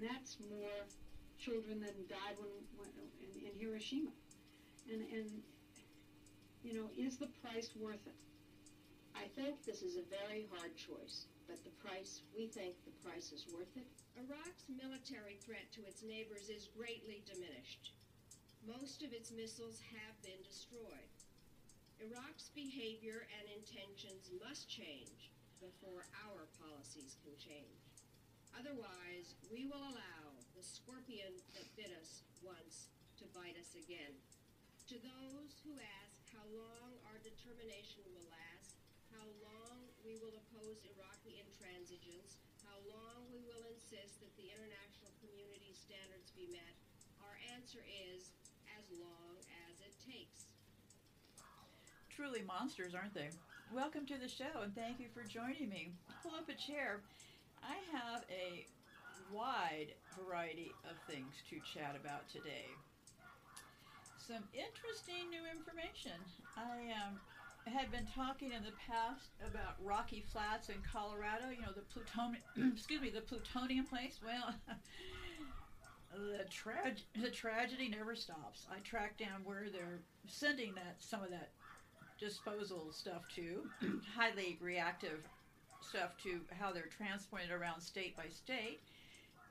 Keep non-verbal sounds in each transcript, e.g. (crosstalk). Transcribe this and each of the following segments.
and that's more children than died when, when in, in Hiroshima. And and you know, is the price worth it? I think this is a very hard choice, but the price, we think the price is worth it. Iraq's military threat to its neighbors is greatly diminished. Most of its missiles have been destroyed. Iraq's behavior and intentions must change before our policies can change. Otherwise, we will allow the scorpion that bit us once to bite us again. To those who ask how long our determination will last, how long we will oppose Iraqi intransigence, how long we will insist that the international community standards be met, our answer is as long as it takes. Truly monsters, aren't they? Welcome to the show and thank you for joining me. Pull up a chair. I have a wide variety of things to chat about today. Some interesting new information. I um, had been talking in the past about Rocky Flats in Colorado. You know the plutonium. (clears throat) excuse me, the plutonium place. Well, (laughs) the the tragedy never stops. I tracked down where they're sending that some of that disposal stuff to, (clears throat) highly reactive stuff to how they're transported around state by state.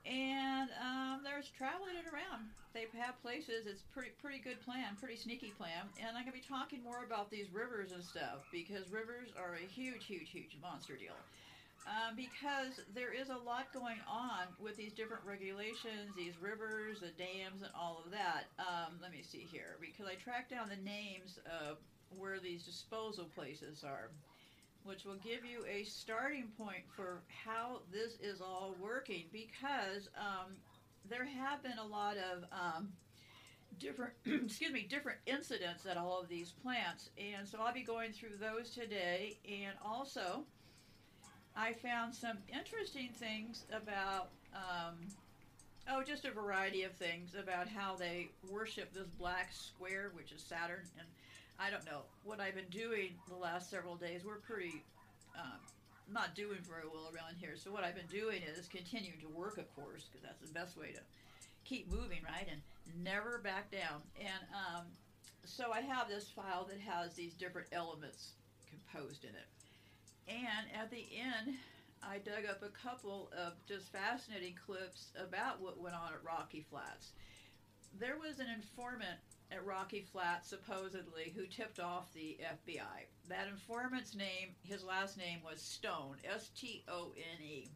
And um, there's traveling it around. They have places. It's pretty pretty good plan, pretty sneaky plan. And I'm gonna be talking more about these rivers and stuff because rivers are a huge, huge, huge monster deal. Um, because there is a lot going on with these different regulations, these rivers, the dams, and all of that. Um, let me see here because I tracked down the names of where these disposal places are which will give you a starting point for how this is all working because um, there have been a lot of um, different (clears throat) excuse me different incidents at all of these plants and so i'll be going through those today and also i found some interesting things about um, oh just a variety of things about how they worship this black square which is saturn and I don't know what I've been doing the last several days. We're pretty um, not doing very well around here. So what I've been doing is continuing to work, of course, because that's the best way to keep moving, right, and never back down. And um, so I have this file that has these different elements composed in it. And at the end, I dug up a couple of just fascinating clips about what went on at Rocky Flats. There was an informant at Rocky Flat, supposedly, who tipped off the FBI. That informant's name, his last name was Stone, S T O N E.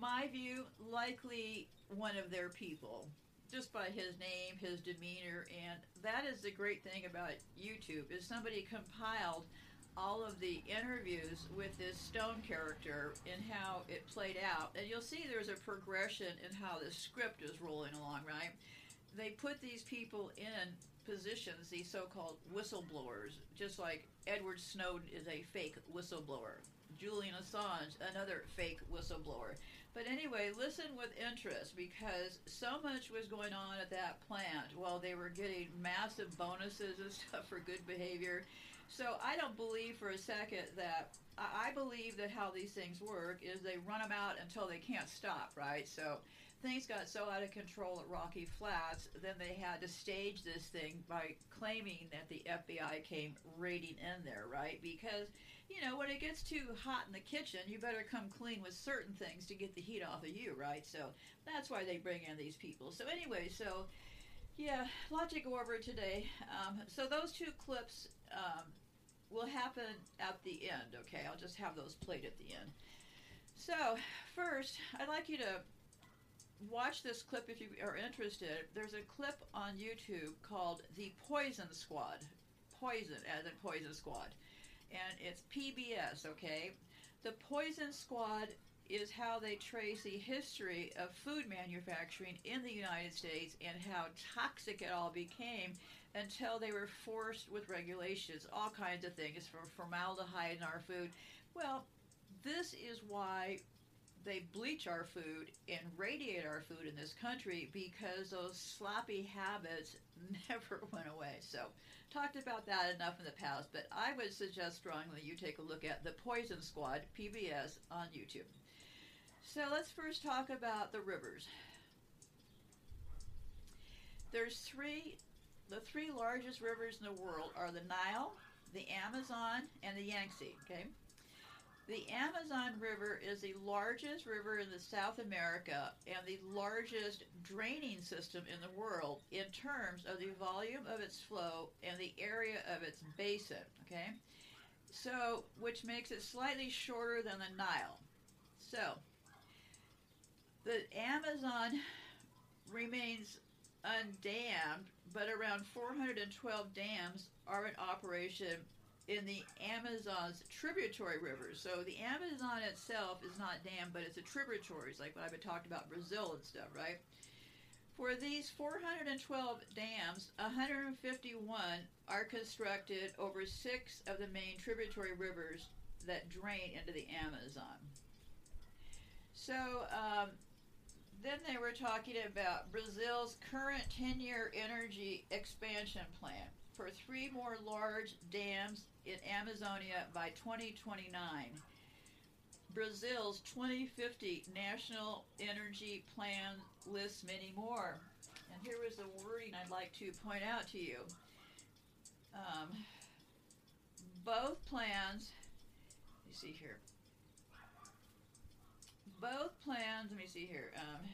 My view, likely one of their people, just by his name, his demeanor, and that is the great thing about YouTube, is somebody compiled all of the interviews with this Stone character and how it played out. And you'll see there's a progression in how the script is rolling along, right? They put these people in positions, these so-called whistleblowers, just like Edward Snowden is a fake whistleblower. Julian Assange, another fake whistleblower. But anyway, listen with interest because so much was going on at that plant while they were getting massive bonuses and (laughs) stuff for good behavior. So I don't believe for a second that I believe that how these things work is they run them out until they can't stop, right? So things got so out of control at Rocky Flats, then they had to stage this thing by claiming that the FBI came raiding in there, right? Because, you know, when it gets too hot in the kitchen, you better come clean with certain things to get the heat off of you, right? So that's why they bring in these people. So, anyway, so yeah, a lot to go over today. Um, so, those two clips um, will happen at the end, okay? I'll just have those played at the end. So, first, I'd like you to watch this clip if you are interested. There's a clip on YouTube called The Poison Squad. Poison, as in Poison Squad. And it's PBS, okay? The Poison Squad is how they trace the history of food manufacturing in the United States and how toxic it all became until they were forced with regulations, all kinds of things, for formaldehyde in our food. Well, this is why they bleach our food and radiate our food in this country because those sloppy habits (laughs) never went away. So, talked about that enough in the past, but I would suggest strongly you take a look at the Poison Squad PBS on YouTube. So let's first talk about the rivers. There's three, the three largest rivers in the world are the Nile, the Amazon, and the Yangtze. Okay, the Amazon River is the largest river in the South America and the largest draining system in the world in terms of the volume of its flow and the area of its basin. Okay, so which makes it slightly shorter than the Nile. So the Amazon remains undammed, but around 412 dams are in operation in the Amazon's tributary rivers. So the Amazon itself is not dammed, but it's the tributaries, like what I've been talking about Brazil and stuff, right? For these 412 dams, 151 are constructed over six of the main tributary rivers that drain into the Amazon. So um, then they were talking about Brazil's current 10 year energy expansion plan for three more large dams in Amazonia by 2029. Brazil's 2050 National Energy Plan lists many more. And here is the wording I'd like to point out to you. Um, both plans, you see here, both plans, let me see here. Um,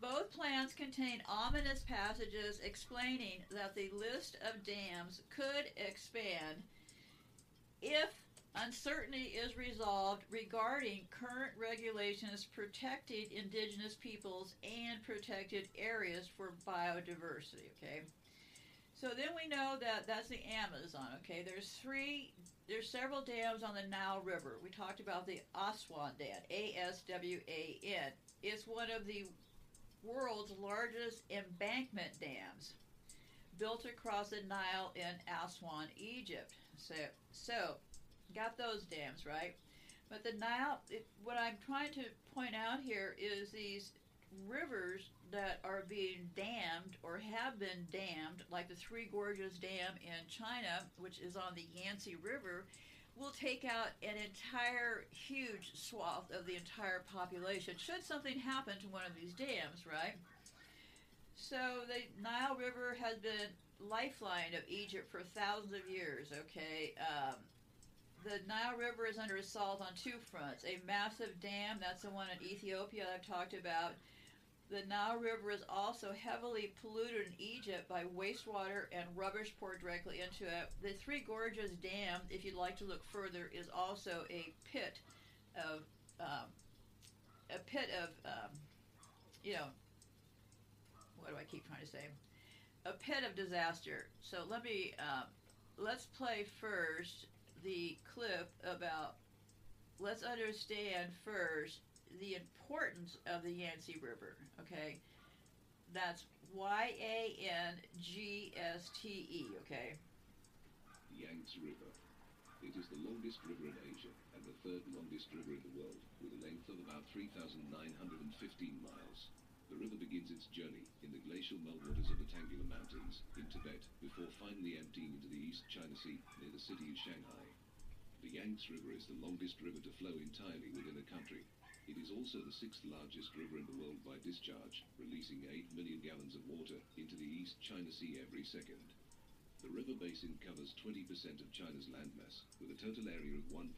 both plans contain ominous passages explaining that the list of dams could expand if uncertainty is resolved regarding current regulations protecting indigenous peoples and protected areas for biodiversity. Okay. So then we know that that's the Amazon. Okay, there's three, there's several dams on the Nile River. We talked about the Aswan Dam, A S W A N. It's one of the world's largest embankment dams, built across the Nile in Aswan, Egypt. So, so got those dams right. But the Nile, it, what I'm trying to point out here is these rivers that are being dammed or have been dammed, like the Three Gorges Dam in China, which is on the Yangtze River, will take out an entire huge swath of the entire population should something happen to one of these dams, right? So the Nile River has been lifeline of Egypt for thousands of years, okay? Um, the Nile River is under assault on two fronts. A massive dam, that's the one in Ethiopia I've talked about, the Nile River is also heavily polluted in Egypt by wastewater and rubbish poured directly into it. The Three Gorges Dam, if you'd like to look further, is also a pit of um, a pit of um, you know what do I keep trying to say? A pit of disaster. So let me uh, let's play first the clip about. Let's understand first the importance of the Yangtze River. Okay, that's Y A N G S T E. Okay. Yangtze River. It is the longest river in Asia and the third longest river in the world, with a length of about 3,915 miles. The river begins its journey in the glacial meltwaters of the Tanggula Mountains in Tibet before finally emptying into the East China Sea near the city of Shanghai. The Yangtze River is the longest river to flow entirely within a country. It is also the sixth largest river in the world by discharge, releasing 8 million gallons of water into the East China Sea every second. The river basin covers 20% of China's landmass, with a total area of 1.8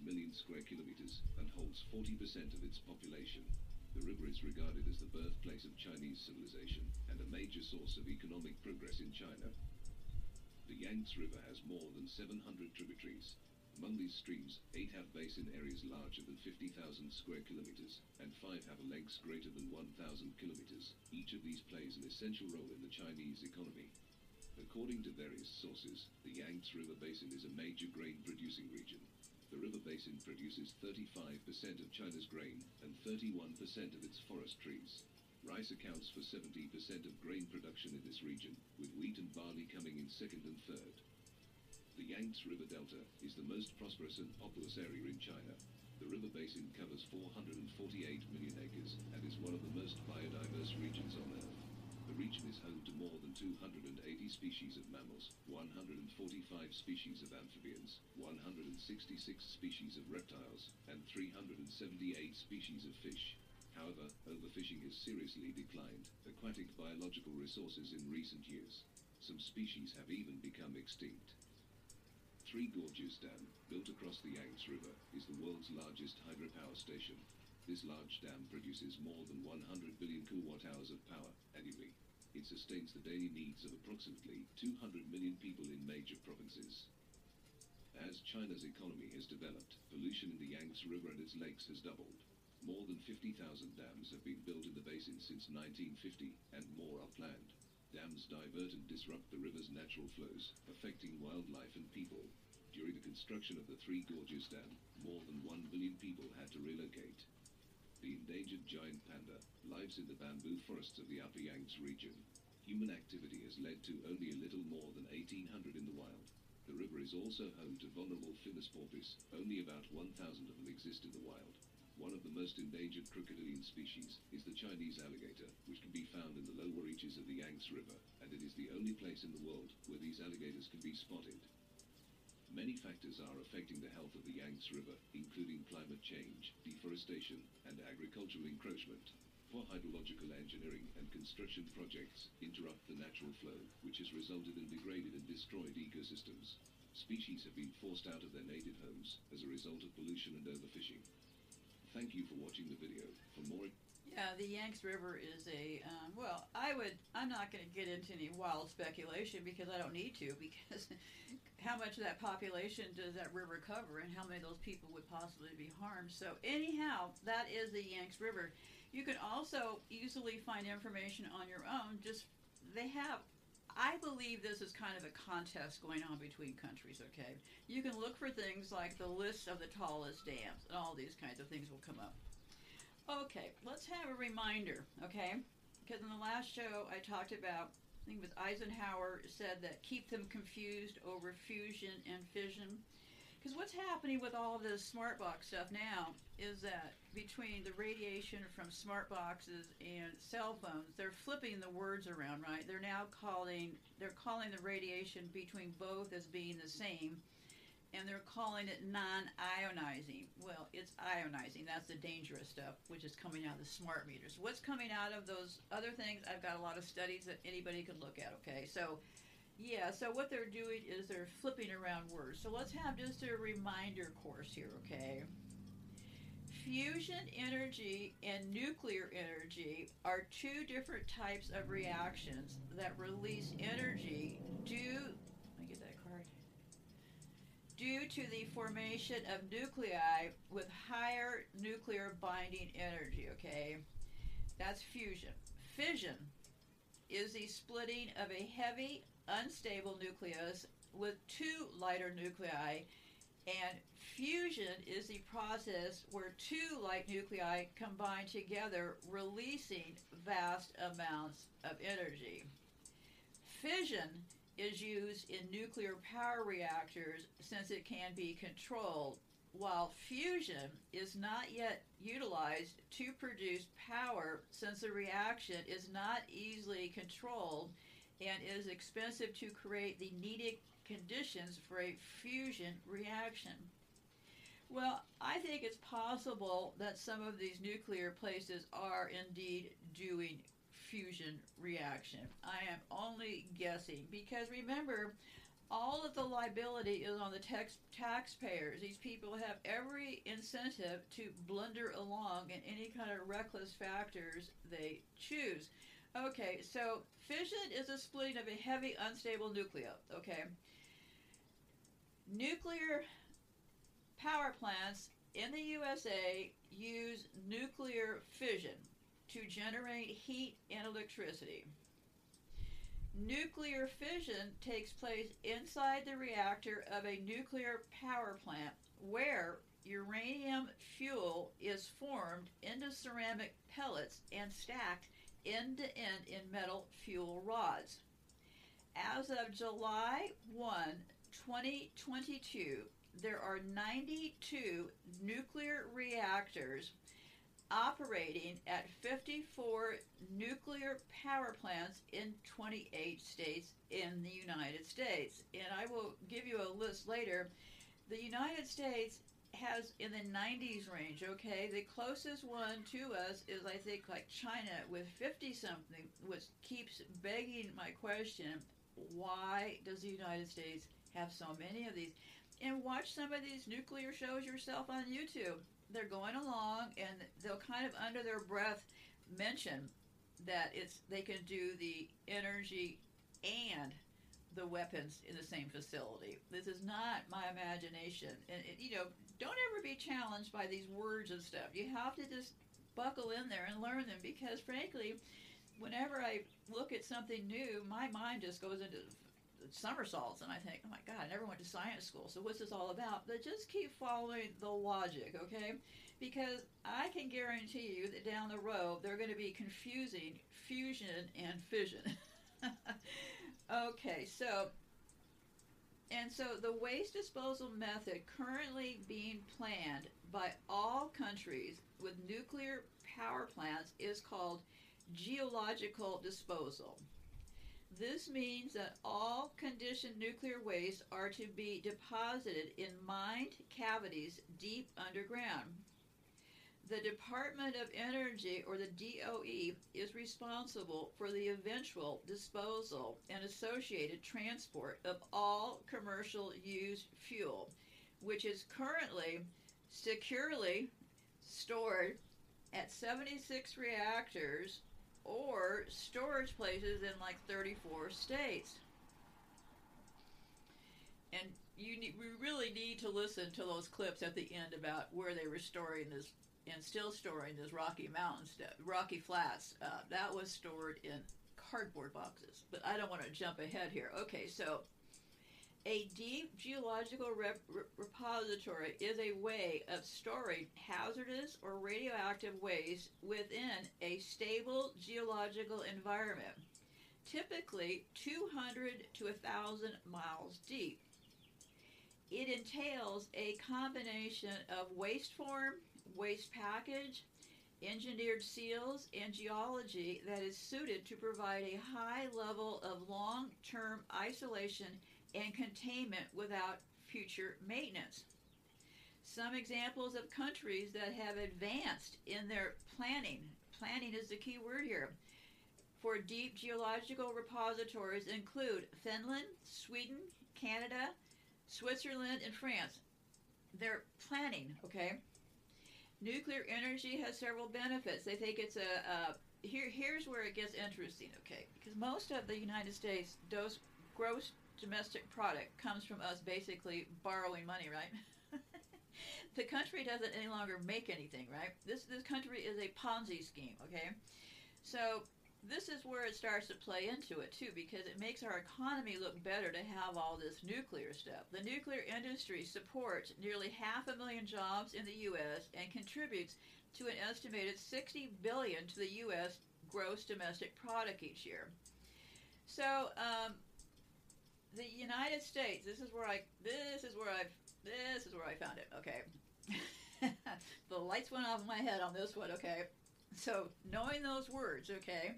million square kilometers, and holds 40% of its population. The river is regarded as the birthplace of Chinese civilization and a major source of economic progress in China. The Yangtze River has more than 700 tributaries. Among these streams, eight have basin areas larger than 50,000 square kilometers, and five have lengths greater than 1,000 kilometers. Each of these plays an essential role in the Chinese economy. According to various sources, the Yangtze River Basin is a major grain producing region. The river basin produces 35% of China's grain and 31% of its forest trees. Rice accounts for 70% of grain production in this region, with wheat and barley coming in second and third. The Yangtze River Delta is the most prosperous and populous area in China. The river basin covers 448 million acres and is one of the most biodiverse regions on Earth. The region is home to more than 280 species of mammals, 145 species of amphibians, 166 species of reptiles, and 378 species of fish. However, overfishing has seriously declined aquatic biological resources in recent years. Some species have even become extinct. Three Gorges Dam, built across the Yangtze River, is the world's largest hydropower station. This large dam produces more than 100 billion kilowatt hours of power annually. It sustains the daily needs of approximately 200 million people in major provinces. As China's economy has developed, pollution in the Yangtze River and its lakes has doubled. More than 50,000 dams have been built in the basin since 1950, and more are planned. Dams divert and disrupt the river's natural flows, affecting wildlife and people. During the construction of the Three Gorges Dam, more than 1 billion people had to relocate. The endangered giant panda lives in the bamboo forests of the Upper Yangtze region. Human activity has led to only a little more than 1,800 in the wild. The river is also home to vulnerable finless porpoise. Only about 1,000 of them exist in the wild. One of the most endangered crocodilian species is the Chinese alligator, which can be found in the lower reaches of the Yangtze River, and it is the only place in the world where these alligators can be spotted. Many factors are affecting the health of the Yangtze River, including climate change, deforestation, and agricultural encroachment. Poor hydrological engineering and construction projects interrupt the natural flow, which has resulted in degraded and destroyed ecosystems. Species have been forced out of their native homes as a result of pollution and overfishing. Thank you for watching the video. For more Yeah, the Yanks River is a um, well. I would. I'm not going to get into any wild speculation because I don't need to. Because (laughs) how much of that population does that river cover, and how many of those people would possibly be harmed? So anyhow, that is the Yanks River. You can also easily find information on your own. Just they have. I believe this is kind of a contest going on between countries. Okay, you can look for things like the list of the tallest dams, and all these kinds of things will come up. Okay, let's have a reminder, okay? Because in the last show I talked about, I think it was Eisenhower said that keep them confused over fusion and fission. Because what's happening with all this smart box stuff now is that between the radiation from smart boxes and cell phones, they're flipping the words around, right? They're now calling they're calling the radiation between both as being the same and they're calling it non-ionizing. Well, it's ionizing. That's the dangerous stuff, which is coming out of the smart meters. What's coming out of those other things? I've got a lot of studies that anybody could look at. Okay, so yeah, so what they're doing is they're flipping around words. So let's have just a reminder course here. Okay. Fusion energy and nuclear energy are two different types of reactions that release energy due let me get that card due to the formation of nuclei with higher nuclear binding energy, okay? That's fusion. Fission is the splitting of a heavy, unstable nucleus with two lighter nuclei, and fusion is the process where two light nuclei combine together, releasing vast amounts of energy. Fission is used in nuclear power reactors since it can be controlled, while fusion is not yet utilized to produce power since the reaction is not easily controlled and is expensive to create the needed conditions for a fusion reaction. Well, I think it's possible that some of these nuclear places are indeed doing fusion reaction. I am only guessing because remember, all of the liability is on the tax taxpayers. These people have every incentive to blunder along in any kind of reckless factors they choose. Okay, so fission is a splitting of a heavy unstable nuclei. Okay. Nuclear power plants in the USA use nuclear fission to generate heat and electricity. Nuclear fission takes place inside the reactor of a nuclear power plant where uranium fuel is formed into ceramic pellets and stacked end to end in metal fuel rods. As of July 1, 2022, there are 92 nuclear reactors operating at 54 nuclear power plants in 28 states in the United States. And I will give you a list later. The United States has in the 90s range, okay? The closest one to us is, I think, like China with 50 something, which keeps begging my question why does the United States have so many of these? And watch some of these nuclear shows yourself on YouTube. They're going along and they'll kind of under their breath mention that it's they can do the energy and the weapons in the same facility. This is not my imagination. And, it, you know, don't ever be challenged by these words and stuff. You have to just buckle in there and learn them because, frankly, whenever I look at something new, my mind just goes into somersaults and I think, oh my God, I never went to science school, so what's this all about? But just keep following the logic, okay? Because I can guarantee you that down the road they're going to be confusing fusion and fission. (laughs) okay, so and so the waste disposal method currently being planned by all countries with nuclear power plants is called geological disposal. This means that all conditioned nuclear waste are to be deposited in mined cavities deep underground. The Department of Energy, or the DOE, is responsible for the eventual disposal and associated transport of all commercial used fuel, which is currently securely stored at 76 reactors or storage places in like 34 states. And you we really need to listen to those clips at the end about where they were storing this and still storing this Rocky Mountain stuff, Rocky Flats. Uh, that was stored in cardboard boxes. But I don't want to jump ahead here. Okay, so a deep geological rep- repository is a way of storing hazardous or radioactive waste within a stable geological environment, typically 200 to 1,000 miles deep. It entails a combination of waste form, waste package, engineered seals, and geology that is suited to provide a high level of long term isolation and containment without future maintenance. Some examples of countries that have advanced in their planning, planning is the key word here, for deep geological repositories include Finland, Sweden, Canada, Switzerland, and France. They're planning, okay? Nuclear energy has several benefits. They think it's a, a here. Here's where it gets interesting, okay? Because most of the United States does gross domestic product comes from us basically borrowing money, right? (laughs) the country doesn't any longer make anything, right? This this country is a Ponzi scheme, okay? So this is where it starts to play into it too because it makes our economy look better to have all this nuclear stuff. The nuclear industry supports nearly half a million jobs in the US and contributes to an estimated 60 billion to the US gross domestic product each year. So, um, the United States, this is where I this is where I this is where I found it. Okay. (laughs) the lights went off in my head on this one, okay? So, knowing those words, okay,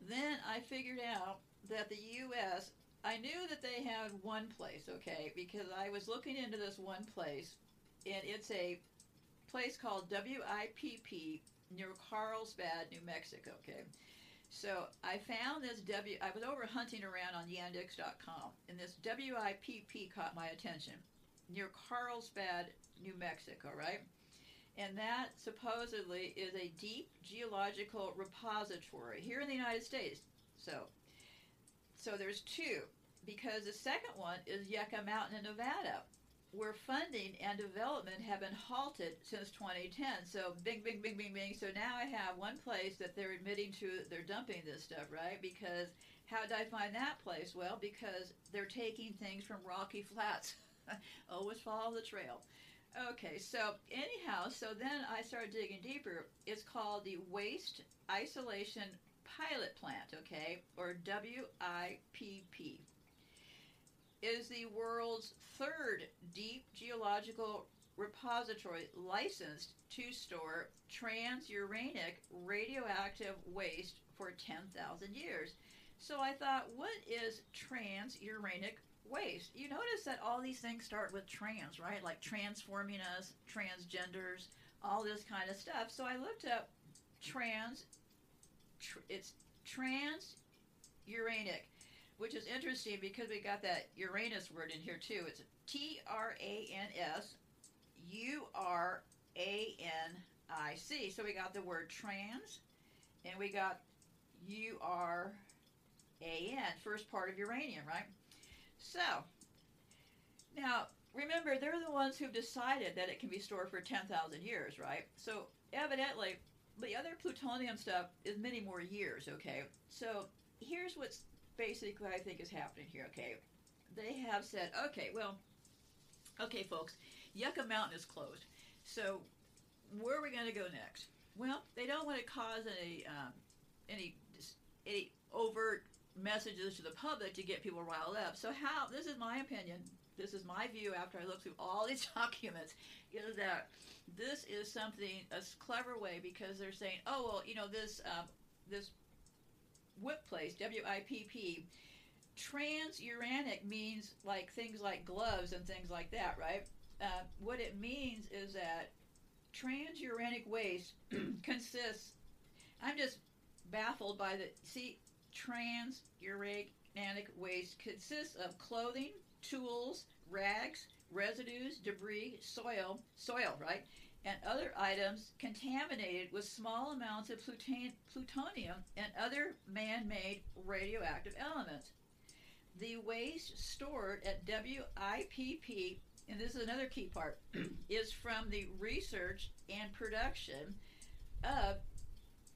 then I figured out that the U.S., I knew that they had one place, okay, because I was looking into this one place, and it's a place called WIPP near Carlsbad, New Mexico, okay. So I found this W. I was over hunting around on Yandex.com, and this WIPP caught my attention near Carlsbad, New Mexico, right? and that supposedly is a deep geological repository here in the United States. So, so there's two, because the second one is Yucca Mountain in Nevada, where funding and development have been halted since 2010. So, bing, bing, bing, bing, bing. So now I have one place that they're admitting to they're dumping this stuff, right? Because how did I find that place? Well, because they're taking things from Rocky Flats. (laughs) Oh, Always follow the trail. Okay, so anyhow, so then I started digging deeper. It's called the Waste Isolation Pilot Plant, okay, or WIPP. Is the world's third deep geological repository licensed to store transuranic radioactive waste for 10,000 years. So I thought, what is transuranic waste? You notice that all these things start with trans, right? Like transforming us, transgenders, all this kind of stuff. So I looked up trans, tr- it's transuranic, which is interesting because we got that Uranus word in here too. It's T R A N S U R A N I C. So we got the word trans, and we got U R A N, first part of uranium, right? So, now remember, they're the ones who've decided that it can be stored for 10,000 years, right? So, evidently, the other plutonium stuff is many more years, okay? So, here's what's basically I think is happening here, okay? They have said, okay, well, okay, folks, Yucca Mountain is closed. So, where are we going to go next? Well, they don't want to cause any um, any any overt messages to the public to get people riled up. So, how this is my opinion. This is my view after I look through all (laughs) these documents. Is that this is something a clever way because they're saying, oh well, you know this um, this WIPP place, W I P P. Transuranic means like things like gloves and things like that, right? Uh, what it means is that transuranic waste (clears throat) consists. I'm just baffled by the see transuranic waste consists of clothing, tools, rags, residues, debris, soil, soil, right, and other items contaminated with small amounts of pluton- plutonium and other man-made radioactive elements. The waste stored at WIPP and this is another key part, (clears throat) is from the research and production of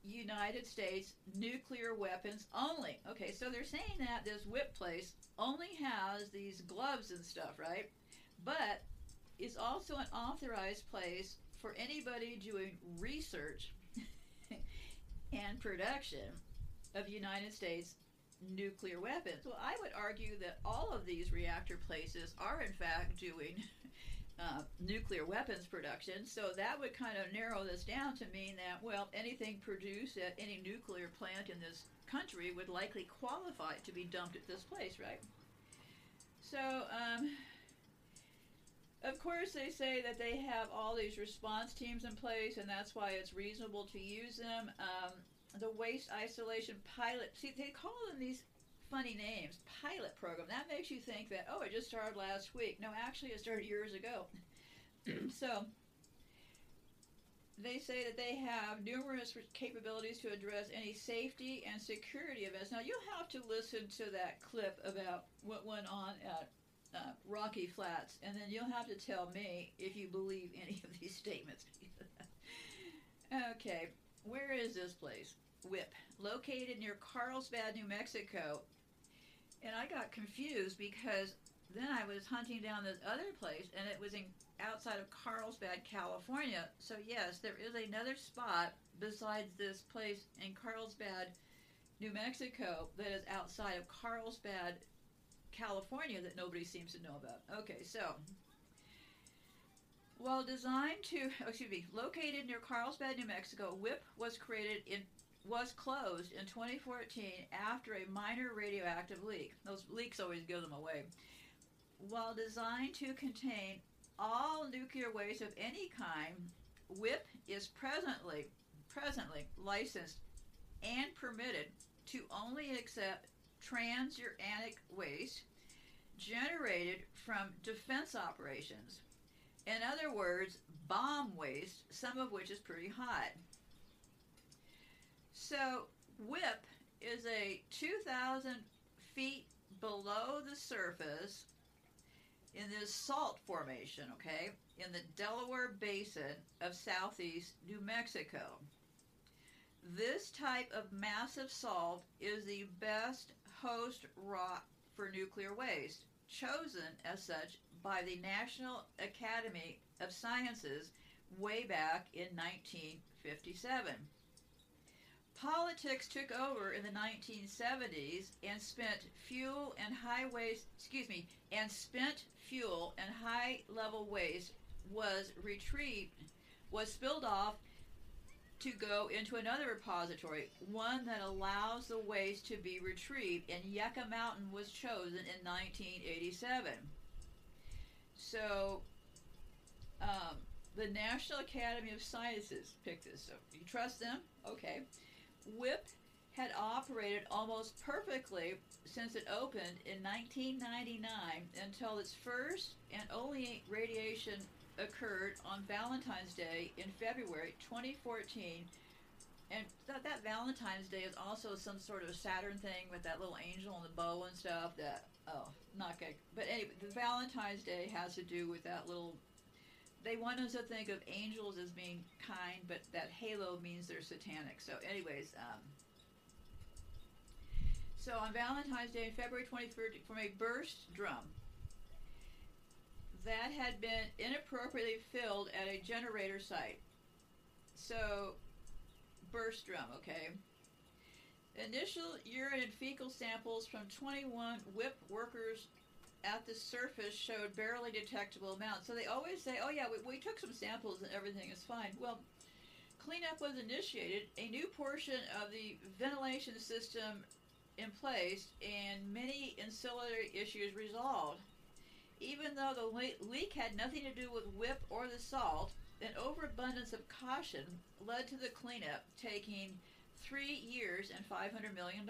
United States nuclear weapons only. Okay, so they're saying that this WIPP place only has these gloves and stuff, right? But it's also an authorized place for anybody doing research (laughs) and production of United States nuclear weapons. Well, I would argue that all of these reactor places are, in fact, doing (laughs) uh, nuclear weapons production. So that would kind of narrow this down to mean that, well, anything produced at any nuclear plant in this country would likely qualify to be dumped at this place, right? So, um, of course, they say that they have all these response teams in place, and that's why it's reasonable to use them. Um, the waste isolation pilot. See, they call them these funny names. Pilot program. That makes you think that oh, it just started last week. No, actually, it started years ago. (clears throat) so they say that they have numerous capabilities to address any safety and security events. Now you'll have to listen to that clip about what went on at uh, Rocky Flats, and then you'll have to tell me if you believe any of these statements. (laughs) okay, where is this place? WIPP, located near Carlsbad, New Mexico. And I got confused because then I was hunting down this other place and it was in outside of Carlsbad, California. So yes, there is another spot besides this place in Carlsbad, New Mexico that is outside of Carlsbad, California that nobody seems to know about. Okay, so while designed to, oh, excuse me, located near Carlsbad, New Mexico, WIPP was created in was closed in 2014 after a minor radioactive leak. Those leaks always give them away. While designed to contain all nuclear waste of any kind, WIPP is presently presently licensed and permitted to only accept transuranic waste generated from defense operations in other words, bomb waste, some of which is pretty hot. So, WIPP is a 2,000 feet below the surface in this salt formation, okay, in the Delaware Basin of southeast New Mexico. This type of massive salt is the best host rock for nuclear waste, chosen as such by the National Academy of Sciences way back in 1957. Politics took over in the 1970s and spent fuel and high waste, excuse me, and spent fuel and high level waste was retrieved, was spilled off to go into another repository, one that allows the waste to be retrieved, and Yucca Mountain was chosen in 1987. So, um, the National Academy of Sciences picked this. So, you trust them? Okay. WIPP had operated almost perfectly since it opened in 1999 until its first and only radiation occurred on Valentine's Day in February 2014. And that, that Valentine's Day is also some sort of Saturn thing with that little angel and the bow and stuff. That oh, not good. But anyway, the Valentine's Day has to do with that little. They want us to think of angels as being kind, but that halo means they're satanic. So, anyways, um, so on Valentine's Day, February 23rd, from a burst drum that had been inappropriately filled at a generator site. So, burst drum, okay. Initial urine and fecal samples from 21 WIPP workers at the surface showed barely detectable amounts. So they always say, oh yeah, we, we took some samples and everything is fine. Well, cleanup was initiated, a new portion of the ventilation system in place, and many ancillary issues resolved. Even though the leak had nothing to do with WIPP or the salt, an overabundance of caution led to the cleanup taking three years and $500 million.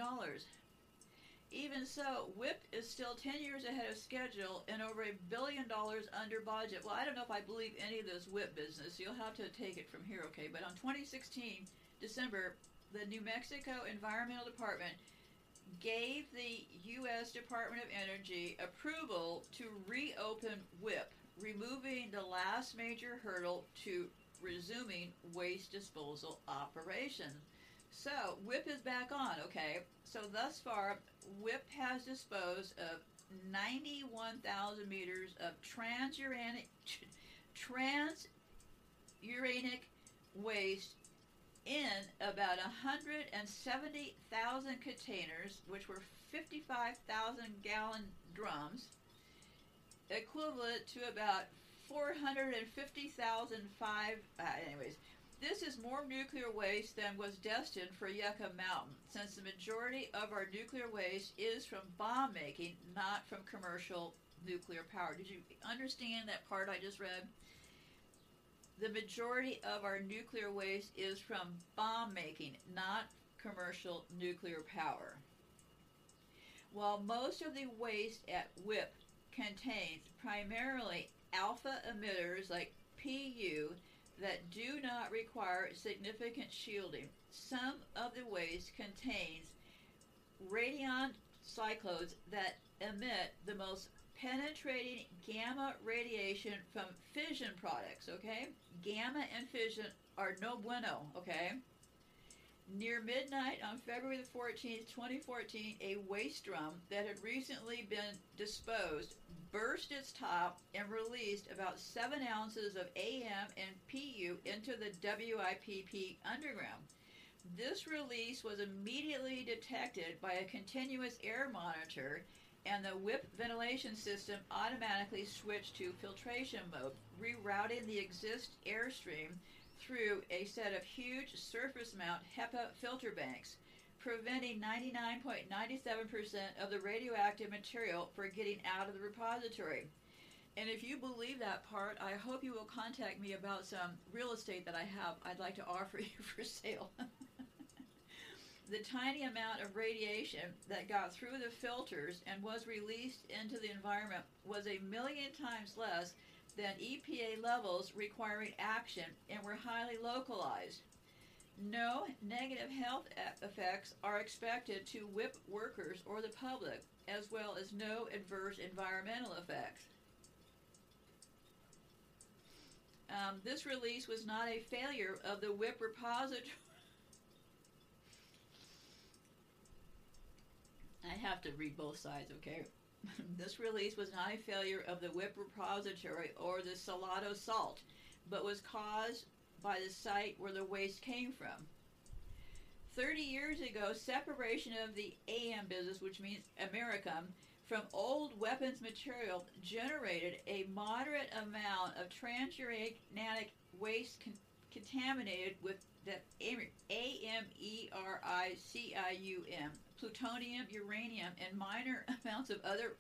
Even so, WIPP is still 10 years ahead of schedule and over a billion dollars under budget. Well, I don't know if I believe any of this WIPP business. You'll have to take it from here, okay? But on 2016, December, the New Mexico Environmental Department gave the U.S. Department of Energy approval to reopen WIPP, removing the last major hurdle to resuming waste disposal operations. So, WIPP is back on, okay? So, thus far, WIPP has disposed of 91,000 meters of transuranic, transuranic waste in about 170,000 containers, which were 55,000 gallon drums, equivalent to about 450,000 five. Uh, anyways, this is more nuclear waste than was destined for Yucca Mountain, since the majority of our nuclear waste is from bomb making, not from commercial nuclear power. Did you understand that part I just read? The majority of our nuclear waste is from bomb making, not commercial nuclear power. While most of the waste at WIPP contains primarily alpha emitters like PU that do not require significant shielding, some of the waste contains radion cyclones that emit the most penetrating gamma radiation from fission products, okay? Gamma and fission are no bueno, okay? Near midnight on February the 14th, 2014, a waste drum that had recently been disposed burst its top and released about 7 ounces of AM and PU into the WIPP underground. This release was immediately detected by a continuous air monitor and the WIPP ventilation system automatically switched to filtration mode, rerouting the exist airstream through a set of huge surface mount HEPA filter banks, preventing 99.97% of the radioactive material from getting out of the repository. And if you believe that part, I hope you will contact me about some real estate that I have I'd like to offer (laughs) you for sale. The tiny amount of radiation that got through the filters and was released into the environment was a million times less than EPA levels requiring action and were highly localized. No negative health effects are expected to WIPP workers or the public, as well as no adverse environmental effects. Um, this release was not a failure of the WIPP repository I have to read both sides, okay? (laughs) this release was not a failure of the WIPP repository or the Salado salt, but was caused by the site where the waste came from. 30 years ago, separation of the AM business, which means Americam, from old weapons material generated a moderate amount of transuranic waste con- contaminated with the A M E R I C I U M, plutonium, uranium, and minor (laughs) amounts of other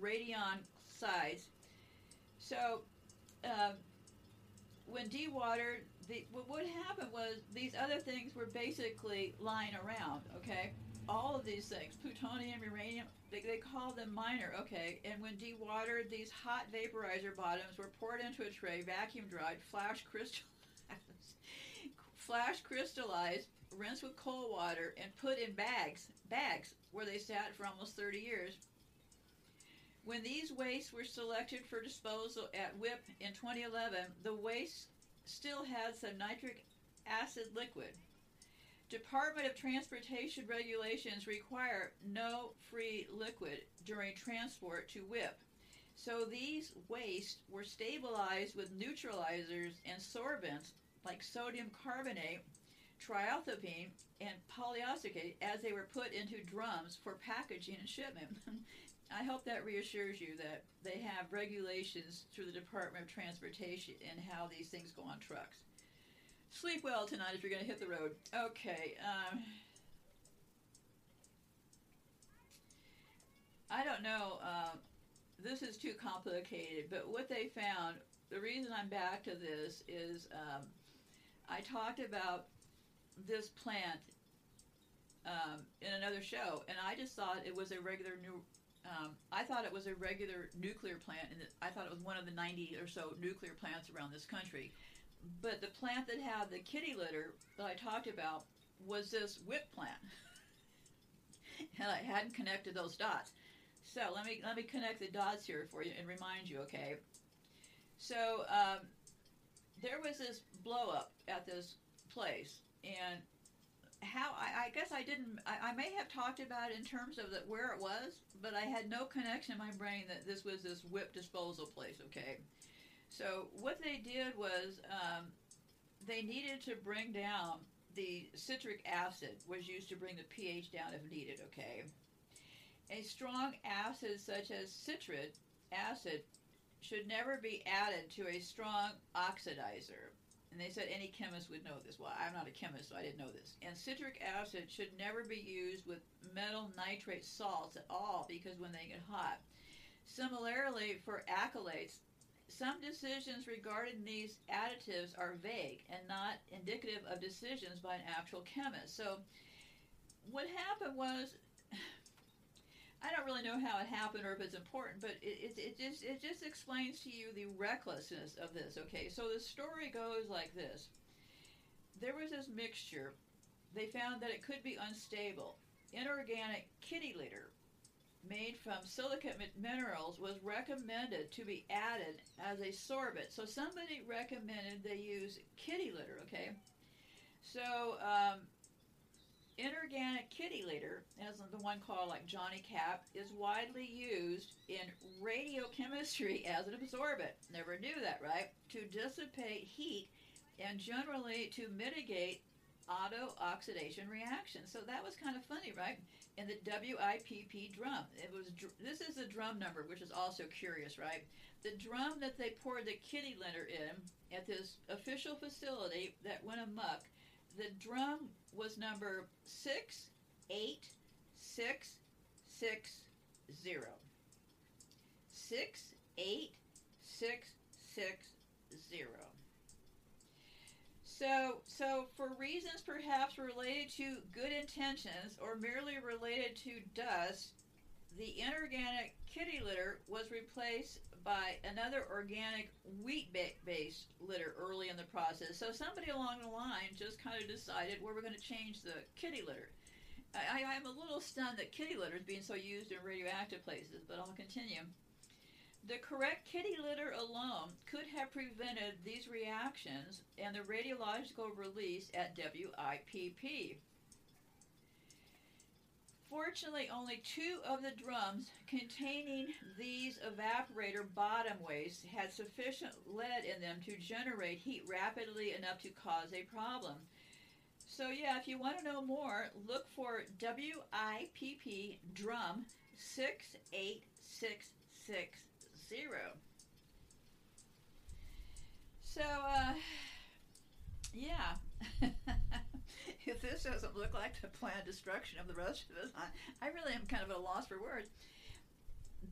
radion sides. So, um, when dewatered, the, what would happen was these other things were basically lying around, okay? All of these things, plutonium, uranium, they, they call them minor, okay? And when dewatered, these hot vaporizer bottoms were poured into a tray, vacuum dried, flash crystallized, (laughs) flash crystallized, rinsed with cold water, and put in bags, bags, where they sat for almost 30 years. When these wastes were selected for disposal at WIPP in 2011, the waste still had some nitric acid liquid. Department of Transportation regulations require no free liquid during transport to WIPP. So these wastes were stabilized with neutralizers and sorbents like sodium carbonate, trialthopene, and polyacetate as they were put into drums for packaging and shipment. (laughs) I hope that reassures you that they have regulations through the Department of Transportation and how these things go on trucks. Sleep well tonight if you're going to hit the road. Okay. Um, I don't know. Um, this is too complicated, but what they found, the reason I'm back to this is um, I talked about this plant um, in another show, and I just thought it was a regular new um, I thought it was a regular nuclear plant, and I thought it was one of the 90 or so nuclear plants around this country. But the plant that had the kitty litter that I talked about was this WIPP plant, (laughs) and I hadn't connected those dots. So let me let me connect the dots here for you and remind you. Okay. So um, there was this blow up at this place, and how I, I guess I didn't I, I may have talked about in terms of the, where it was, but I had no connection in my brain that this was this WIPP disposal place. Okay, so what they did was um, they needed to bring down the citric acid was used to bring the pH down if needed. Okay, a strong acid such as citric acid should never be added to a strong oxidizer. And they said any chemist would know this. Well, I'm not a chemist, so I didn't know this. And citric acid should never be used with metal nitrate salts at all because when they get hot. Similarly, for acrylates, some decisions regarding these additives are vague and not indicative of decisions by an actual chemist. So, what happened was I don't really know how it happened or if it's important, but it, it, it just it just explains to you the recklessness of this. Okay, so the story goes like this: there was this mixture. They found that it could be unstable. Inorganic kitty litter, made from silicate minerals, was recommended to be added as a sorbent. So somebody recommended they use kitty litter. Okay, so um, Inorganic kitty litter, as the one called like Jonny Cat, is widely used in radiochemistry (laughs) as an absorbent. Never knew that, right? To dissipate heat and generally to mitigate auto oxidation reactions. So that was kind of funny, right? In the WIPP drum, it was this is the drum number, which is also curious, right? The drum that they poured the kitty litter in at this official facility that went amuck the drum was number six eight six six zero. Six eight six six zero. So, so for reasons perhaps related to good intentions or merely related to dust, the inorganic kitty litter was replaced by another organic wheat based litter early in the process. So somebody along the line just kind of decided where we're going to change the kitty litter. I, am a little stunned that kitty litter is being so used in radioactive places, but I'll continue. The correct kitty litter alone could have prevented these reactions and the radiological release at WIPP. Fortunately, only two of the drums containing these evaporator bottom wastes had sufficient lead in them to generate heat rapidly enough to cause a problem. So, yeah, if you want to know more, look for WIPP drum 68660. So, uh, yeah. (laughs) (laughs) if this doesn't look like the planned destruction of the rest of us, I, I really am kind of at a loss for words.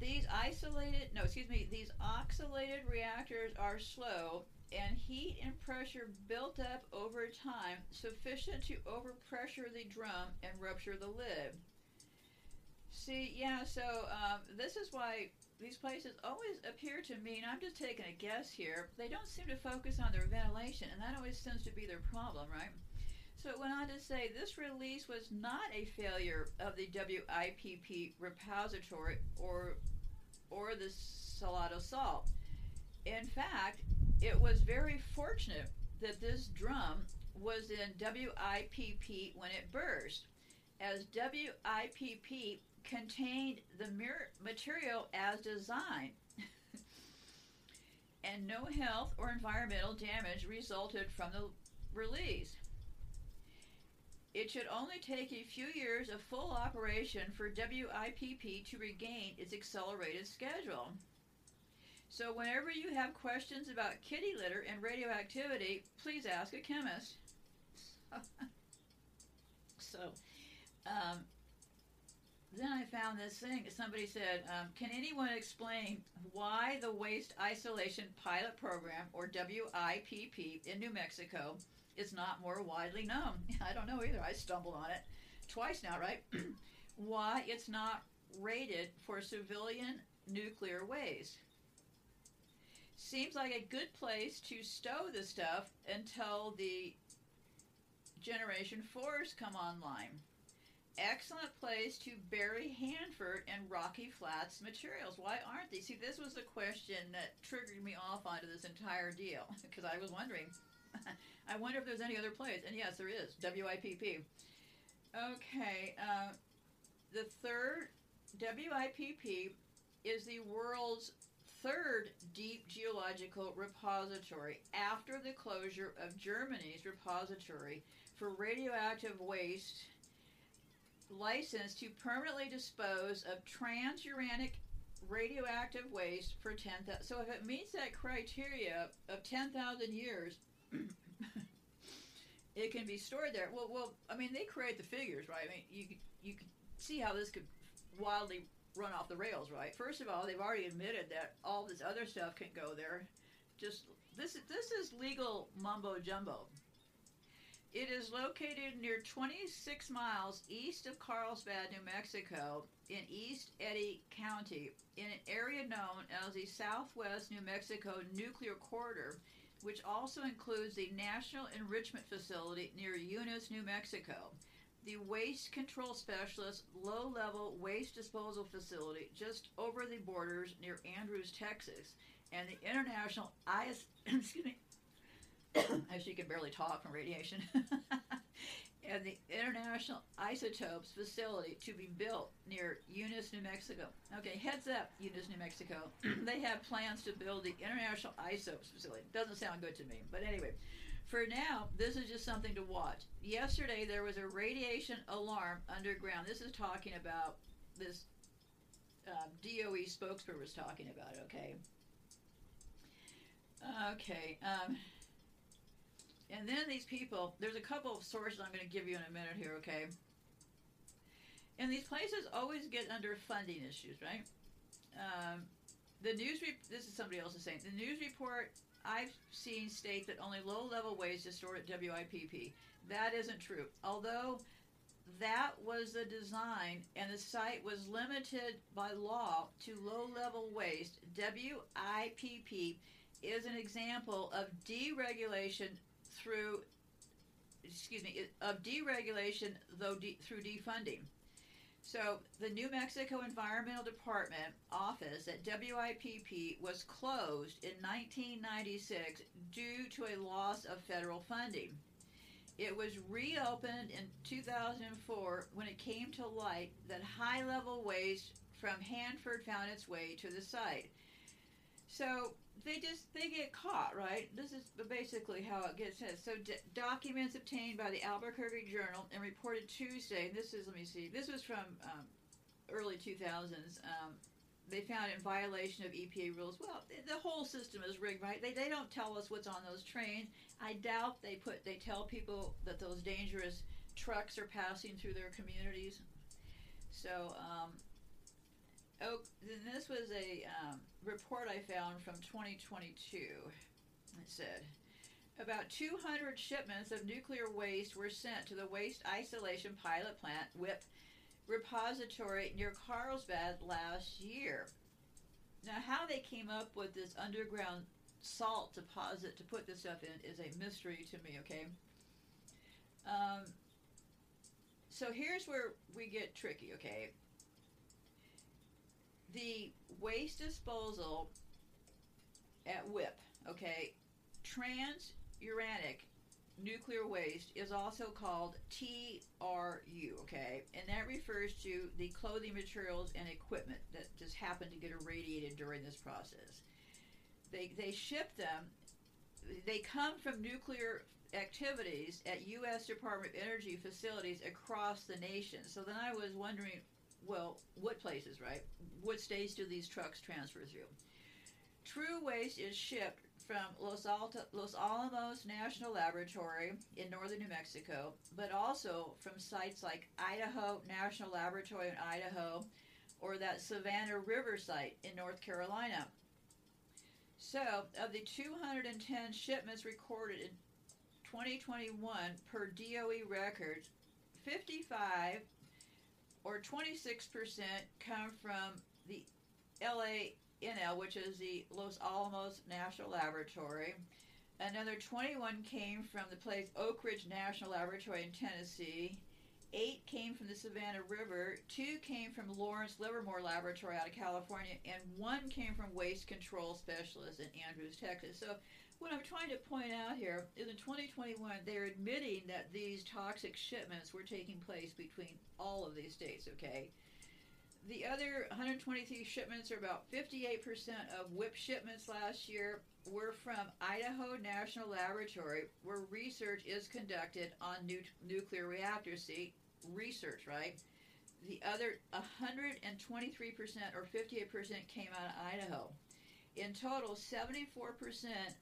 These isolated, no, excuse me, these oxalated reactors are slow and heat and pressure built up over time sufficient to overpressure the drum and rupture the lid. See, yeah, so um, this is why these places always appear to me, and I'm just taking a guess here, they don't seem to focus on their ventilation, and that always seems to be their problem, right? So it went on to say this release was not a failure of the WIPP repository or or the Salado salt. In fact, it was very fortunate that this drum was in WIPP when it burst, as WIPP contained the material as designed. (laughs) and no health or environmental damage resulted from the release. It should only take a few years of full operation for WIPP to regain its accelerated schedule. So, whenever you have questions about kitty litter and radioactivity, please ask a chemist. (laughs) so, um, then I found this thing. Somebody said, um, Can anyone explain why the Waste Isolation Pilot Program, or WIPP, in New Mexico is not more widely known. (laughs) I don't know either. I stumbled on it twice now, right? (clears throat) Why it's not rated for civilian nuclear waste. Seems like a good place to stow the stuff until the Generation 4s come online. Excellent place to bury Hanford and Rocky Flats materials. Why aren't they? See, this was the question that triggered me off onto this entire deal (laughs) because I was wondering I wonder if there's any other place. And yes, there is. WIPP. Okay. Uh, the third WIPP is the world's third deep geological repository after the closure of Germany's repository for radioactive waste licensed to permanently dispose of transuranic radioactive waste for 10,000. So if it meets that criteria of 10,000 years, it can be stored there. Well, well, I mean, they create the figures, right? I mean, you you can see how this could wildly run off the rails, right? First of all, they've already admitted that all this other stuff can go there. Just this this is legal mumbo jumbo. It is located near 26 miles east of Carlsbad, New Mexico, in East Eddy County, in an area known as the Southwest New Mexico Nuclear Corridor which also includes the National Enrichment Facility near Eunice, New Mexico, the Waste Control Specialist Low Level Waste Disposal Facility just over the borders near Andrews, Texas, and the International IS, (coughs) excuse me, (coughs) as she can barely talk from radiation, (laughs) and the International Isotopes Facility to be built near Eunice, New Mexico. Okay, heads up, Eunice, New Mexico. (clears throat) they have plans to build the International Isotopes Facility. Doesn't sound good to me, but anyway. For now, this is just something to watch. Yesterday, there was a radiation alarm underground. This is talking about this um, DOE spokesperson was talking about, okay? Okay. Um, and then these people, there's a couple of sources I'm going to give you in a minute here, okay? And these places always get under funding issues, right? Um, the news, re- this is somebody else is saying, the news report I've seen state that only low level waste is stored at WIPP. That isn't true. Although that was the design and the site was limited by law to low level waste, WIPP is an example of deregulation through, excuse me, of deregulation though de- through defunding. So the New Mexico Environmental Department office at WIPP was closed in 1996 due to a loss of federal funding. It was reopened in 2004 when it came to light that high level waste from Hanford found its way to the site. So they just they get caught, right? This is basically how it gets said. So d- documents obtained by the Albuquerque Journal and reported Tuesday. And this is let me see. This was from um, early 2000s, um, they found in violation of EPA rules. Well, the- the whole system is rigged, right? They, they don't tell us what's on those trains. I doubt they put they tell people that those dangerous trucks are passing through their communities. So, um, oh, then this was a um, report I found from 2022. It said about 200 shipments of nuclear waste were sent to the Waste Isolation Pilot Plant (WIPP) repository near Carlsbad last year. Now, how they came up with this underground salt deposit to put this stuff in is a mystery to me. Okay. Um, so here's where we get tricky. Okay. The waste disposal at WIPP. Okay. Transuranic nuclear waste is also called TRU, okay? And that refers to the clothing materials and equipment that just happen to get irradiated during this process. They, they ship them, they come from nuclear activities at U.S. Department of Energy facilities across the nation. So then I was wondering, well, what places, right? What states do these trucks transfer through? True waste is shipped from Los, Alta, Los Alamos National Laboratory in northern New Mexico, but also from sites like Idaho National Laboratory in Idaho or that Savannah River site in North Carolina. So, of the 210 shipments recorded in 2021 per DOE records, 55 or 26% come from the LA NL, which is the Los Alamos National Laboratory. Another 21 came from the place Oak Ridge National Laboratory in Tennessee. Eight came from the Savannah River. Two came from Lawrence Livermore Laboratory out of California, and one came from Waste Control Specialists in Andrews, Texas. So, what I'm trying to point out here is in 2021, they're admitting that these toxic shipments were taking place between all of these states. Okay, the other 123 shipments, or about 58% of WIPP shipments last year, were from Idaho National Laboratory, where research is conducted on nu- nuclear reactors. See, research, right? The other 123% or 58% came out of Idaho. In total, 74%,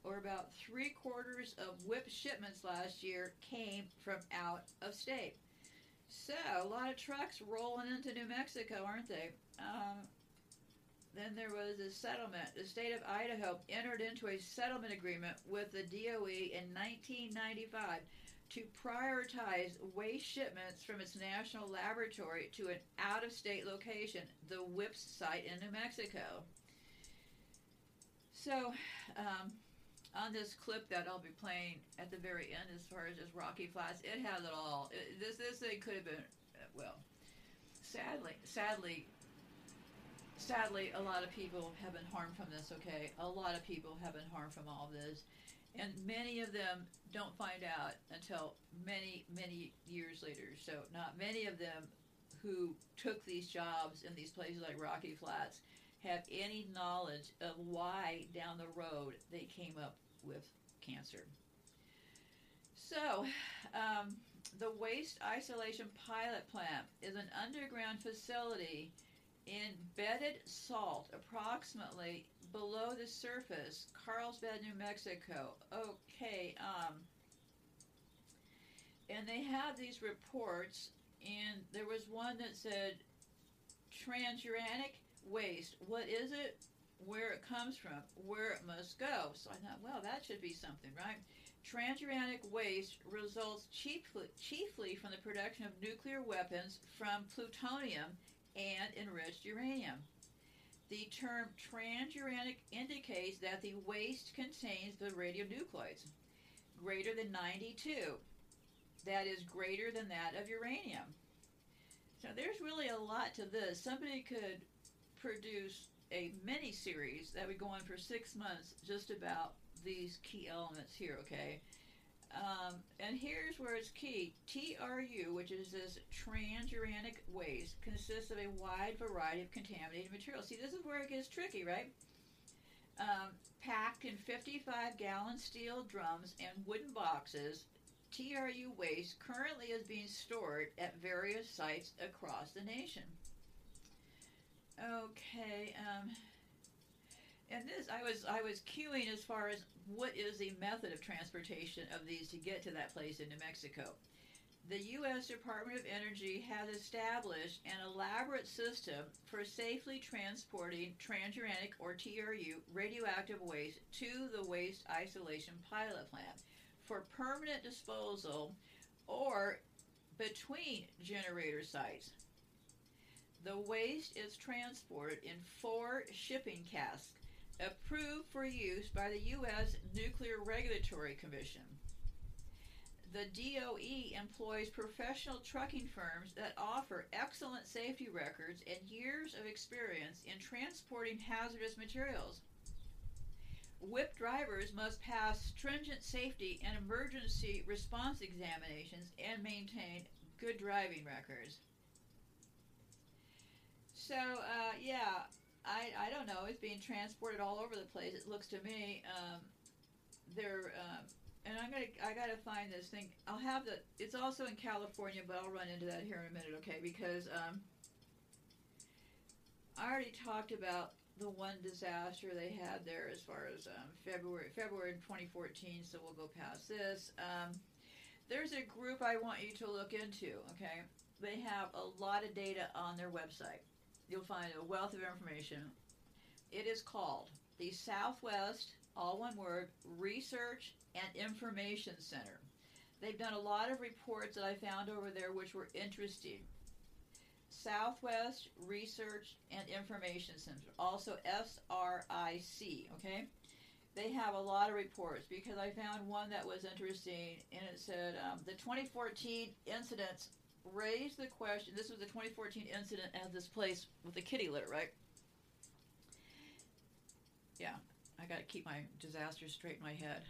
or about three quarters of WIPP shipments last year, came from out of state. So, a lot of trucks rolling into New Mexico, aren't they? Um, then there was a settlement. The state of Idaho entered into a settlement agreement with the DOE in 1995 to prioritize waste shipments from its national laboratory to an out of state location, the WIPS site in New Mexico. So, um, on this clip that I'll be playing at the very end, as far as this Rocky Flats, it has it all. It, this this thing could have been, uh, well, sadly, sadly, sadly, a lot of people have been harmed from this. Okay, a lot of people have been harmed from all this, and many of them don't find out until many many years later. So not many of them who took these jobs in these places like Rocky Flats have any knowledge of why down the road they came up with cancer. So, um, the Waste Isolation Pilot Plant is an underground facility in bedded salt approximately below the surface, Carlsbad, New Mexico. Okay, um, and they have these reports, and there was one that said transuranic waste. What is it? Where it comes from? Where it must go? So I thought, well, that should be something, right? Transuranic waste results chiefly, chiefly from the production of nuclear weapons from plutonium and enriched uranium. The term transuranic indicates that the waste contains the radionuclides greater than 92. That is greater than that of uranium. So there's really a lot to this. Somebody could produce a mini series that would go on for six months just about these key elements here, okay? Um, and here's where it's key. TRU, which is this transuranic waste, consists of a wide variety of contaminated materials. See, this is where it gets tricky, right? Um, packed in 55 gallon steel drums and wooden boxes, TRU waste currently is being stored at various sites across the nation. Okay. Um, and this, I was I was queuing as far as what is the method of transportation of these to get to that place in New Mexico. The U.S. Department of Energy has established an elaborate system for safely transporting transuranic or TRU radioactive waste to the waste isolation pilot plant for permanent disposal or between generator sites. The waste is transported in four shipping casks approved for use by the U.S. Nuclear Regulatory Commission. The DOE employs professional trucking firms that offer excellent safety records and years of experience in transporting hazardous materials. WIPP drivers must pass stringent safety and emergency response examinations and maintain good driving records. So, uh, yeah, I, I don't know. It's being transported all over the place. It looks to me. Um, they're um, and I'm gonna I gotta find this thing. I'll have the. It's also in California, but I'll run into that here in a minute, okay? Because um, I already talked about the one disaster they had there as far as um, February February 2014. So we'll go past this. Um, there's a group I want you to look into. Okay, they have a lot of data on their website. You'll find a wealth of information. It is called the Southwest, all one word, Research and Information Center. They've done a lot of reports that I found over there which were interesting. Southwest Research and Information Center, also SRIC, okay? They have a lot of reports because I found one that was interesting and it said um, the 2014 incidents raised the question. This was the 2014 incident at this place with the kitty litter, right? Yeah, I got to keep my disasters straight in my head.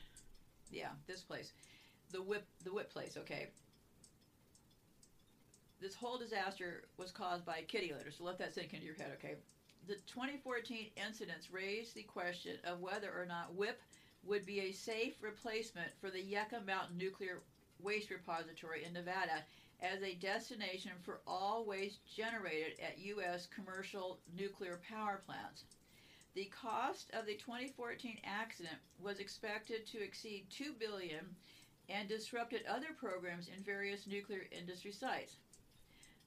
Yeah, this place, the WIPP, the WIPP place. Okay. This whole disaster was caused by kitty litter, so let that sink into your head, okay? The 2014 incidents raised the question of whether or not WIPP would be a safe replacement for the Yucca Mountain Nuclear Waste Repository in Nevada as a destination for all waste generated at U.S. commercial nuclear power plants. The cost of the 2014 accident was expected to exceed 2 billion and disrupted other programs in various nuclear industry sites.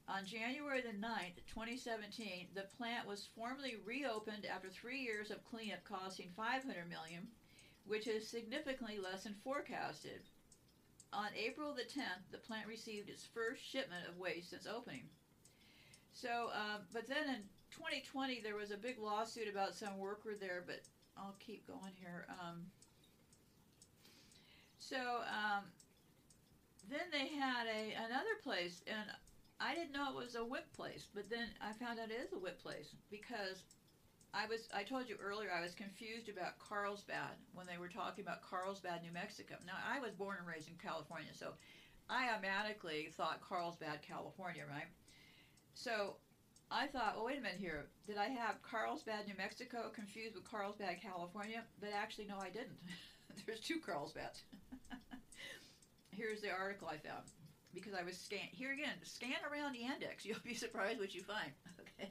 On January the 9th, 2017, the plant was formally reopened after 3 years of cleanup costing 500 million, which is significantly less than forecasted. On April the 10th, the plant received its first shipment of waste since opening. So, um, but then in 2020, there was a big lawsuit about some worker there, but I'll keep going here. Um, so, um, then they had a another place, and I didn't know it was a WIPP place, but then I found out it is a WIPP place because I was I told you earlier I was confused about Carlsbad when they were talking about Carlsbad, New Mexico. Now I was born and raised in California, so I automatically thought Carlsbad, California, right? So I thought, well, wait a minute here. Did I have Carlsbad, New Mexico confused with Carlsbad, California? But actually, no, I didn't. (laughs) There's two Carlsbads. (laughs) Here's the article I found because I was scan here again. Scan around the index. (laughs) You'll be surprised what you find. Okay.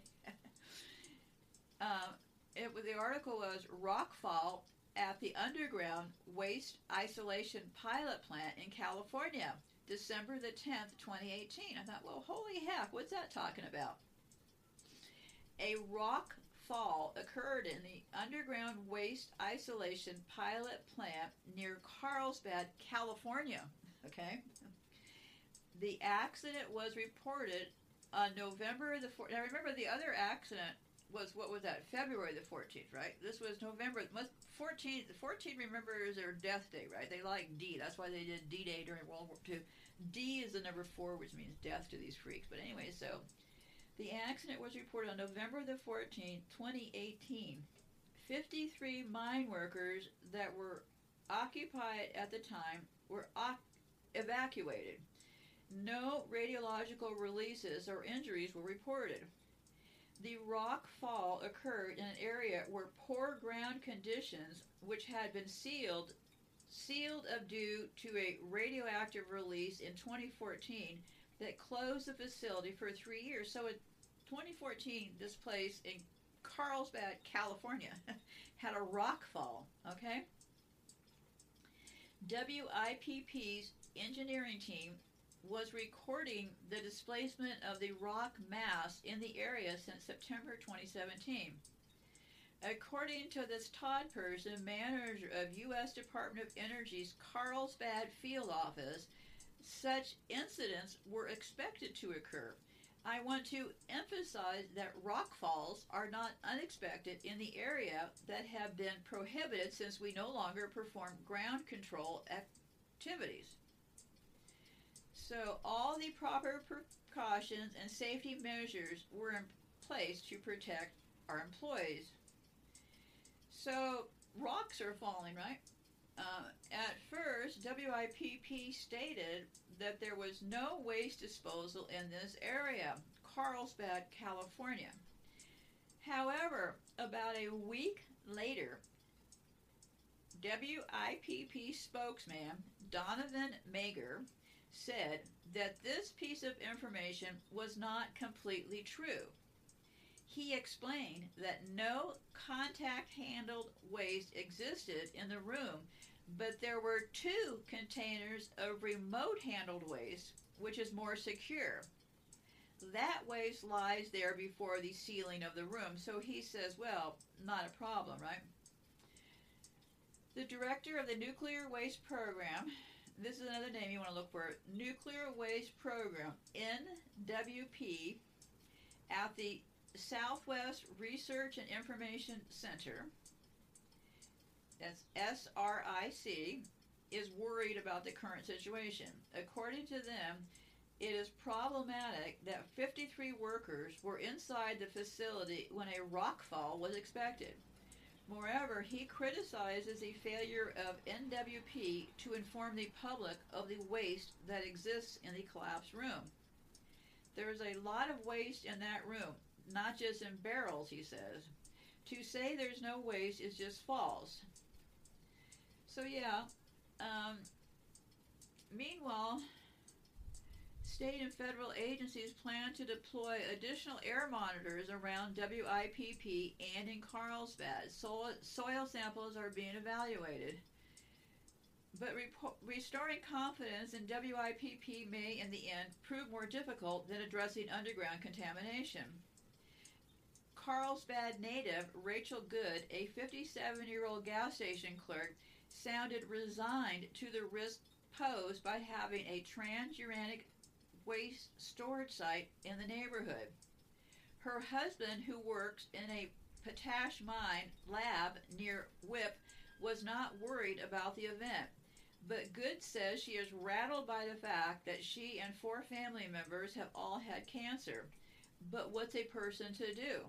Um, it the article was rockfall at the underground waste isolation pilot plant in California, December the 10th, 2018. I thought, well, holy heck, what's that talking about? A rock fall occurred in the underground waste isolation pilot plant near Carlsbad, California. Okay. The accident was reported on November the 4th. Now remember the other accident was what was that? February the 14th, right? This was November 14th. The 14th remembers their death day, right? They like D. That's why they did D Day during World War II. D is the number 4 which means death to these freaks. But anyway, so the accident was reported on November the 14th, 2018. 53 mine workers that were occupied at the time were evacuated. No radiological releases or injuries were reported. The rock fall occurred in an area where poor ground conditions, which had been sealed, sealed of due to a radioactive release in 2014, that closed the facility for three years. So in 2014, this place in Carlsbad, California, (laughs) had a rock fall. Okay. WIPP's engineering team was recording the displacement of the rock mass in the area since September 2017. According to this Todd person, manager of U.S. Department of Energy's Carlsbad field office, such incidents were expected to occur. I want to emphasize that rock falls are not unexpected in the area that have been prohibited since we no longer perform ground control activities. So, all the proper precautions and safety measures were in place to protect our employees. So, rocks are falling, right? Uh, at first, WIPP stated that there was no waste disposal in this area, Carlsbad, California. However, about a week later, WIPP spokesman Donovan Mager said that this piece of information was not completely true. He explained that no contact handled waste existed in the room but there were two containers of remote handled waste, which is more secure. That waste lies there before the ceiling of the room, so he says, well, not a problem, right? The director of the Nuclear Waste Program, this is another name you want to look for Nuclear Waste Program, NWP, at the Southwest Research and Information Center that's SRIC, is worried about the current situation. According to them, it is problematic that 53 workers were inside the facility when a rockfall was expected. Moreover, he criticizes the failure of NWP to inform the public of the waste that exists in the collapsed room. There is a lot of waste in that room, not just in barrels, he says. To say there's no waste is just false. So yeah. Um, meanwhile, state and federal agencies plan to deploy additional air monitors around WIPP and in Carlsbad. Soil, samples are being evaluated. But restoring confidence in WIPP may, in the end, prove more difficult than addressing underground contamination. Carlsbad native Rachel Good, a 57 year old gas station clerk, sounded resigned to the risk posed by having a transuranic waste storage site in the neighborhood. Her husband, who works in a potash mine lab near WIPP, was not worried about the event. But Good says she is rattled by the fact that she and four family members have all had cancer. But what's a person to do?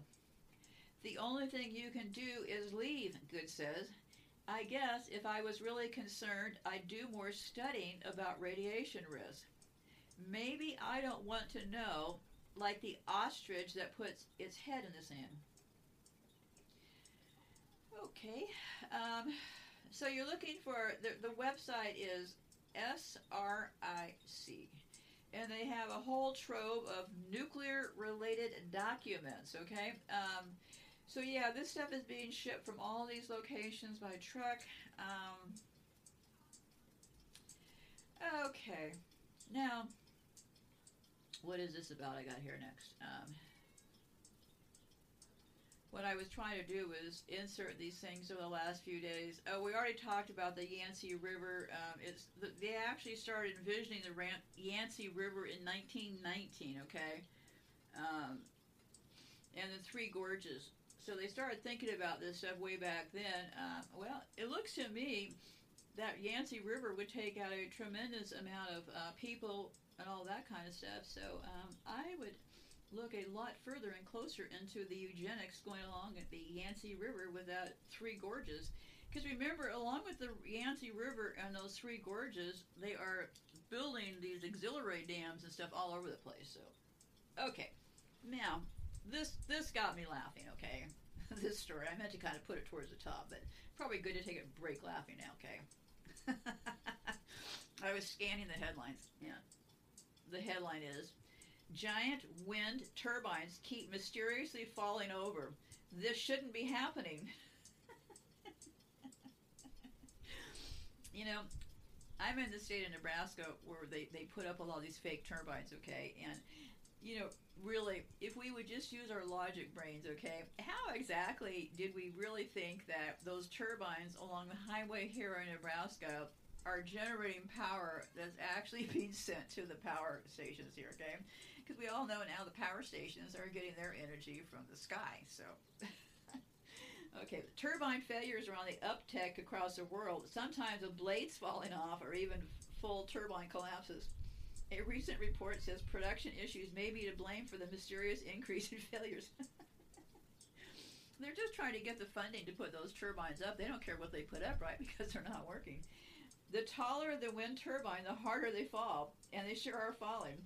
The only thing you can do is leave, Good says. I guess if I was really concerned, I'd do more studying about radiation risk. Maybe I don't want to know, like the ostrich that puts its head in the sand. Okay, um, so you're looking for the, the website is SRIC, and they have a whole trove of nuclear related documents. Okay, um, so yeah, this stuff is being shipped from all these locations by truck. Um, okay, now what is this about? I got here next. Um, what I was trying to do was insert these things over the last few days. Oh, we already talked about the Yangtze River. Um, it's they actually started envisioning the Ran- Yangtze River in 1919. Okay, um, and the Three Gorges so they started thinking about this stuff way back then. Uh, well, it looks to me that Yangtze River would take out a tremendous amount of uh, people and all that kind of stuff. So um, I would look a lot further and closer into the eugenics going along at the Yangtze River with that three gorges. Because remember, along with the Yangtze River and those three gorges, they are building these auxiliary dams and stuff all over the place. So, okay, now this this got me laughing. Okay, (laughs) this story. I meant to kind of put it towards the top, but probably good to take a break laughing now. Okay. (laughs) I was scanning the headlines. Yeah, the headline is Giant wind turbines keep mysteriously falling over. This shouldn't be happening. (laughs) you know, I'm in the state of Nebraska where they, they put up a lot of these fake turbines, okay? And, you know, really, if we would just use our logic brains, okay, how exactly did we really think that those turbines along the highway here in Nebraska are generating power that's actually (laughs) being sent to the power stations here, okay? Because we all know now the power stations are getting their energy from the sky, so. (laughs) okay, turbine failures are on the uptick across the world, sometimes with blades falling off or even full turbine collapses. A recent report says production issues may be to blame for the mysterious increase in (laughs) failures. they're just trying to get the funding to put those turbines up. They don't care what they put up, right? Because they're not working. The taller the wind turbine, the harder they fall, and they sure are falling.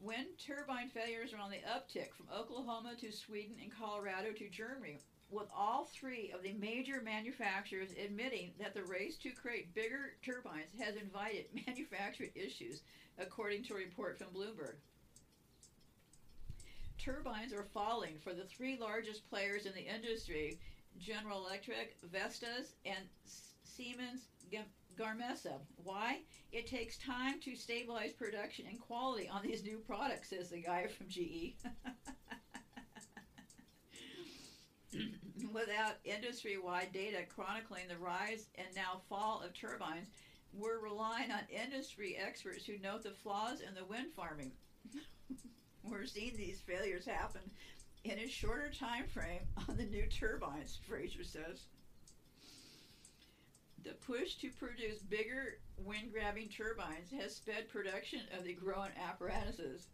Wind turbine failures are on the uptick from Oklahoma to Sweden and Colorado to Germany, with all three of the major manufacturers admitting that the race to create bigger turbines has invited (laughs) manufacturing issues, according to a report from Bloomberg. Turbines are falling for the three largest players in the industry General Electric, Vestas, and Siemens Gamesa. Why? It takes time to stabilize production and quality on these new products, says the guy from GE. (laughs) Without industry wide data chronicling the rise and now fall of turbines, we're relying on industry experts who note the flaws in the wind farming. (laughs) we're seeing these failures happen in a shorter time frame on the new turbines, Fraser says. The push to produce bigger wind grabbing turbines has sped production of the growing apparatuses.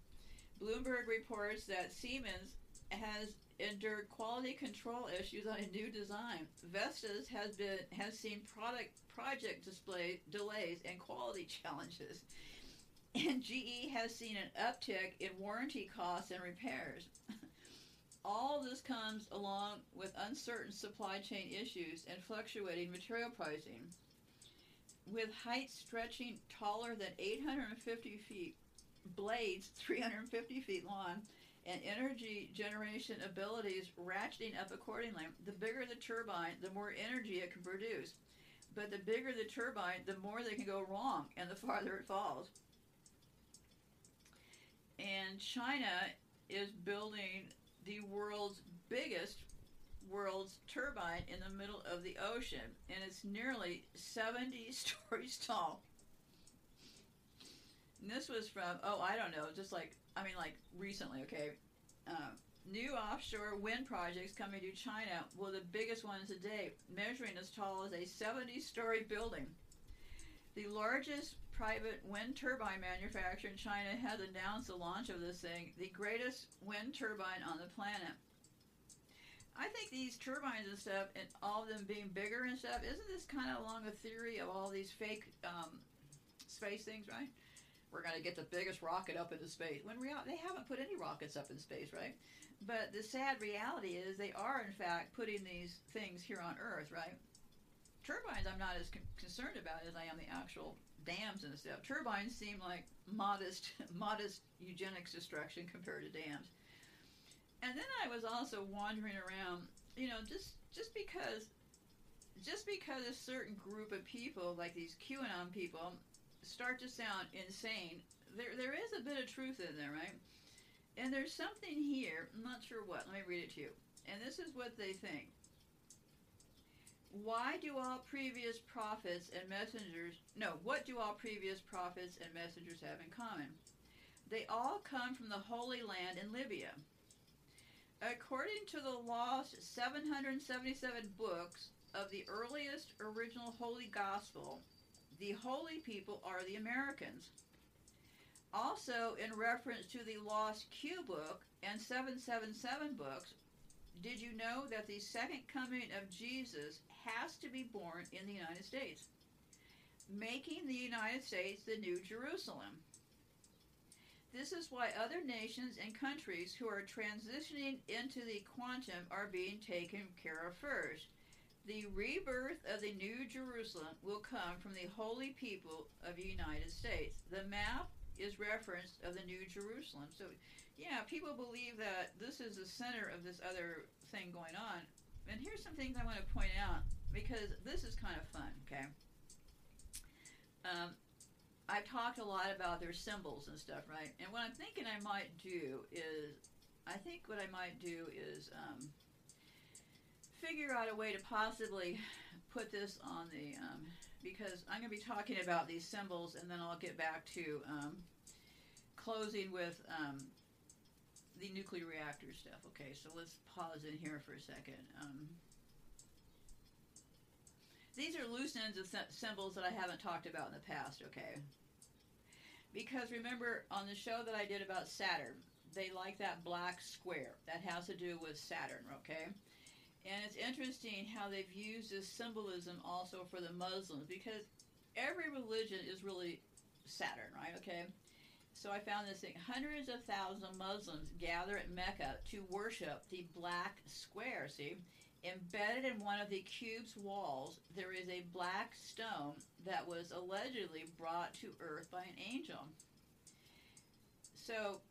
Bloomberg reports that Siemens has endured quality control issues on a new design. Vestas has been has seen product project display delays and quality challenges. And GE has seen an uptick in warranty costs and repairs. (laughs) All this comes along with uncertain supply chain issues and fluctuating material pricing. With heights stretching taller than 850 feet, blades 350 feet long, and energy generation abilities ratcheting up accordingly, the bigger the turbine, the more energy it can produce. But the bigger the turbine, the more they can go wrong and the farther it falls. And China is building the world's biggest world's turbine in the middle of the ocean, and it's nearly 70 (laughs) stories tall. And this was from, oh, I don't know, just like, I mean, like recently, okay? Uh, new offshore wind projects coming to China, well, the biggest ones to date, measuring as tall as a 70 story building. The largest private wind turbine manufacturer in China has announced the launch of this thing, the greatest wind turbine on the planet. I think these turbines and stuff, and all of them being bigger and stuff, isn't this kind of along the theory of all these fake um, space things, right? We're going to get the biggest rocket up into space. When real, they haven't put any rockets up in space, right? But the sad reality is they are, in fact, putting these things here on Earth, right? Turbines, I'm not as con- concerned about as I am the actual dams and stuff. Turbines seem like modest, (laughs) modest eugenics destruction compared to dams. And then I was also wandering around, you know, just just because, just because a certain group of people, like these QAnon people, start to sound insane, there there is a bit of truth in there, right? And there's something here. I'm not sure what. Let me read it to you. And this is what they think. Why do all previous prophets and messengers, no, what do all previous prophets and messengers have in common? They all come from the Holy Land in Libya. According to the lost 777 books of the earliest original Holy Gospel, the holy people are the Americans. Also, in reference to the lost Q book and 777 books, did you know that the second coming of Jesus has to be born in the United States, making the United States the New Jerusalem? This is why other nations and countries who are transitioning into the quantum are being taken care of first. The rebirth of the New Jerusalem will come from the holy people of the United States. The map is reference of the New Jerusalem. So, yeah, people believe that this is the center of this other thing going on. And here's some things I want to point out because this is kind of fun, okay? Um, I've talked a lot about their symbols and stuff, right? And what I'm thinking I might do is, I think what I might do is um, figure out a way to possibly put this on the, um, because I'm going to be talking about these symbols and then I'll get back to um, closing with um, the nuclear reactor stuff. Okay, so let's pause in here for a second. Um, these are loose ends of symbols that I haven't talked about in the past, okay? Because remember on the show that I did about Saturn, they like that black square. That has to do with Saturn, okay? And it's interesting how they've used this symbolism also for the Muslims because every religion is really Saturn, right? Okay? So I found this thing. Hundreds of thousands of Muslims gather at Mecca to worship the black square, see? Embedded in one of the cube's walls, there is a black stone that was allegedly brought to earth by an angel. So,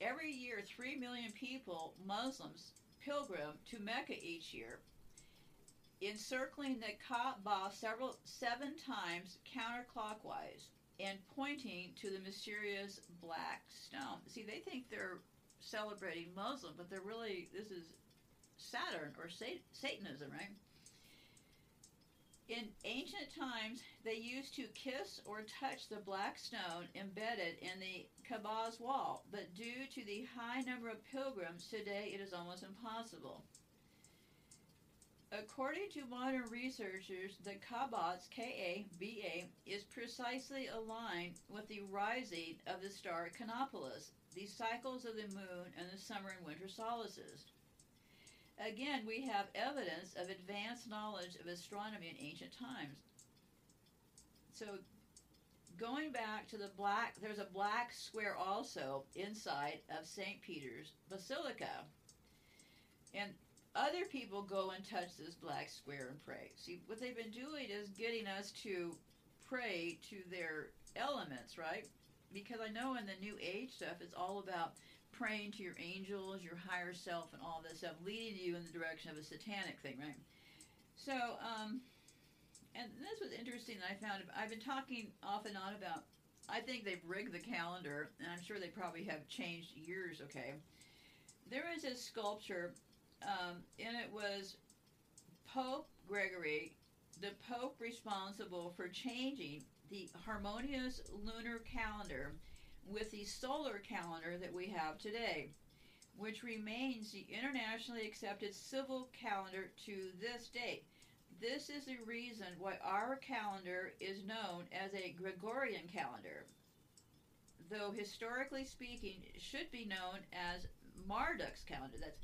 every year, 3 million people, Muslims, pilgrim to Mecca each year, encircling the Kaaba several seven times counterclockwise and pointing to the mysterious black stone. See, they think they're celebrating Muslim, but they're really this is Saturn or Satanism, right? In ancient times, they used to kiss or touch the black stone embedded in the Kaaba's wall, but due to the high number of pilgrims today, it is almost impossible. According to modern researchers, the Kaaba's K-A-B-A is precisely aligned with the rising of the star Canopus, the cycles of the moon and the summer and winter solstices. Again, we have evidence of advanced knowledge of astronomy in ancient times. So, going back to the black, there's a black square also inside of St. Peter's Basilica. And other people go and touch this black square and pray. See, what they've been doing is getting us to pray to their elements, right? Because I know in the New Age stuff, it's all about praying to your angels, your higher self, and all this stuff, leading you in the direction of a satanic thing, right? So, um, and this was interesting that I found. I've been talking off and on about. I think they've rigged the calendar, and I'm sure they probably have changed years. Okay, there is a sculpture, um, and it was Pope Gregory, the Pope responsible for changing the harmonious lunar calendar with the solar calendar that we have today, which remains the internationally accepted civil calendar to this date. This is the reason why our calendar is known as a Gregorian calendar, though historically speaking, it should be known as Marduk's calendar. That's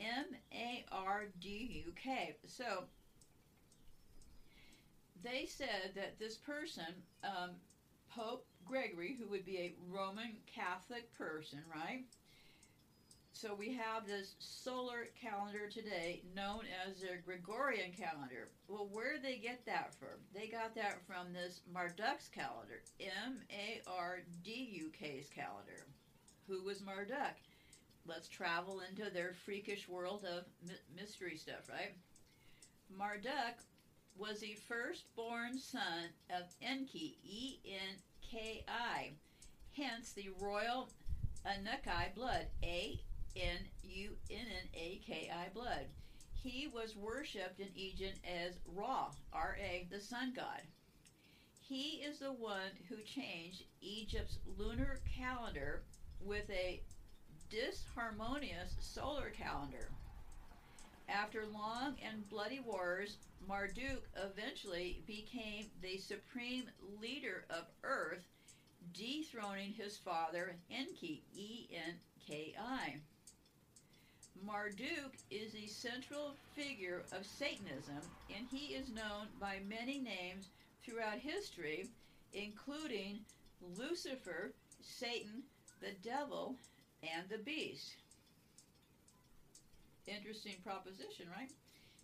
M A R D U K. So they said that this person, um, Pope Gregory, who would be a Roman Catholic person, right? So we have this solar calendar today known as the Gregorian calendar. Well, where did they get that from? They got that from this Marduk's calendar, M A R D U K's calendar. Who was Marduk? Let's travel into their freakish world of mystery stuff, right? Marduk was the firstborn son of Enki, E N K-I. Hence the royal Anunnaki blood, A N U N N A K I blood. He was worshipped in Egypt as Ra, R A, the sun god. He is the one who changed Egypt's lunar calendar with a disharmonious solar calendar. After long and bloody wars, Marduk eventually became the supreme leader of Earth, dethroning his father Enki, E N K I. Marduk is the central figure of Satanism, and he is known by many names throughout history, including Lucifer, Satan, the devil, and the beast. Interesting proposition, right?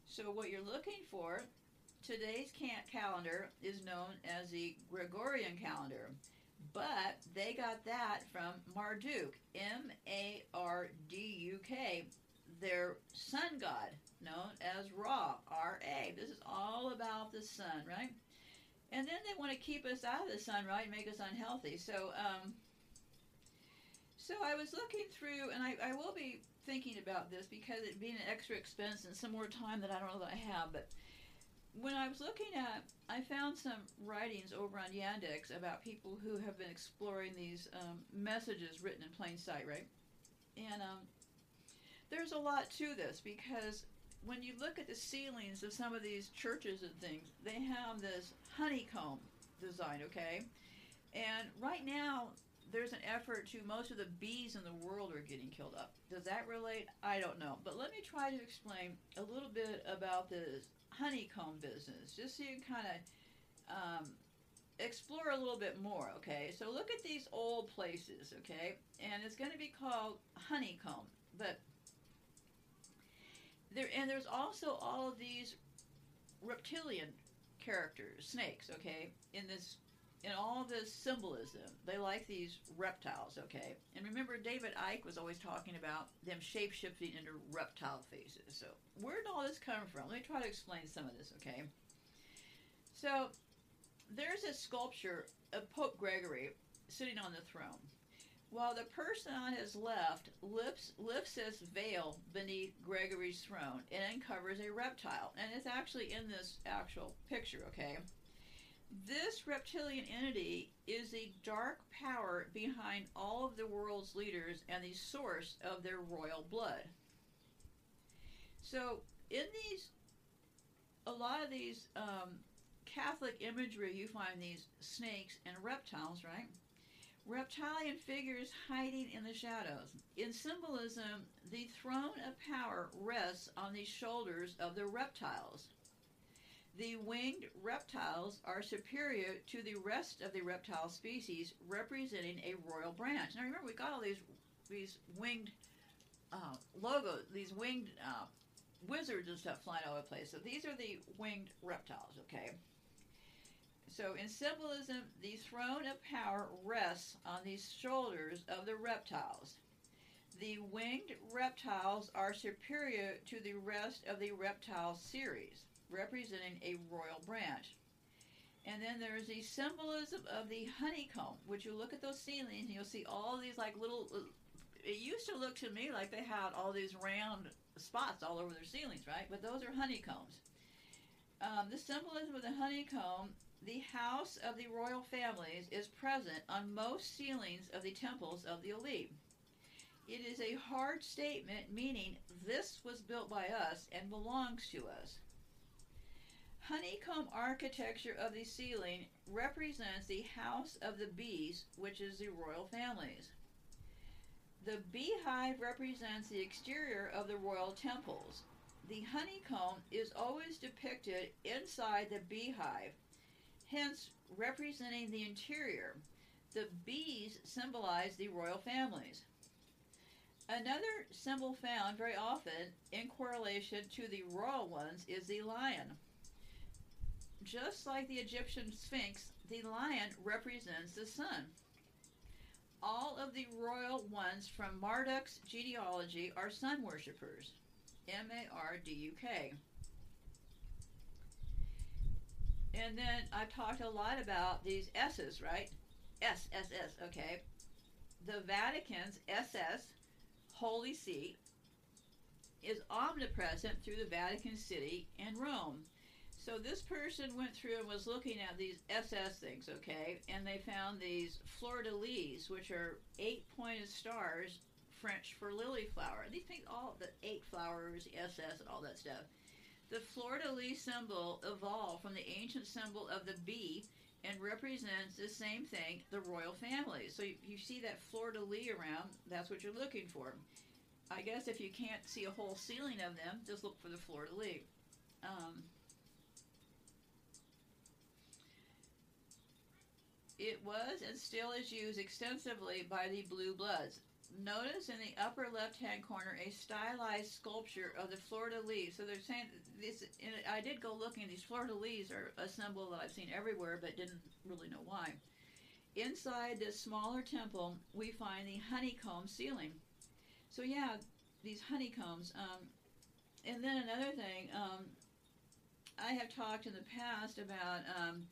So what you're looking for, today's calendar is known as the Gregorian calendar. but they got that from Marduk, M A R D U K, their sun god, known as Ra, R A. This is all about the sun, right? And then they want to keep us out of the sun, right? Make us unhealthy. So, um, so I was looking through, and I, I will be thinking about this because it being an extra expense and some more time that I don't know that I have. But when I was looking at, I found some writings over on Yandex about people who have been exploring these um, messages written in plain sight, right? And um, there's a lot to this because when you look at the ceilings of some of these churches and things, they have this honeycomb design, okay? And right now, there's an effort to most of the bees in the world are getting killed up. Does that relate? I don't know. But let me try to explain a little bit about this honeycomb business, just so you kind of um, explore a little bit more, okay? So look at these old places, okay? And it's going to be called honeycomb. But there, and there's also all of these reptilian characters, snakes, okay, in this in all this symbolism. They like these reptiles, okay? And remember, David Icke was always talking about them shape shifting into reptile faces. So, where did all this come from? Let me try to explain some of this, okay? So, there's a sculpture of Pope Gregory sitting on the throne. While the person on his left lifts, lifts this veil beneath Gregory's throne and uncovers a reptile. And it's actually in this actual picture, okay? This reptilian entity is the dark power behind all of the world's leaders and the source of their royal blood. So, in these, a lot of these um, Catholic imagery, you find these snakes and reptiles, right? Reptilian figures hiding in the shadows. In symbolism, the throne of power rests on the shoulders of the reptiles. The winged reptiles are superior to the rest of the reptile species, representing a royal branch. Now remember, we got all these these winged uh, logos, these winged uh, wizards and stuff flying all over the place. So these are the winged reptiles, okay? So in symbolism, the throne of power rests on the shoulders of the reptiles. The winged reptiles are superior to the rest of the reptile series representing a royal branch. And then there's the symbolism of the honeycomb, which you look at those ceilings and you'll see all these like little. It used to look to me like they had all these round spots all over their ceilings, right? But those are honeycombs. Um, the symbolism of the honeycomb, the house of the royal families, is present on most ceilings of the temples of the elite. It is a hard statement, meaning this was built by us and belongs to us. Honeycomb architecture of the ceiling represents the house of the bees, which is the royal families. The beehive represents the exterior of the royal temples. The honeycomb is always depicted inside the beehive, hence representing the interior. The bees symbolize the royal families. Another symbol found very often in correlation to the royal ones is the lion. Just like the Egyptian Sphinx, the lion represents the sun. All of the royal ones from Marduk's genealogy are sun worshippers. M A R D U K. And then I've talked a lot about these S's, right? S, S, S, okay. The Vatican's SS, Holy See, is omnipresent through the Vatican City and Rome. So this person went through and was looking at these SS things, okay, and they found these fleur de lis, which are eight pointed stars, French for lily flower. These things, all the eight flowers, SS, and all that stuff. The fleur de lis symbol evolved from the ancient symbol of the bee and represents the same thing, the royal family. So you, you see that fleur de lis around, that's what you're looking for. I guess if you can't see a whole ceiling of them, just look for the fleur de lis. Um, It was and still is used extensively by the Blue Bloods. Notice in the upper left-hand corner a stylized sculpture of the fleur de lis. So they're saying this. I did go looking. These fleur de lis are a symbol that I've seen everywhere, but didn't really know why. inside this smaller temple, we find the honeycomb ceiling. So yeah, these honeycombs. Um, and then another thing, um, I have talked in the past about um,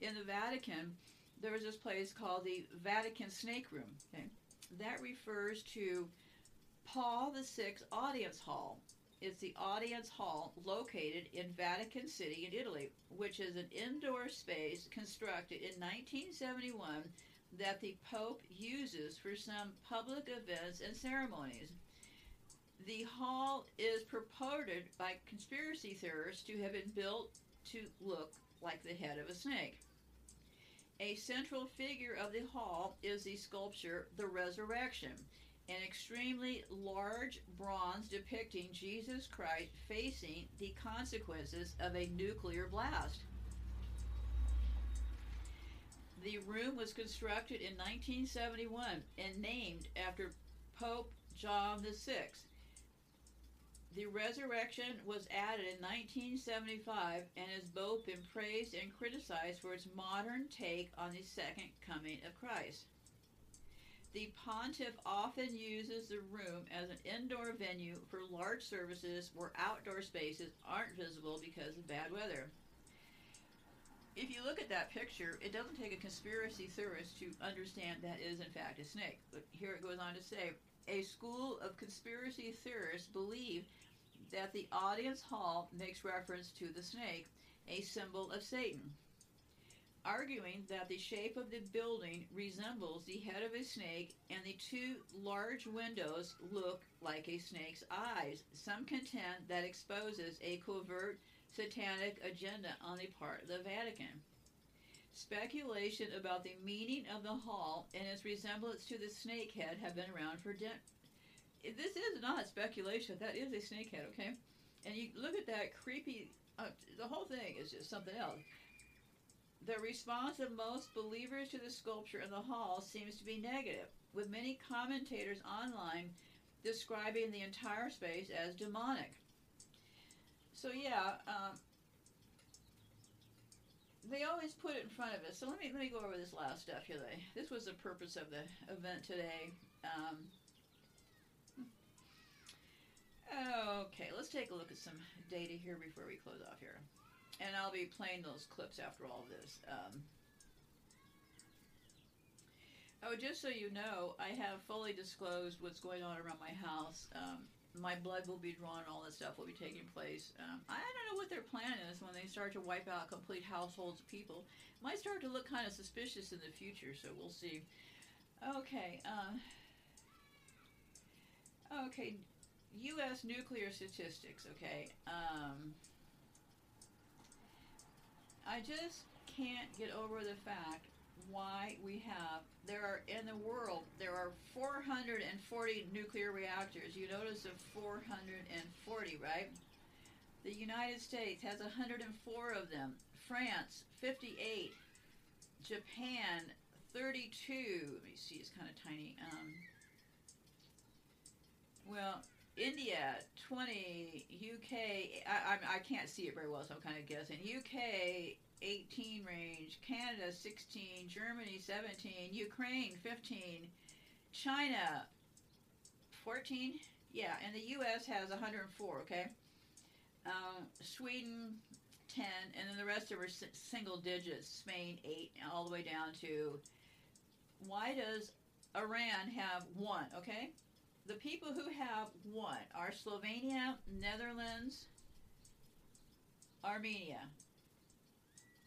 in the Vatican, there was this place called the Vatican Snake Room. Okay, that refers to Paul VI Audience Hall. It's the audience hall located in Vatican City in Italy, which is an indoor space constructed in 1971 that the Pope uses for some public events and ceremonies. The hall is purported by conspiracy theorists to have been built to look like the head of a snake. A central figure of the hall is the sculpture The Resurrection, an extremely large bronze depicting Jesus Christ facing the consequences of a nuclear blast. The room was constructed in 1971 and named after Pope John VI. The resurrection was added in 1975 and has both been praised and criticized for its modern take on the second coming of Christ. The pontiff often uses the room as an indoor venue for large services where outdoor spaces aren't visible because of bad weather. If you look at that picture, it doesn't take a conspiracy theorist to understand that is in fact a snake. But here it goes on to say a school of conspiracy theorists believe that the audience hall makes reference to the snake, a symbol of Satan arguing that the shape of the building resembles the head of a snake and the two large windows look like a snake's eyes. Some contend that exposes a covert satanic agenda on the part of the Vatican. Speculation about the meaning of the hall and its resemblance to the snake head have been around for de- this is not speculation. That is a snake head, okay? And you look at that creepy. Uh, the whole thing is just something else. The response of most believers to the sculpture in the hall seems to be negative, with many commentators online describing the entire space as demonic. So, yeah, um, they always put it in front of us. So, let me, let me go over this last stuff here. This was the purpose of the event today. Um, okay, let's take a look at some data here before we close off here and I'll be playing those clips after all of this. Um, oh, just so you know, I have fully disclosed what's going on around my house. Um, my blood will be drawn, all this stuff will be taking place. Um, I don't know what their plan is when they start to wipe out complete households of people. It might start to look kind of suspicious in the future, so we'll see. Okay. Uh, okay. U.S. nuclear statistics. Okay. Um, I just can't get over the fact why we have there are in the world there are 440 nuclear reactors. You notice the 440, right? The United States has 104 of them. France 58. Japan 32. Let me see, it's kind of tiny. Um, well, India 20, UK I, I, I can't see it very well, so I'm kind of guessing. UK 18 range, Canada 16, Germany 17, Ukraine 15, China 14. Yeah, and the U.S. has 104. Okay, um, Sweden 10, and then the rest of are single digits. Spain 8, all the way down to. Why does Iran have one? Okay, the people who have one are Slovenia, Netherlands, Armenia.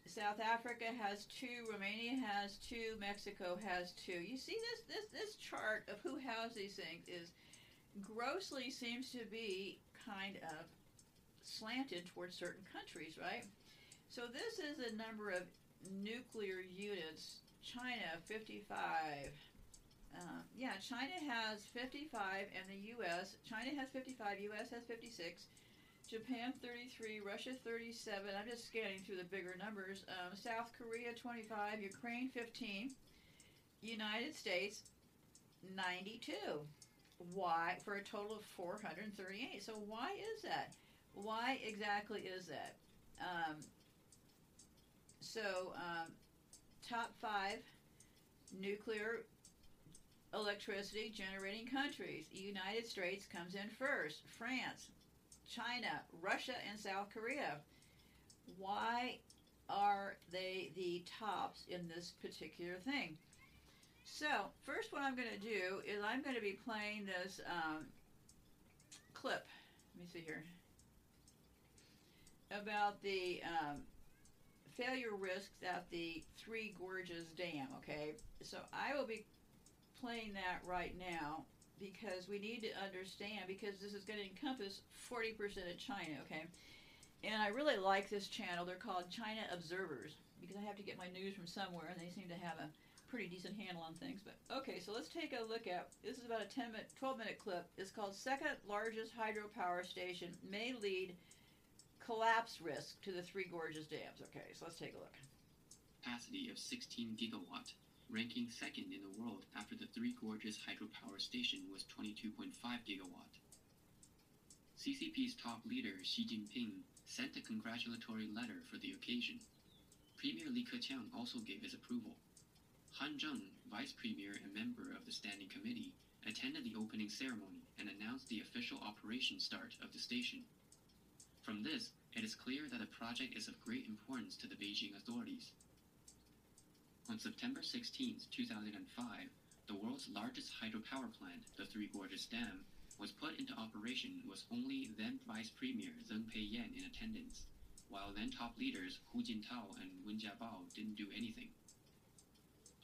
South Africa has two, Romania has two, Mexico has two. You see this this this chart of who has these things is grossly seems to be kind of slanted towards certain countries, right? So this is the number of nuclear units. China 55, uh, yeah, China has 55, and the U.S. China has 55, U.S. has 56, Japan 33, Russia 37. I'm just scanning through the bigger numbers. Um, South Korea 25, Ukraine 15, United States 92. Why for a total of 438? So why is that? Why exactly is that? Um, so um, top five nuclear electricity generating countries. United States comes in first, France, China, Russia, and South Korea. Why are they the tops in this particular thing? So, first, what I'm going to do is I'm going to be playing this um, clip. Let me see here. About the um, failure risks at the Three Gorges Dam, okay? So, I will be playing that right now because we need to understand because this is going to encompass 40% of China, okay? And I really like this channel. They're called China Observers because I have to get my news from somewhere and they seem to have a pretty decent handle on things. But okay, so let's take a look at this is about a 10 minute 12 minute clip. It's called second largest hydropower station may lead collapse risk to the Three Gorges dams. Okay, so let's take a look. capacity of 16 gigawatt, ranking second in the world after the Three Gorges hydropower station was 22.5 gigawatt. CCP's top leader Xi Jinping sent a congratulatory letter for the occasion. Premier Li Keqiang also gave his approval. Han Zheng, vice premier and member of the standing committee, attended the opening ceremony and announced the official operation start of the station. From this, it is clear that the project is of great importance to the Beijing authorities. On September 16, 2005, the world's largest hydropower plant, the Three Gorges Dam, was put into operation with only then Vice Premier Zheng Peiyan in attendance, while then top leaders Hu Jintao and Wen Jiabao didn't do anything.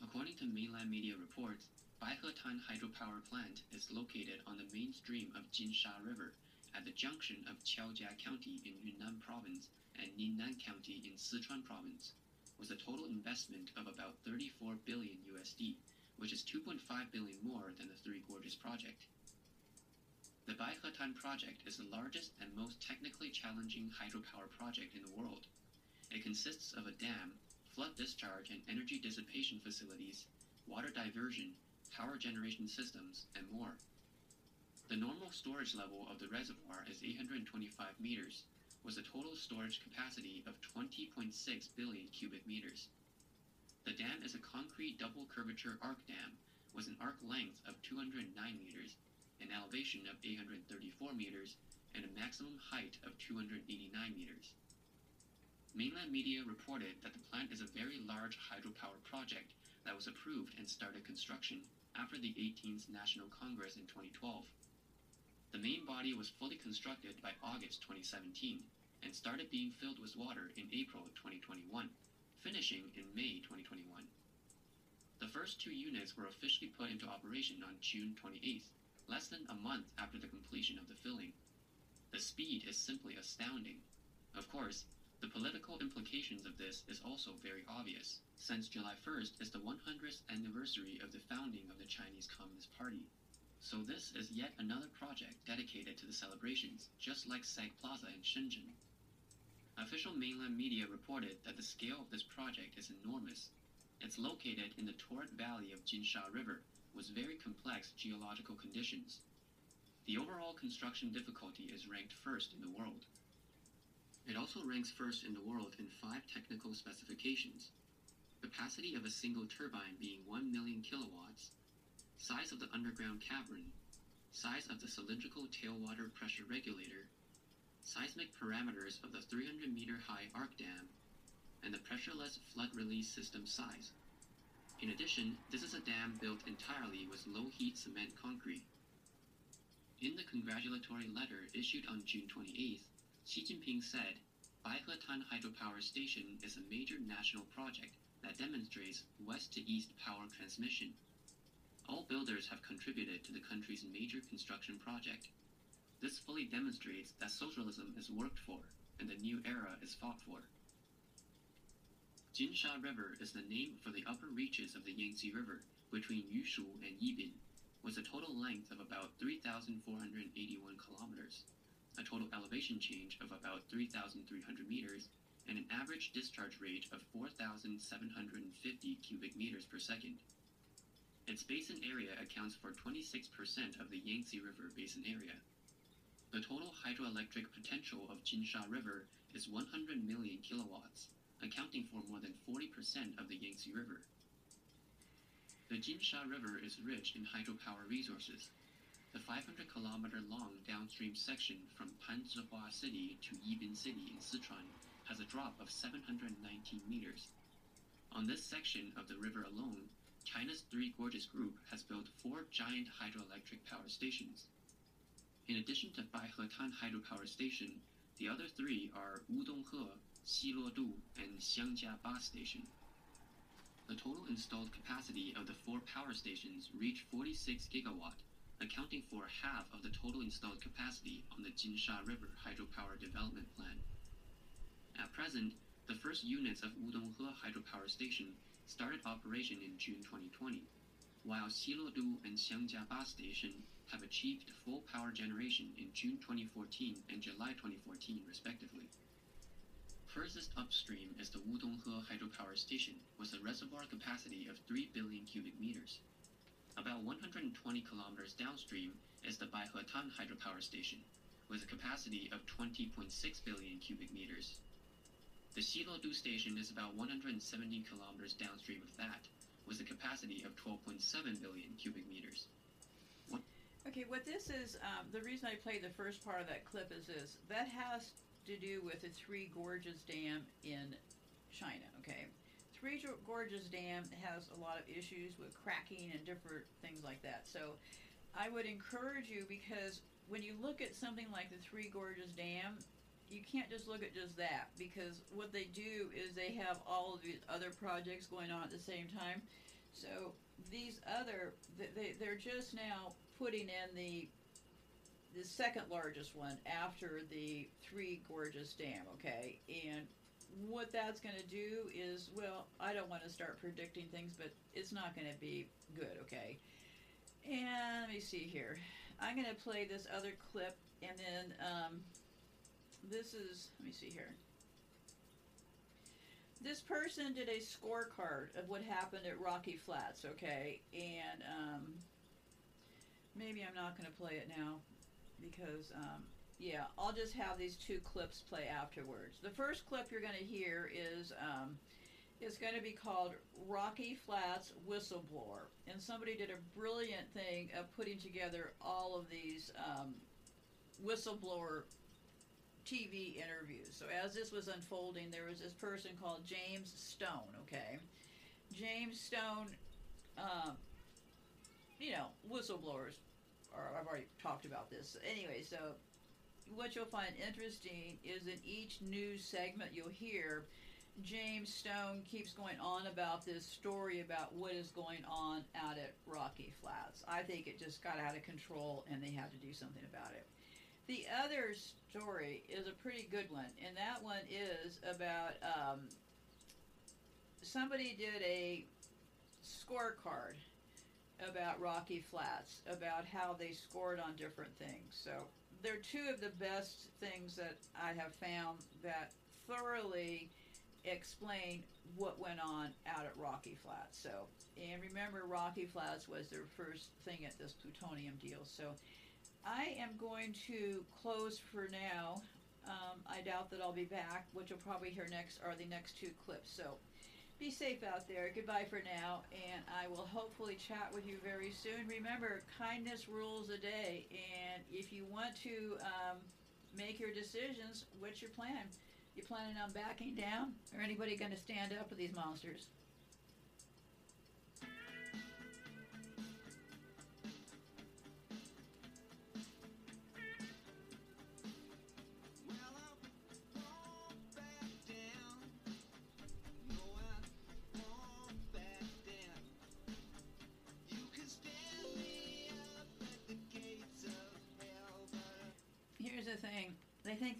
According to mainland media reports, Baihetan hydropower plant is located on the main stream of Jinsha River at the junction of Qiaojia County in Yunnan Province and Ningnan County in Sichuan Province, with a total investment of about 34 billion USD, which is 2.5 billion more than the Three Gorges project. The Baihetan project is the largest and most technically challenging hydropower project in the world. It consists of a dam, flood discharge and energy dissipation facilities, water diversion, power generation systems, and more. The normal storage level of the reservoir is 825 meters, with a total storage capacity of 20.6 billion cubic meters. The dam is a concrete double curvature arc dam with an arc length of 209 meters, an elevation of 834 meters, and a maximum height of 289 meters. Mainland media reported that the plant is a very large hydropower project that was approved and started construction after the 18th National Congress in 2012. The main body was fully constructed by August 2017 and started being filled with water in April 2021, finishing in May 2021. The first two units were officially put into operation on June 28th, less than a month after the completion of the filling. The speed is simply astounding. Of course, the political implications of this is also very obvious, since July 1st is the 100th anniversary of the founding of the Chinese Communist Party. So this is yet another project dedicated to the celebrations, just like Sag Plaza in Shenzhen. Official mainland media reported that the scale of this project is enormous. It's located in the torrent valley of Jinsha River with very complex geological conditions. The overall construction difficulty is ranked first in the world. It also ranks first in the world in five technical specifications. Capacity of a single turbine being 1 million kilowatts, size of the underground cavern, size of the cylindrical tailwater pressure regulator, seismic parameters of the 300 meter high arc dam, and the pressureless flood release system size. In addition, this is a dam built entirely with low heat cement concrete. In the congratulatory letter issued on June 28th, Xi Jinping said, Baihetan Hydropower Station is a major national project that demonstrates west to east power transmission. All builders have contributed to the country's major construction project. This fully demonstrates that socialism is worked for and the new era is fought for. Jinsha River is the name for the upper reaches of the Yangtze River between Yushu and Yibin, with a total length of about 3,481 kilometers, a total elevation change of about 3,300 meters, and an average discharge rate of 4,750 cubic meters per second. Its basin area accounts for 26% of the Yangtze River basin area. The total hydroelectric potential of Jinsha River is 100 million kilowatts, accounting for more than 40% of the Yangtze River. The Jinsha River is rich in hydropower resources. The 500 kilometer long downstream section from Panzhihua City to Yibin City in Sichuan has a drop of 719 meters. On this section of the river alone, China's Three Gorges Group has built four giant hydroelectric power stations. In addition to Baihetan Hydropower Station, the other three are Wudonghe, Xiluodu, and Xiangjiaba Station. The total installed capacity of the four power stations reached 46 gigawatt, accounting for half of the total installed capacity on the Jinsha River Hydropower Development Plan. At present, the first units of Wudonghe Hydropower Station started operation in June 2020, while Xiluodu and Xiangjiaba Station have achieved full power generation in June 2014 and July 2014, respectively. Furthest upstream is the Wudonghe Hydropower Station with a reservoir capacity of 3 billion cubic meters. About 120 kilometers downstream is the Baihetan Hydropower Station with a capacity of 20.6 billion cubic meters. The Xiluodu Station is about 170 kilometers downstream of that with a capacity of 12.7 billion cubic meters. Okay, what this is, um, the reason I played the first part of that clip is this. That has to do with the Three Gorges Dam in China, okay? Three Gorges Dam has a lot of issues with cracking and different things like that. So I would encourage you because when you look at something like the Three Gorges Dam, you can't just look at just that because what they do is they have all of these other projects going on at the same time. So these other, they, they're just now putting in the the second largest one after the Three Gorges Dam, okay? And what that's going to do is, well, I don't want to start predicting things, but it's not going to be good, okay? And let me see here. I'm going to play this other clip, and then um, this is, let me see here. This person did a scorecard of what happened at Rocky Flats, okay? And um, maybe I'm not going to play it now because um, yeah, I'll just have these two clips play afterwards. The first clip you're going to hear is um, is going to be called Rocky Flats Whistleblower, and somebody did a brilliant thing of putting together all of these um, whistleblower TV interviews. So as this was unfolding, there was this person called James Stone. Okay, James Stone, um, you know, whistleblowers or I've already talked about this. Anyway, so what you'll find interesting is in each news segment you'll hear James Stone keeps going on about this story about what is going on out at Rocky Flats. I think it just got out of control and they had to do something about it. The other story is a pretty good one, and that one is about um, somebody did a scorecard about Rocky Flats, about how they scored on different things. So they're two of the best things that I have found that thoroughly explain what went on out at Rocky Flats. So, and remember, Rocky Flats was their first thing at this plutonium deal. So, I am going to close for now. Um, I doubt that I'll be back. What you'll probably hear next are the next two clips. So, be safe out there. Goodbye for now, and I will hopefully chat with you very soon. Remember, kindness rules a day, and if you want to um, make your decisions, what's your plan? You planning on backing down, or anybody going to stand up to these monsters?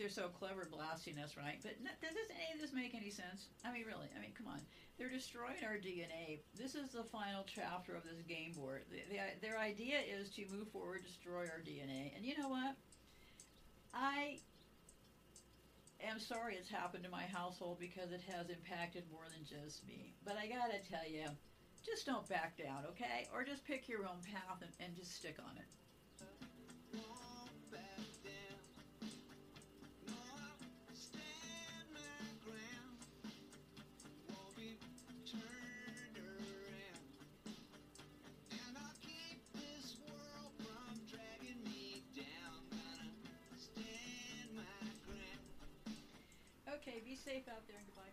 They're so clever blasting us, right? But n- does this, any of this make any sense? I mean, really? I mean, come on. They're destroying our DNA. This is the final chapter of this game board. The, the, their idea is to move forward, destroy our DNA. And you know what? I am sorry it's happened to my household because it has impacted more than just me. But I gotta tell you, just don't back down, okay? Or just pick your own path and, and just stick on it. Okay, be safe out there and goodbye.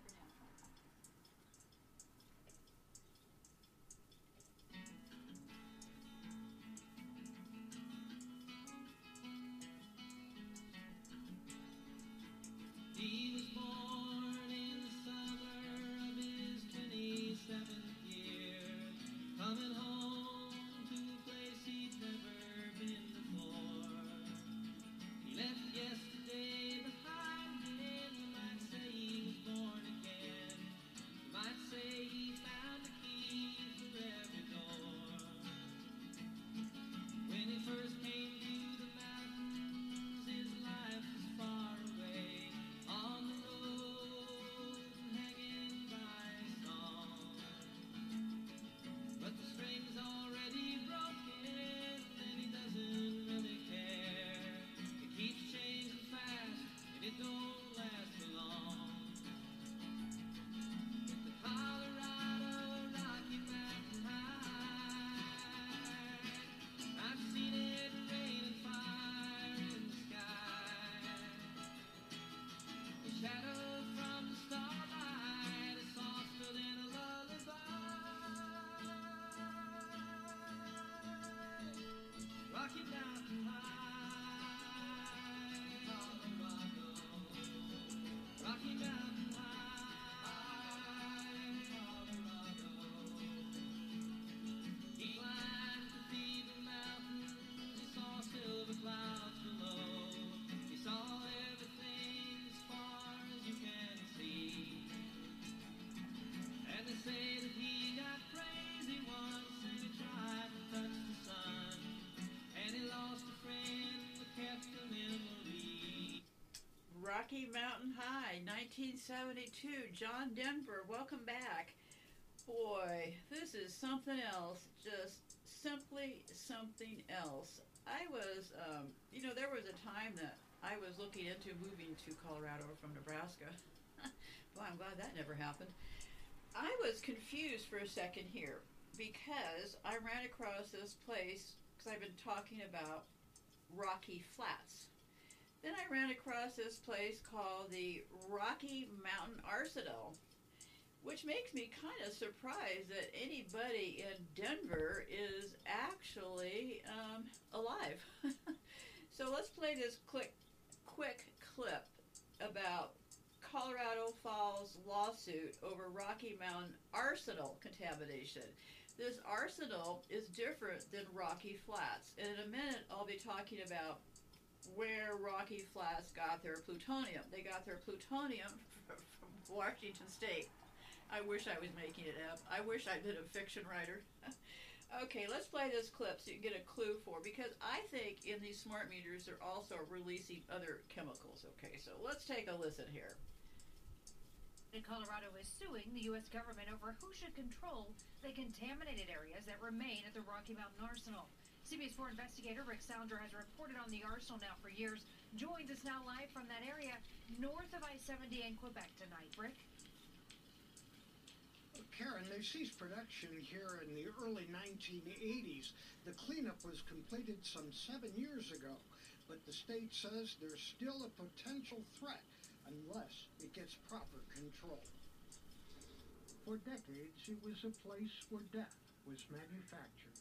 Rocky Mountain High, 1972. John Denver, welcome back. Boy, this is something else. Just simply something else. I was, um, you know, there was a time that I was looking into moving to Colorado from Nebraska. (laughs) Boy, I'm glad that never happened. I was confused for a second here because I ran across this place because I've been talking about Rocky Flats. Then I ran across this place called the Rocky Mountain Arsenal, which makes me kind of surprised that anybody in Denver is actually um, alive. (laughs) so let's play this quick, quick clip about Colorado Falls lawsuit over Rocky Mountain arsenal contamination. This arsenal is different than Rocky Flats, and in a minute I'll be talking about where Rocky Flats got their plutonium. They got their plutonium from Washington State. I wish I was making it up. I wish I'd been a fiction writer. (laughs) okay, let's play this clip so you can get a clue for because I think in these smart meters they're also releasing other chemicals. Okay, so let's take a listen here. Colorado is suing the U.S. government over who should control the contaminated areas that remain at the Rocky Mountain Arsenal. CBS 4 investigator Rick Sounder has reported on the arsenal now for years. Joins us now live from that area north of I-70 in Quebec tonight. Rick? Karen, they ceased production here in the early 1980s. The cleanup was completed some seven years ago, but the state says there's still a potential threat unless it gets proper control. For decades, it was a place where death was manufactured.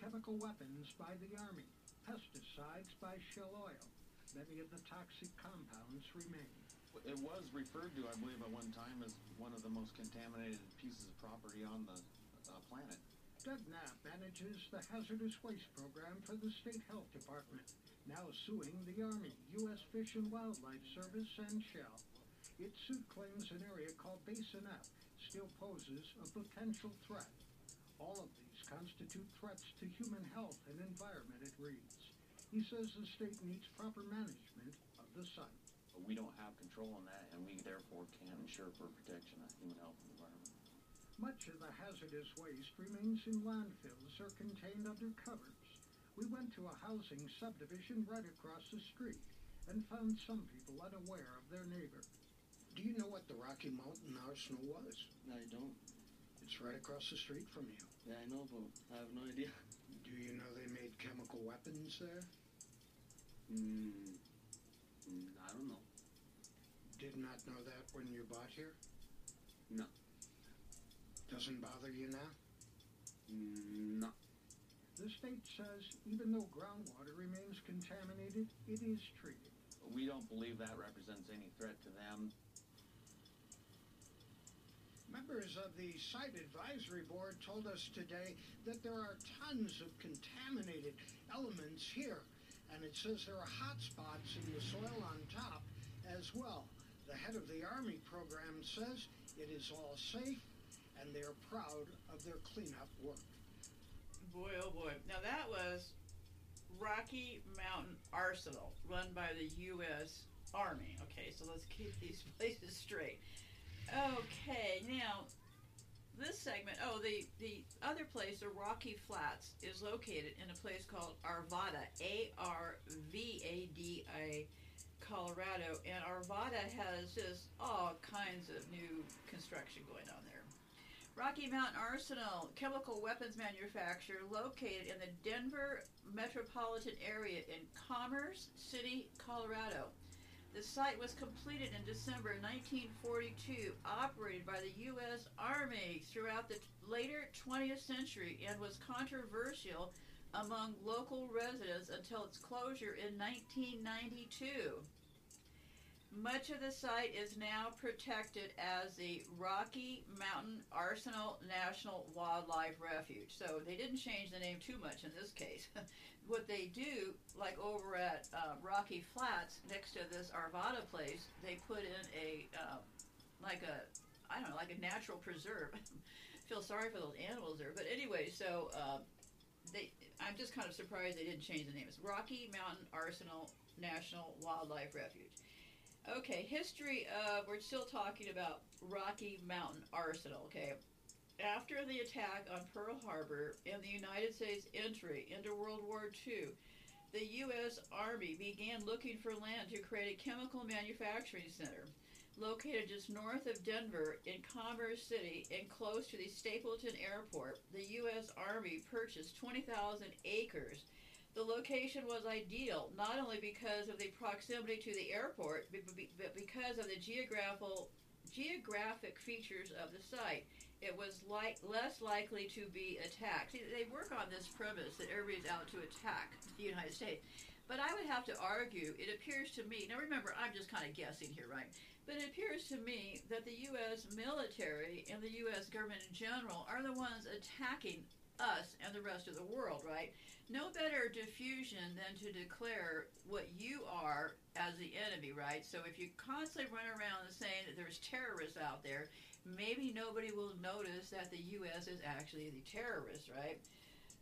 Chemical weapons by the Army, pesticides by Shell Oil. Many of the toxic compounds remain. It was referred to, I believe, at one time as one of the most contaminated pieces of property on the uh, planet. Doug Knapp manages the hazardous waste program for the state health department, now suing the Army, U.S. Fish and Wildlife Service, and Shell. Its suit claims an area called Basin F still poses a potential threat. All of these constitute threats to human health and environment, it reads. He says the state needs proper management of the site. But we don't have control on that, and we therefore can't ensure for protection of human health and environment. Much of the hazardous waste remains in landfills or contained under covers. We went to a housing subdivision right across the street and found some people unaware of their neighbor. Do you know what the Rocky Mountain Arsenal was? I don't. It's right across the street from you. Yeah, I know, but I have no idea. Do you know they made chemical weapons there? Mm, mm, I don't know. Did not know that when you bought here? No. Doesn't bother you now? Mm, no. The state says even though groundwater remains contaminated, it is treated. We don't believe that represents any threat to them. Members of the Site Advisory Board told us today that there are tons of contaminated elements here, and it says there are hot spots in the soil on top as well. The head of the Army program says it is all safe, and they are proud of their cleanup work. Boy, oh boy. Now that was Rocky Mountain Arsenal, run by the U.S. Army. Okay, so let's keep these (laughs) places straight. Okay, now this segment. Oh, the the other place, the Rocky Flats, is located in a place called Arvada, A R V A D I, Colorado, and Arvada has just all kinds of new construction going on there. Rocky Mountain Arsenal, chemical weapons manufacturer located in the Denver metropolitan area in Commerce City, Colorado. The site was completed in December 1942, operated by the U.S. Army throughout the t- later 20th century, and was controversial among local residents until its closure in 1992. Much of the site is now protected as the Rocky Mountain Arsenal National Wildlife Refuge. So they didn't change the name too much in this case. (laughs) what they do, like over at uh, Rocky Flats next to this Arvada place, they put in a uh, like a I don't know, like a natural preserve. (laughs) Feel sorry for those animals there, but anyway, so uh, they. I'm just kind of surprised they didn't change the name. It's Rocky Mountain Arsenal National Wildlife Refuge. Okay, history of, we're still talking about Rocky Mountain Arsenal, okay? After the attack on Pearl Harbor and the United States entry into World War II, the U.S. Army began looking for land to create a chemical manufacturing center. Located just north of Denver in Commerce City and close to the Stapleton Airport, the U.S. Army purchased 20,000 acres the location was ideal not only because of the proximity to the airport, but because of the geographical geographic features of the site. It was like less likely to be attacked. See, they work on this premise that everybody's out to attack the United States. But I would have to argue, it appears to me, now remember, I'm just kind of guessing here, right? But it appears to me that the U.S. military and the U.S. government in general are the ones attacking us and the rest of the world, right? no better diffusion than to declare what you are as the enemy, right? So if you constantly run around saying that there's terrorists out there, maybe nobody will notice that the U.S. is actually the terrorist, right?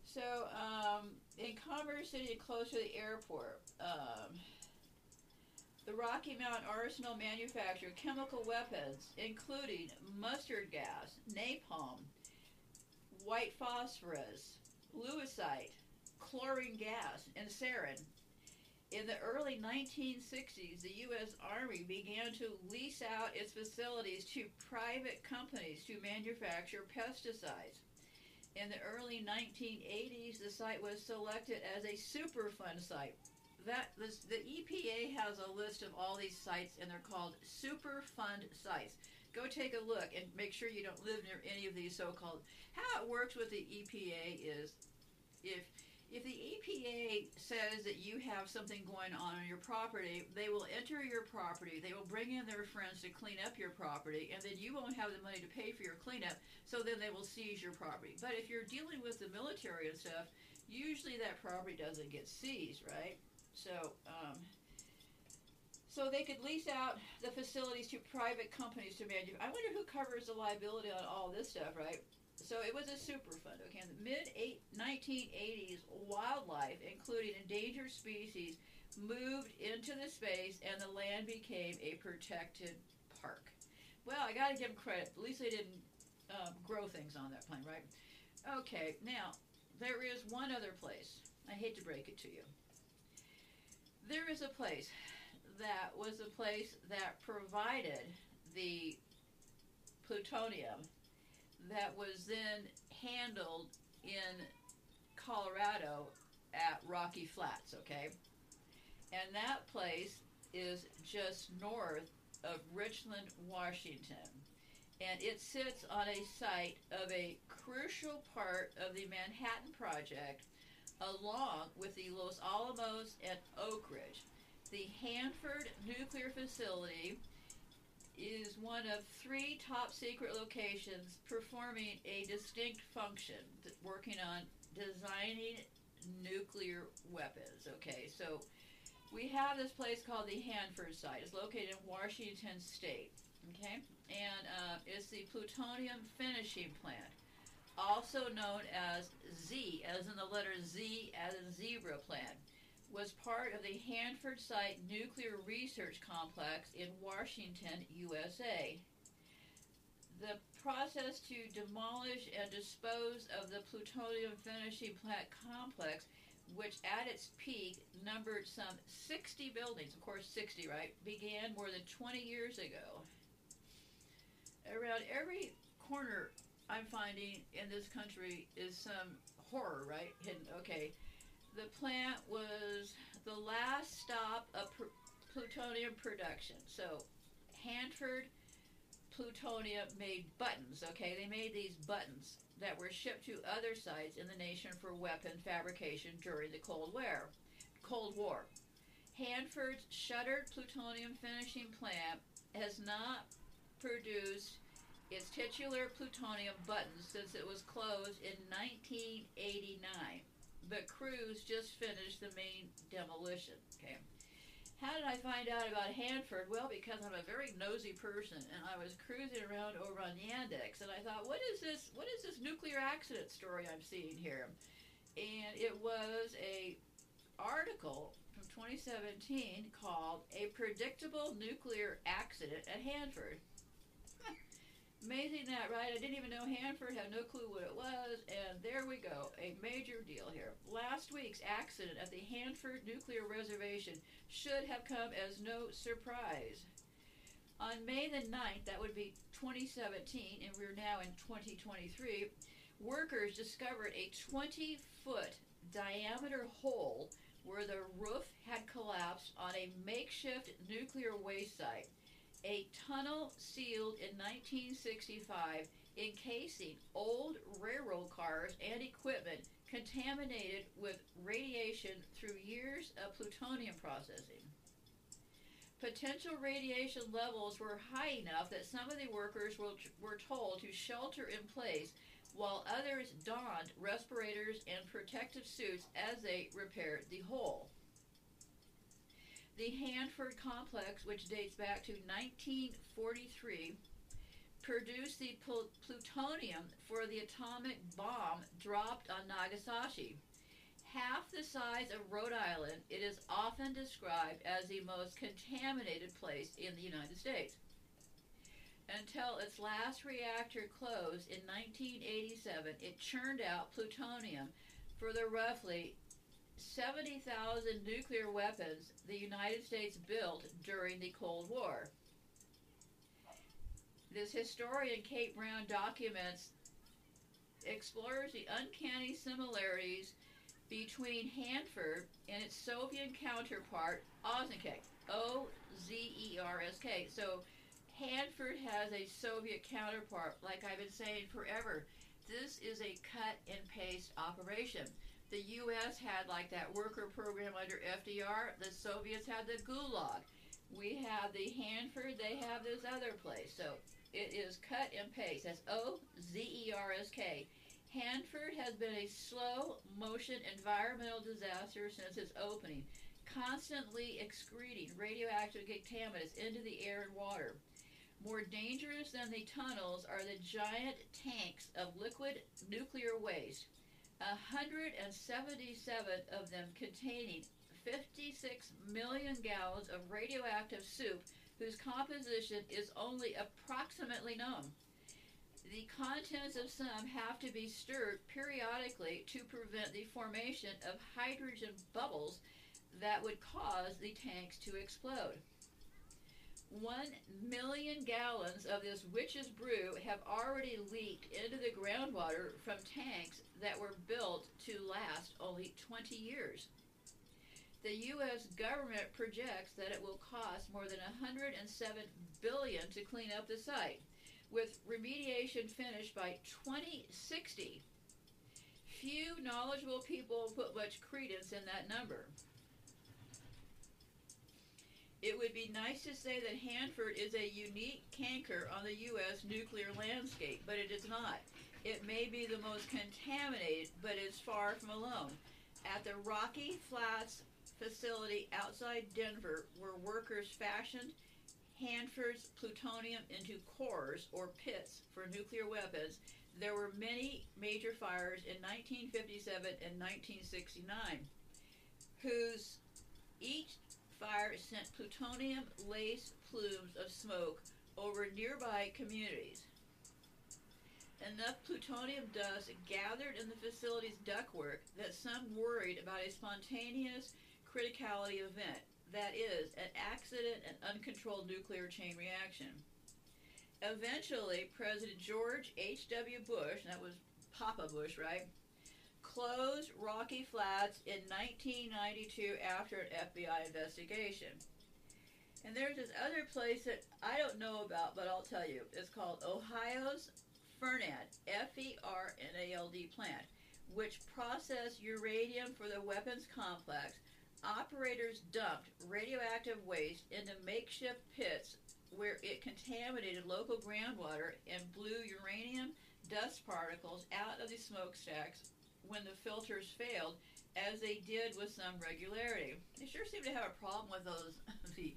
So um, in Commerce City, close to the airport, um, the Rocky Mountain Arsenal manufactured chemical weapons, including mustard gas, napalm, white phosphorus, lewisite, chlorine gas, and sarin. In the early 1960s, the U.S. Army began to lease out its facilities to private companies to manufacture pesticides. In the early 1980s, the site was selected as a Superfund site. That the EPA has a list of all these sites, and they're called Superfund sites. Go take a look and make sure you don't live near any of these so-called. How it works with the EPA is, if if the EPA says that you have something going on on your property, they will enter your property, they will bring in their friends to clean up your property, and then you won't have the money to pay for your cleanup, so then they will seize your property. But if you're dealing with the military and stuff, usually that property doesn't get seized, right? So, um, so they could lease out the facilities to private companies to manage. I wonder who covers the liability on all this stuff, right? So it was a superfund. Okay, in the mid 1980s, wildlife, including endangered species, moved into the space, and the land became a protected park. Well, I got to give them credit. At least they didn't um, grow things on that plain, right? Okay, now there is one other place. I hate to break it to you. There is a place that was the place that provided the plutonium that was then handled in Colorado at Rocky Flats, okay? And that place is just north of Richland, Washington. And it sits on a site of a crucial part of the Manhattan Project, along with the Los Alamos and Oak Ridge. The Hanford Nuclear Facility is one of three top secret locations performing a distinct function, working on designing nuclear weapons. Okay, so we have this place called the Hanford site. It's located in Washington State. Okay, and uh, it's the plutonium finishing plant, also known as Z, as in the letter Z, as in zebra plant, was part of the Hanford Site Nuclear Research Complex in Washington, USA. The process to demolish and dispose of the plutonium finishing plant complex, which at its peak numbered some 60 buildings, of course 60, right, began more than 20 years ago. Around every corner I'm finding in this country is some horror, right? Hidden. Okay. The plant was the last stop of plutonium production. So, Hanford Plutonium made buttons, okay? They made these buttons that were shipped to other sites in the nation for weapon fabrication during the Cold War. Cold War. Hanford's shuttered plutonium finishing plant has not produced its titular plutonium buttons since it was closed in 1989. But crews just finished the main demolition. Okay. How did I find out about Hanford? Well, because I'm a very nosy person, and I was cruising around over on Yandex, and I thought, what is this? What is this nuclear accident story I'm seeing here? And it was a article from 2017 called "A Predictable Nuclear Accident at Hanford." Amazing that, right? I didn't even know Hanford, had no clue what it was, and there we go, a major deal here. Last week's accident at the Hanford Nuclear Reservation should have come as no surprise. On May the 9th, that would be 2017, and we're now in 2023, workers discovered a 20 foot diameter hole where the roof had collapsed on a makeshift nuclear waste site a tunnel sealed in 1965 encasing old railroad cars and equipment contaminated with radiation through years of plutonium processing. Potential radiation levels were high enough that some of the workers were, were told to shelter in place while others donned respirators and protective suits as they repaired the hole. The Hanford complex, which dates back to 1943, produced the pl- plutonium for the atomic bomb dropped on Nagasaki. Half the size of Rhode Island, it is often described as the most contaminated place in the United States. Until its last reactor closed in 1987, it churned out plutonium for the roughly 70,000 nuclear weapons the United States built during the Cold War. This historian, Kate Brown, documents, explores the uncanny similarities between Hanford and its Soviet counterpart, Ozenkek. O Z E R S K. So, Hanford has a Soviet counterpart, like I've been saying forever. This is a cut and paste operation. The U.S. had like that worker program under FDR. The Soviets had the Gulag. We have the Hanford. They have this other place. So it is cut and paste. That's O Z E R S K. Hanford has been a slow motion environmental disaster since its opening, constantly excreting radioactive contaminants into the air and water. More dangerous than the tunnels are the giant tanks of liquid nuclear waste. 177 of them containing 56 million gallons of radioactive soup whose composition is only approximately known. The contents of some have to be stirred periodically to prevent the formation of hydrogen bubbles that would cause the tanks to explode. One million gallons of this witch's brew have already leaked into the groundwater from tanks that were built to last only 20 years. the U.S. government projects that it will cost more than 107 billion to clean up the site, with remediation finished by 2060. Few knowledgeable people put much credence in that number. It would be nice to say that Hanford is a unique canker on the U.S. nuclear landscape, but it is not. It may be the most contaminated, but is far from alone. At the Rocky Flats facility outside Denver, where workers fashioned Hanford's plutonium into cores or pits for nuclear weapons, there were many major fires in 1957 and 1969, whose each fire sent plutonium laced plumes of smoke over nearby communities. Enough plutonium dust gathered in the facility's ductwork that some worried about a spontaneous criticality event, that is, an accident and uncontrolled nuclear chain reaction. Eventually, President George H.W. Bush, that was Papa Bush, right? Closed Rocky Flats in 1992 after an FBI investigation. And there's this other place that I don't know about, but I'll tell you. It's called Ohio's Fernald, F E R N A L D plant, which processed uranium for the weapons complex. Operators dumped radioactive waste into makeshift pits where it contaminated local groundwater and blew uranium dust particles out of the smokestacks when the filters failed, as they did with some regularity. They sure seem to have a problem with those (laughs) the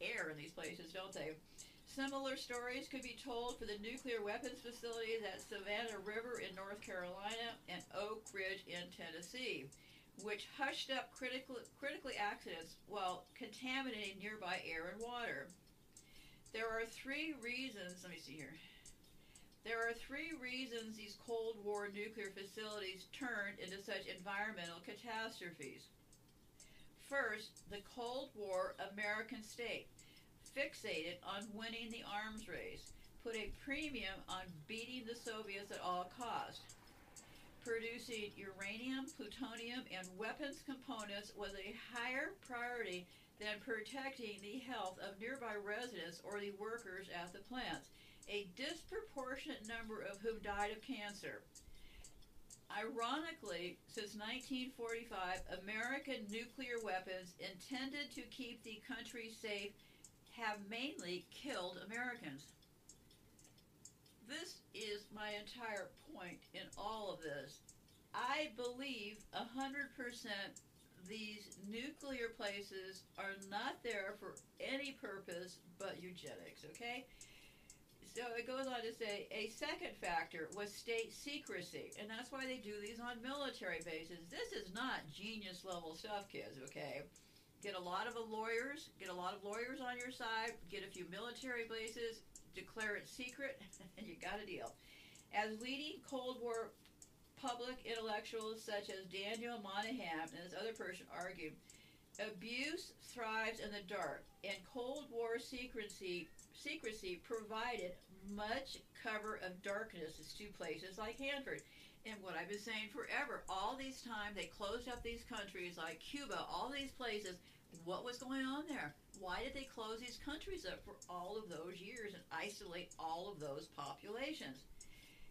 air in these places, don't they? Similar stories could be told for the nuclear weapons facilities at Savannah River in North Carolina and Oak Ridge in Tennessee, which hushed up critical, critically accidents while contaminating nearby air and water. There are three reasons, let me see here. There are three reasons these Cold War nuclear facilities turned into such environmental catastrophes. First, the Cold War American state, fixated on winning the arms race, put a premium on beating the Soviets at all costs. Producing uranium, plutonium, and weapons components was a higher priority than protecting the health of nearby residents or the workers at the plants, a disproportionate number of whom died of cancer. Ironically, since 1945, American nuclear weapons intended to keep the country safe have mainly killed Americans. This is my entire point in all of this. I believe 100% these nuclear places are not there for any purpose but eugenics, okay? So it goes on to say a second factor was state secrecy, and that's why they do these on military bases. This is not genius level stuff, kids, okay? Get a lot of lawyers, get a lot of lawyers on your side, get a few military bases, declare it secret, (laughs) and you got a deal. As leading Cold War public intellectuals such as Daniel Moynihan and this other person argue, abuse thrives in the dark, and Cold War secrecy secrecy provided much cover of darkness is to places like Hanford. And what I've been saying forever, all these time they closed up these countries like Cuba, all these places. What was going on there? Why did they close these countries up for all of those years and isolate all of those populations?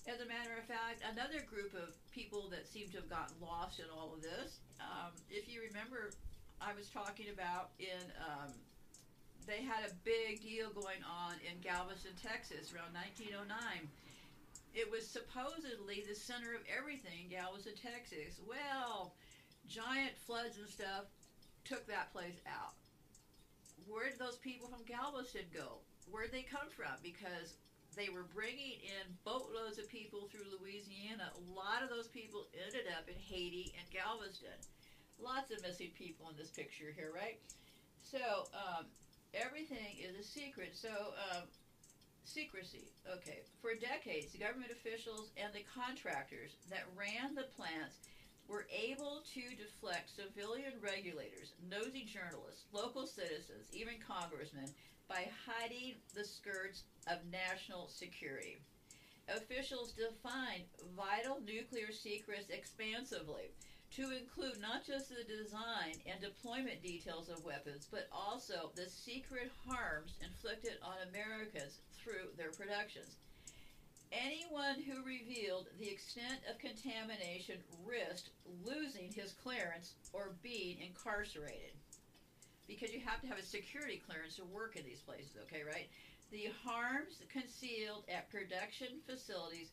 As a matter of fact, another group of people that seem to have gotten lost in all of this, um, if you remember, I was talking about in, um, they had a big deal going on in Galveston, Texas around 1909. It was supposedly the center of everything, Galveston, Texas. Well, giant floods and stuff took that place out. Where did those people from Galveston go? Where'd they come from? Because they were bringing in boatloads of people through Louisiana. A lot of those people ended up in Haiti and Galveston. Lots of missing people in this picture here, right? So, um, everything is a secret. So, um, secrecy. Okay. For decades, the government officials and the contractors that ran the plants were able to deflect civilian regulators, nosy journalists, local citizens, even congressmen by hiding the skirts of national security. Officials defined vital nuclear secrets expansively, to include not just the design and deployment details of weapons, but also the secret harms inflicted on Americans through their productions. Anyone who revealed the extent of contamination risked losing his clearance or being incarcerated. Because you have to have a security clearance to work in these places, okay, right? The harms concealed at production facilities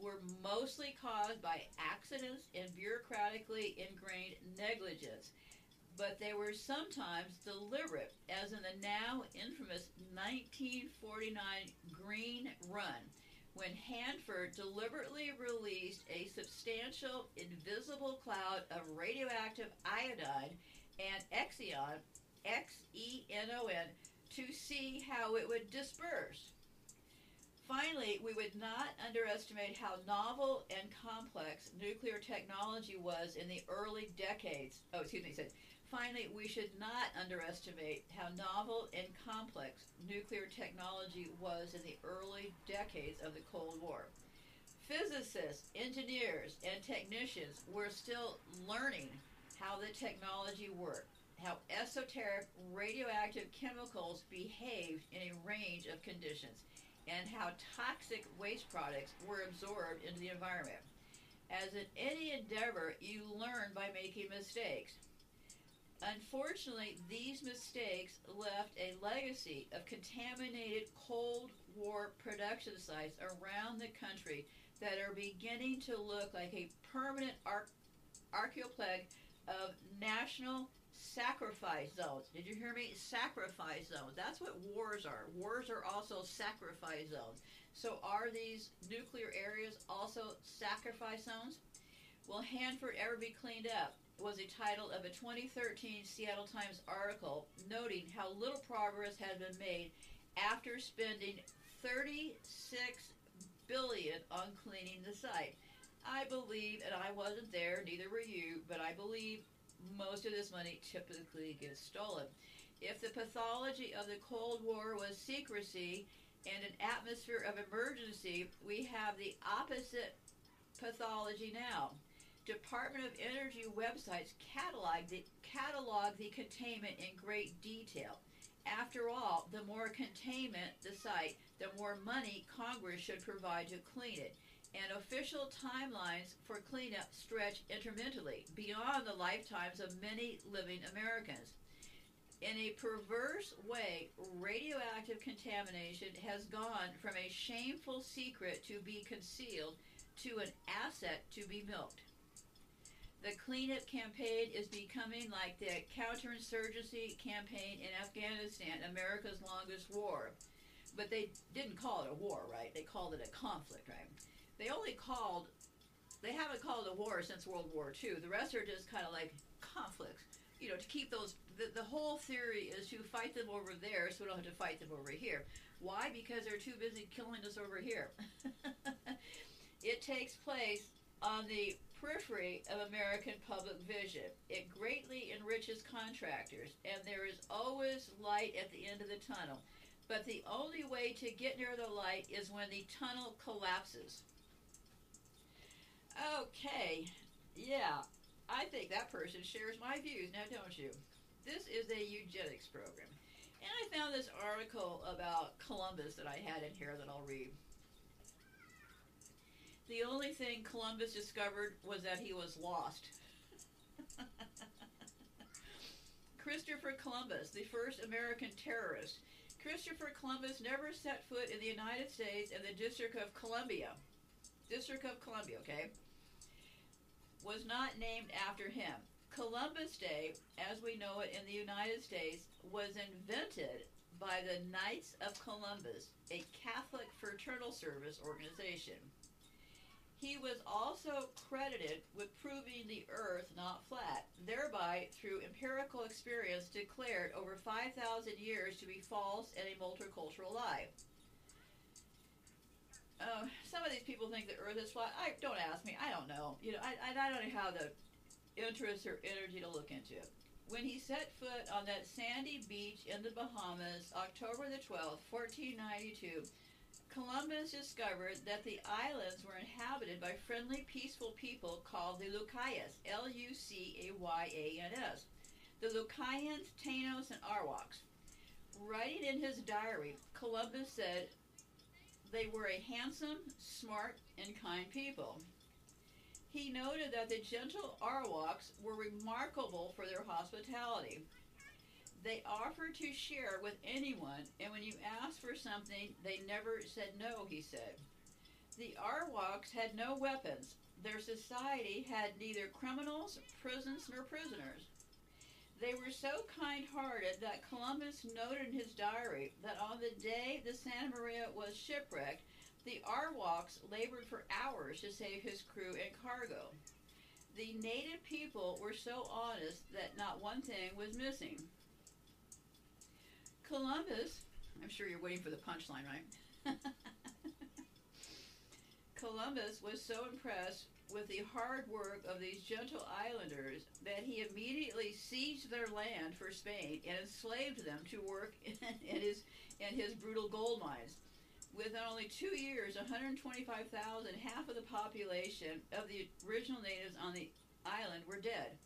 were mostly caused by accidents and bureaucratically ingrained negligence, but they were sometimes deliberate, as in the now infamous 1949 Green Run, when Hanford deliberately released a substantial invisible cloud of radioactive iodine and Xenon, X E N O N, to see how it would disperse. Finally, we would not underestimate how novel and complex nuclear technology was in the early decades. Oh, excuse me, said. Finally, we should not underestimate how novel and complex nuclear technology was in the early decades of the Cold War. Physicists, engineers, and technicians were still learning how the technology worked, how esoteric radioactive chemicals behaved in a range of conditions and how toxic waste products were absorbed into the environment. As in any endeavor, you learn by making mistakes. Unfortunately, these mistakes left a legacy of contaminated Cold War production sites around the country that are beginning to look like a permanent arch- archaeoplag of national sacrifice zones. Did you hear me? Sacrifice zones. That's what wars are. Wars are also sacrifice zones. So, are these nuclear areas also sacrifice zones? Will Hanford ever be cleaned up? Was the title of a 2013 Seattle Times article noting how little progress had been made after spending 36 billion on cleaning the site. I believe, and I wasn't there, neither were you, but I believe most of this money typically gets stolen. If the pathology of the Cold War was secrecy and an atmosphere of emergency, we have the opposite pathology now. Department of Energy websites catalog the, catalog the containment in great detail. After all, the more containment the site, the more money Congress should provide to clean it and official timelines for cleanup stretch intermittently beyond the lifetimes of many living Americans. In a perverse way, radioactive contamination has gone from a shameful secret to be concealed to an asset to be milked. The cleanup campaign is becoming like the counterinsurgency campaign in Afghanistan, America's longest war. But they didn't call it a war, right? They called it a conflict, right? They only called they haven't called a war since World War II. The rest are just kind of like conflicts. You know, to keep those the, the whole theory is to fight them over there so we don't have to fight them over here. Why? Because they're too busy killing us over here. (laughs) it takes place on the periphery of American public vision. It greatly enriches contractors, and there is always light at the end of the tunnel. But the only way to get near the light is when the tunnel collapses. Okay, yeah, I think that person shares my views, now don't you? This is a eugenics program. And I found this article about Columbus that I had in here that I'll read. The only thing Columbus discovered was that he was lost. (laughs) Christopher Columbus, the first American terrorist. Christopher Columbus never set foot in the United States and the District of Columbia. District of Columbia, okay? Was not named after him. Columbus Day, as we know it in the United States, was invented by the Knights of Columbus, a Catholic fraternal service organization. He was also credited with proving the earth not flat, thereby, through empirical experience, declared over 5,000 years to be false and a multicultural lie. Uh, some of these people think the Earth is flat. I don't ask me. I don't know. You know, I, I, don't how the interest or energy to look into it. When he set foot on that sandy beach in the Bahamas, October the 12th, 1492, Columbus discovered that the islands were inhabited by friendly, peaceful people called the Lucayas, L U C A Y A N S. The Lucayans, Tanos, and Arwaks. Writing in his diary, Columbus said they were a handsome, smart, and kind people. He noted that the gentle Arwaks were remarkable for their hospitality. They offered to share with anyone, and when you asked for something, they never said no, he said. The Arwaks had no weapons. Their society had neither criminals, prisons, nor prisoners. They were so kind hearted that Columbus noted in his diary that on the day the Santa Maria was shipwrecked, the Arwaks labored for hours to save his crew and cargo. The native people were so honest that not one thing was missing. Columbus, I'm sure you're waiting for the punchline, right? (laughs) Columbus was so impressed with the hard work of these gentle islanders that he immediately seized their land for Spain and enslaved them to work (laughs) in, his in his brutal gold mines. Within only two years, 125,000, half of the population of the original natives on the island, were dead.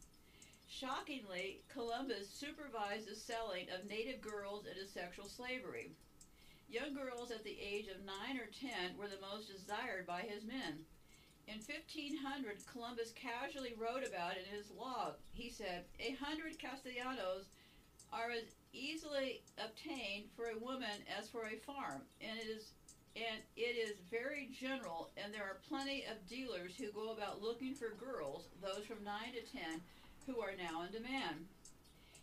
Shockingly, Columbus supervised the selling of native girls into sexual slavery. Young girls at the age of 9 or 10 were the most desired by his men. In 1500, Columbus casually wrote about it in his log. He said, A hundred castellanos are as easily obtained for a woman as for a farm, and it is and it is very general, and there are plenty of dealers who go about looking for girls, those from 9 to 10, who are now in demand.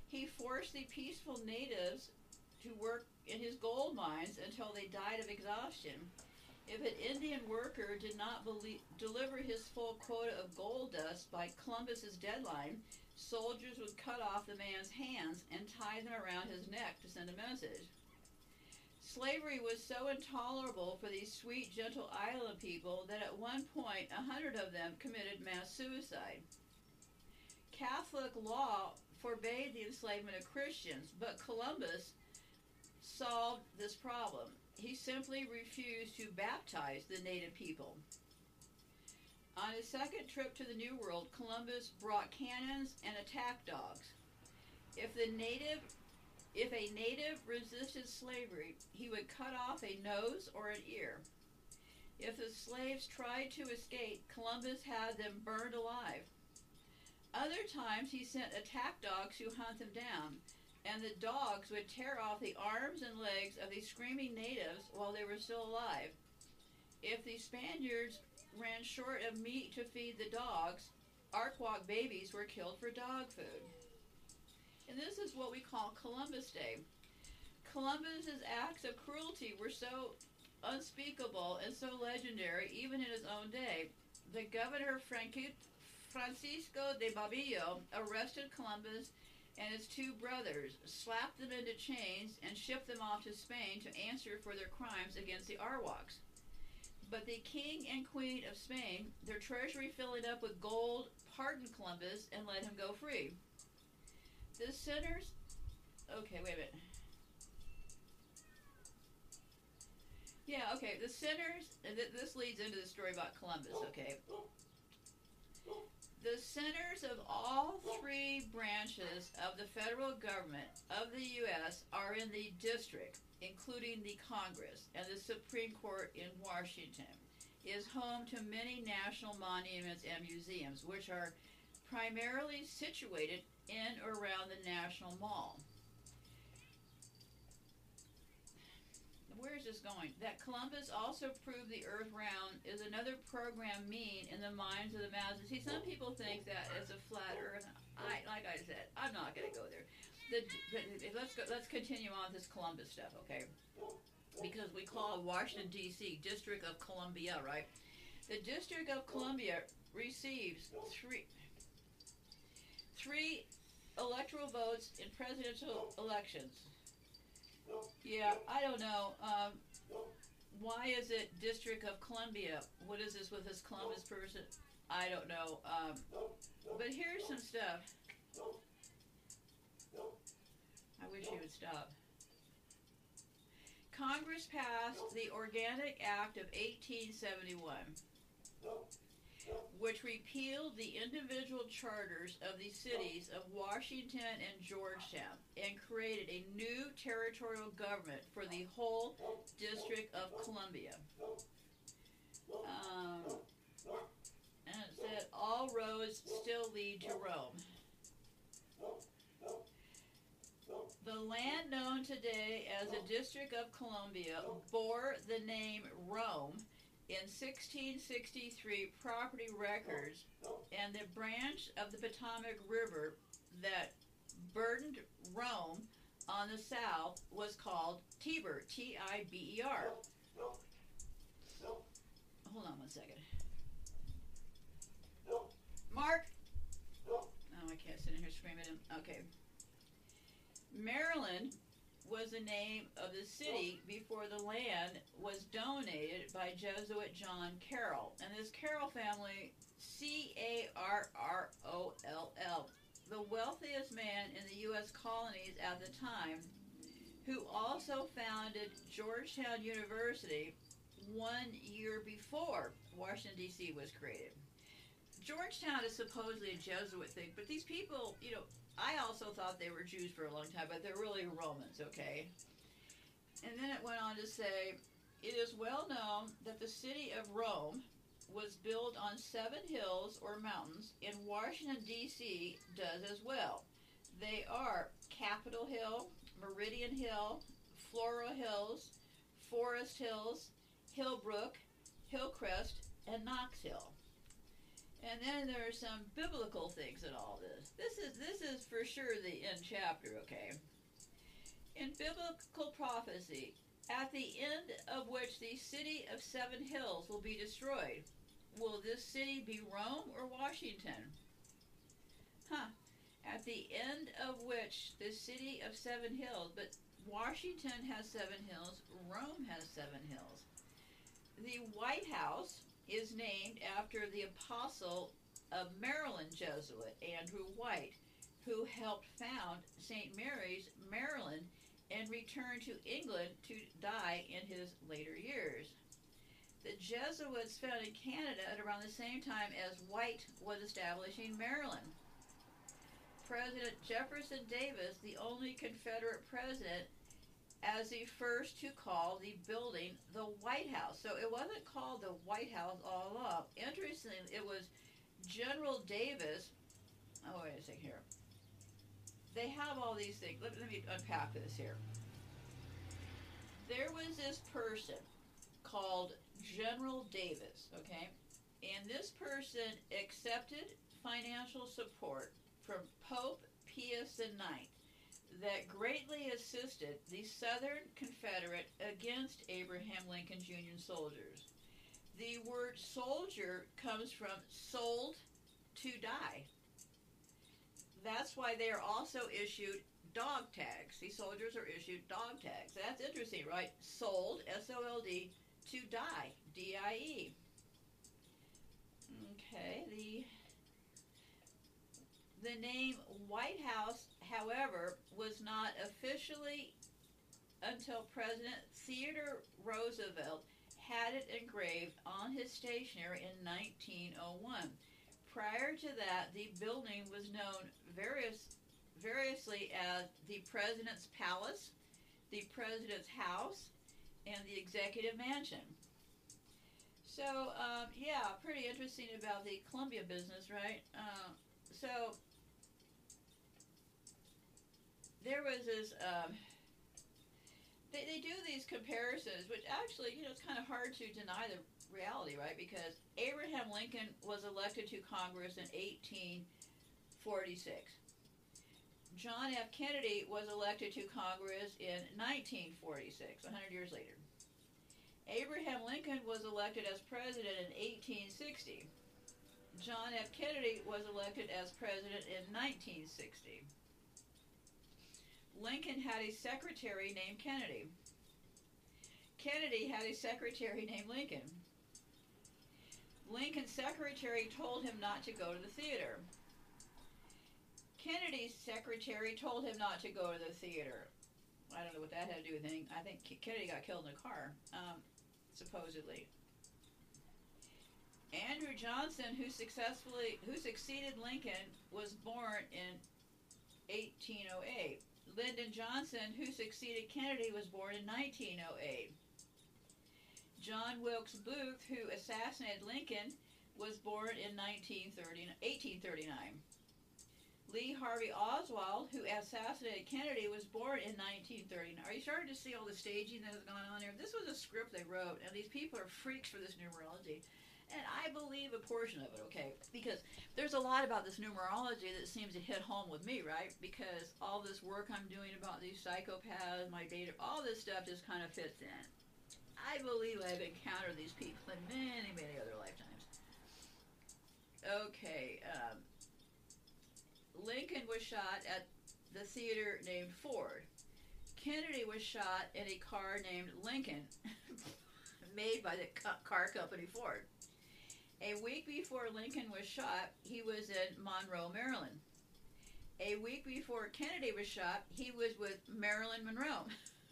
He forced the peaceful natives to work in his gold mines until they died of exhaustion. If an Indian worker did not belie- deliver his full quota of gold dust by Columbus's deadline, soldiers would cut off the man's hands and tie them around his neck to send a message. Slavery was so intolerable for these sweet, gentle island people that at one point a hundred of them committed mass suicide. Catholic law forbade the enslavement of Christians, but Columbus solved this problem. He simply refused to baptize the native people. On his second trip to the New World, Columbus brought cannons and attack dogs. If the native if a native resisted slavery, he would cut off a nose or an ear. If the slaves tried to escape, Columbus had them burned alive. Other times he sent attack dogs to hunt them down, and the dogs would tear off the arms and legs of the screaming natives while they were still alive. If the Spaniards ran short of meat to feed the dogs, Arkwalk babies were killed for dog food. And this is what we call Columbus Day. Columbus's acts of cruelty were so unspeakable and so legendary even in his own day. The governor Francisco de Babillo arrested Columbus and his two brothers, slapped them into chains, and shipped them off to Spain to answer for their crimes against the Arwaks. But the king and queen of Spain, their treasury filling up with gold, pardoned Columbus and let him go free. The sinners. Okay, wait a minute. Yeah, okay. The sinners. th- This leads into the story about Columbus. Oh. Okay. The centers of all three branches of the federal government of the U.S. are in the district, including the Congress and the Supreme Court in Washington. Is home to many national monuments and museums, which are primarily situated in or around the National Mall. Where is this going? That Columbus also proved the Earth round is another program mean in the minds of the masses. See, some people think that it's a flat Earth. I, like I said, I'm not going to go there. The, the, let's go. Let's continue on with this Columbus stuff, okay? Because we call Washington D.C. District of Columbia, right? The District of Columbia receives three three electoral votes in presidential elections. Yeah, I don't know. Um, why is it District of Columbia? What is this with this Columbus person? I don't know. Um, but here's some stuff. I wish you would stop. Congress passed the Organic Act of 1871, which repealed the individual charters of the cities of Washington and Georgetown and created a new territorial government for the whole District of Columbia. Um, and it said all roads still lead to Rome. The land known today as the District of Columbia bore the name Rome in 1663 property records, and the branch of the Potomac River that burdened Rome on the south was called Tiber, T I B E R. Hold on one second. Mark! Oh, I can't sit in here screaming. at him. Okay. Maryland was the name of the city before the land was donated by Jesuit John Carroll. And this Carroll family, C A R R O L L, the wealthiest man in the U.S. colonies at the time, who also founded Georgetown University one year before Washington, D.C. was created. Georgetown is supposedly a Jesuit thing, but these people, you know, I also thought they were Jews for a long time, but they're really Romans, okay? And then it went on to say, it is well known that the city of Rome was built on seven hills or mountains, and Washington, D.C. does as well. They are Capitol Hill, Meridian Hill, Floral Hills, Forest Hills, Hillbrook, Hillcrest, and Knox Hill. And then there are some biblical things in all this. This is this is for sure the end chapter, okay? In biblical prophecy, at the end of which the city of seven hills will be destroyed, will this city be Rome or Washington? Huh. At the end of which the city of seven hills, but Washington has seven hills, Rome has seven hills. The White House is named after the apostle of Maryland Jesuit, Andrew White, who helped found St. Mary's, Maryland, and returned to England to die in his later years. The Jesuits founded Canada at around the same time as White was establishing Maryland. President Jefferson Davis, the only Confederate president, as the first to call the building the White House. So it wasn't called the White House all along. Interestingly, it was General Davis. Oh, wait a second here. They have all these things. Let, let me unpack this here. There was this person called General Davis, okay? And this person accepted financial support from Pope Pius IX that greatly assisted the Southern Confederate against Abraham Lincoln's Union soldiers. The word soldier comes from sold to die. That's why they are also issued dog tags. These soldiers are issued dog tags. That's interesting, right? Sold, S O L D, to die, D I E. Okay, the the name White House, however, was not officially until President Theodore Roosevelt had it engraved on his stationery in 1901. Prior to that, the building was known various, variously as the President's Palace, the President's House, and the Executive Mansion. So, um, yeah, pretty interesting about the Columbia business, right? Uh, so, there was this um, they, they do these comparisons which actually you know it's kind of hard to deny the reality right? Because abraham lincoln was elected to congress in 1846 john f. Kennedy was elected to congress in 1946 100 years later. Abraham lincoln was elected as president in 1860 john f. Kennedy was elected as president in 1960 Lincoln had a secretary named Kennedy. Kennedy had a secretary named Lincoln. Lincoln's secretary told him not to go to the theater. Kennedy's secretary told him not to go to the theater. I don't know what that had to do with anything. I think Kennedy got killed in a car, um, supposedly. Andrew Johnson, who successfully who succeeded Lincoln, was born in 1808. Lyndon Johnson, who succeeded Kennedy, was born in 1908. John Wilkes Booth, who assassinated Lincoln, was born in 1839. Lee Harvey Oswald, who assassinated Kennedy, was born in 1939. Are you starting to see all the staging that has gone on there? This was a script they wrote, and these people are freaks for this numerology. And I believe a portion of it, okay? Because there's a lot about this numerology that seems to hit home with me, right? Because all this work I'm doing about these psychopaths, my data, all this stuff just kind of fits in. I believe I've encountered these people in many, many other lifetimes. Okay, um, Lincoln was shot at the theater named Ford. Kennedy was shot in a car named Lincoln, (laughs) made by the car company Ford. A week before Lincoln was shot, he was in Monroe, Maryland. A week before Kennedy was shot, he was with Marilyn Monroe. (laughs)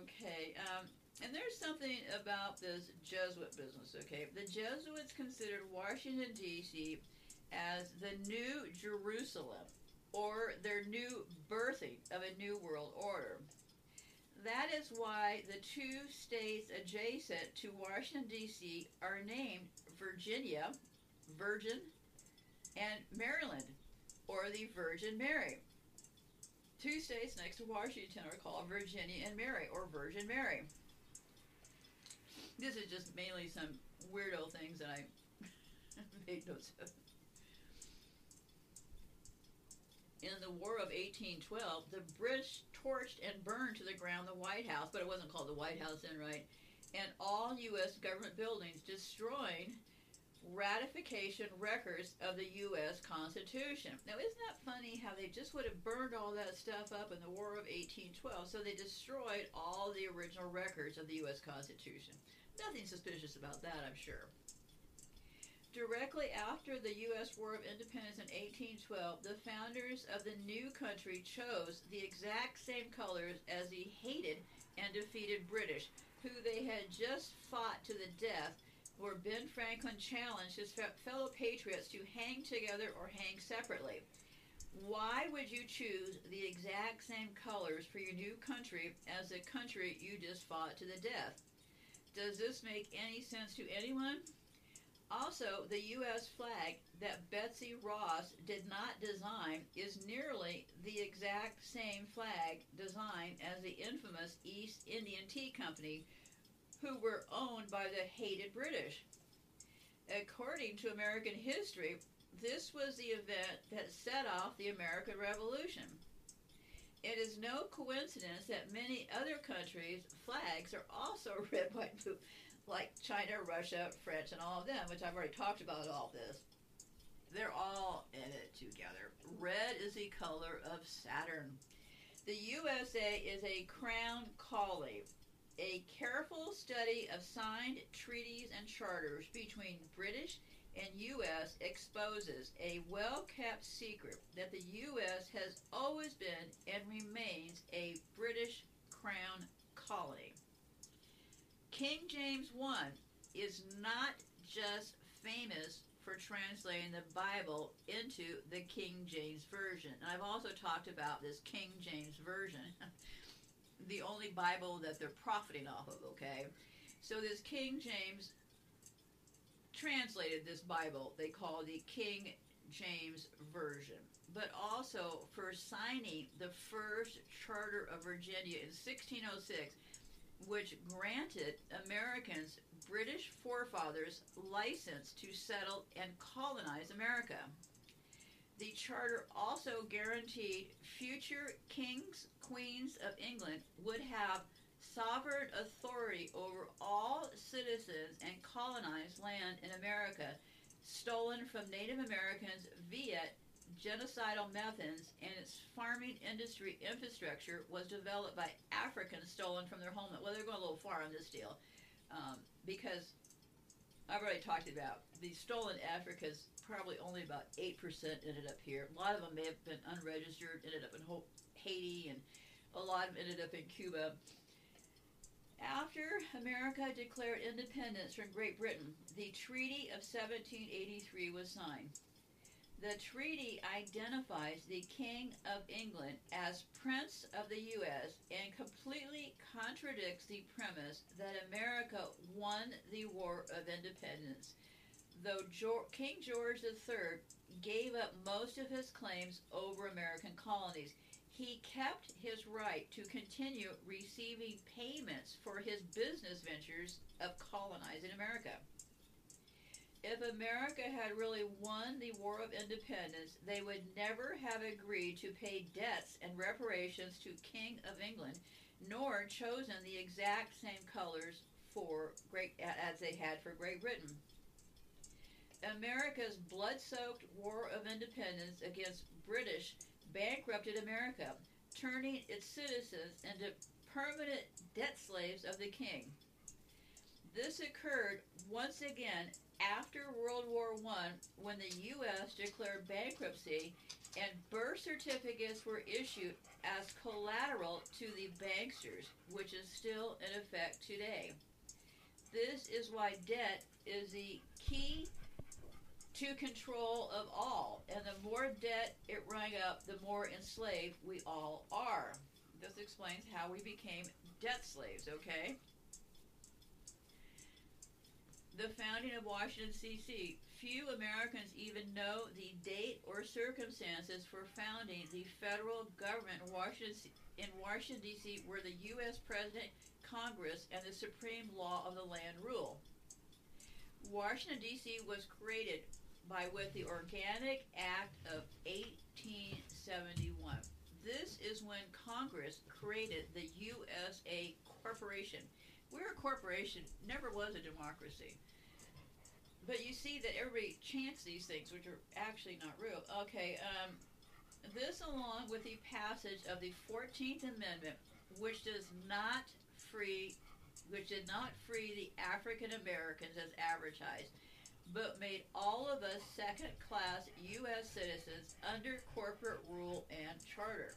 okay, um, and there's something about this Jesuit business, okay? The Jesuits considered Washington, D.C. as the new Jerusalem, or their new birthing of a new world order. That is why the two states adjacent to Washington, D.C. are named Virginia, Virgin, and Maryland, or the Virgin Mary. Two states next to Washington are called Virginia and Mary, or Virgin Mary. This is just mainly some weirdo things that I (laughs) made notes of. In the War of 1812, the British torched and burned to the ground the White House, but it wasn't called the White House then, right? And all U.S. government buildings, destroying ratification records of the U.S. Constitution. Now, isn't that funny how they just would have burned all that stuff up in the War of 1812? So they destroyed all the original records of the U.S. Constitution. Nothing suspicious about that, I'm sure. Directly after the U.S. War of Independence in 1812, the founders of the new country chose the exact same colors as the hated and defeated British, who they had just fought to the death, where Ben Franklin challenged his fe- fellow patriots to hang together or hang separately. Why would you choose the exact same colors for your new country as the country you just fought to the death? Does this make any sense to anyone? Also, the U.S. flag that Betsy Ross did not design is nearly the exact same flag design as the infamous East Indian Tea Company, who were owned by the hated British. According to American history, this was the event that set off the American Revolution. It is no coincidence that many other countries' flags are also (laughs) red, white, blue, like China, Russia, French, and all of them, which I've already talked about all this. They're all in it together. Red is the color of Saturn. The USA is a crown colony, a careful study of signed treaties and charters between British and U.S. exposes a well kept secret that the U.S. has always been and remains a British crown colony. King James I is not just famous for translating the Bible into the King James Version. And I've also talked about this King James Version, (laughs) the only Bible that they're profiting off of, okay? So this King James translated this Bible they call the King James Version, but also for signing the first Charter of Virginia in 1606 which granted Americans British forefathers license to settle and colonize America. The charter also guaranteed future kings, queens of England would have sovereign authority over all citizens and colonized land in America stolen from Native Americans via genocidal methods and its farming industry infrastructure was developed by Africans stolen from their homeland. Well, they're going a little far on this deal um, because I've already talked about the stolen Africans. Probably only about eight percent ended up here. A lot of them may have been unregistered, ended up in Haiti, and a lot of them ended up in Cuba. After America declared independence from Great Britain, the Treaty of 1783 was signed. The treaty identifies the King of England as Prince of the U.S. and completely contradicts the premise that America won the War of Independence. Though jo- King George III gave up most of his claims over American colonies, he kept his right to continue receiving payments for his business ventures of colonizing America. If America had really won the War of Independence, they would never have agreed to pay debts and reparations to King of England, nor chosen the exact same colors for Great as they had for Great Britain. America's blood-soaked War of Independence against British bankrupted America, turning its citizens into permanent debt slaves of the king. This occurred once again after World War I when the U.S. declared bankruptcy and birth certificates were issued as collateral to the banksters, which is still in effect today. This is why debt is the key to control of all, and the more debt it rang up, the more enslaved we all are. This explains how we became debt slaves, okay? The founding of Washington, D.C. Few Americans even know the date or circumstances for founding the federal government in Washington, in Washington D.C., where the U.S. President, Congress, and the supreme law of the land rule. Washington, D.C. was created by with the Organic Act of 1871. This is when Congress created the USA Corporation. We're a corporation, never was a democracy. But you see that everybody chants these things, which are actually not real. Okay, um, this along with the passage of the 14th Amendment, which does not free, which did not free the African Americans as advertised, but made all of us second class U.S. citizens under corporate rule and charter.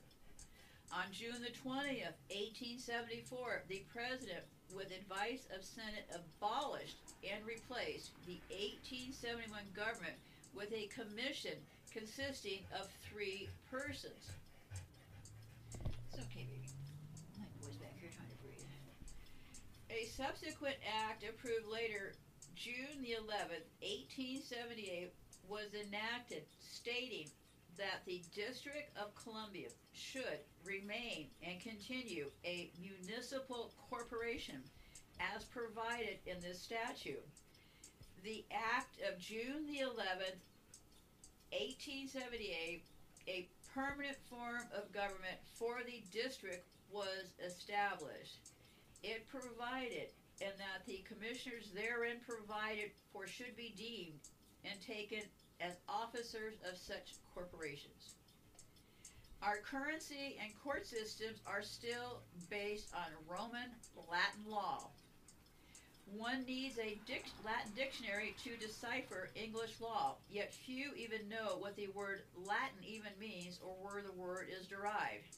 On June the 20th, 1874, the President, with advice of Senate, abolished and replaced the 1871 government with a commission consisting of three persons. It's okay, baby. My boy's back here trying to breathe. A subsequent act approved later June the 11th, 1878, was enacted stating that the District of Columbia should remain and continue a municipal corporation as provided in this statute. The Act of June the 11th, 1878, a permanent form of government for the district was established. It provided and that the commissioners therein provided for should be deemed and taken as officers of such corporations. Our currency and court systems are still based on Roman Latin law. One needs a dic- Latin dictionary to decipher English law, yet few even know what the word Latin even means or where the word is derived.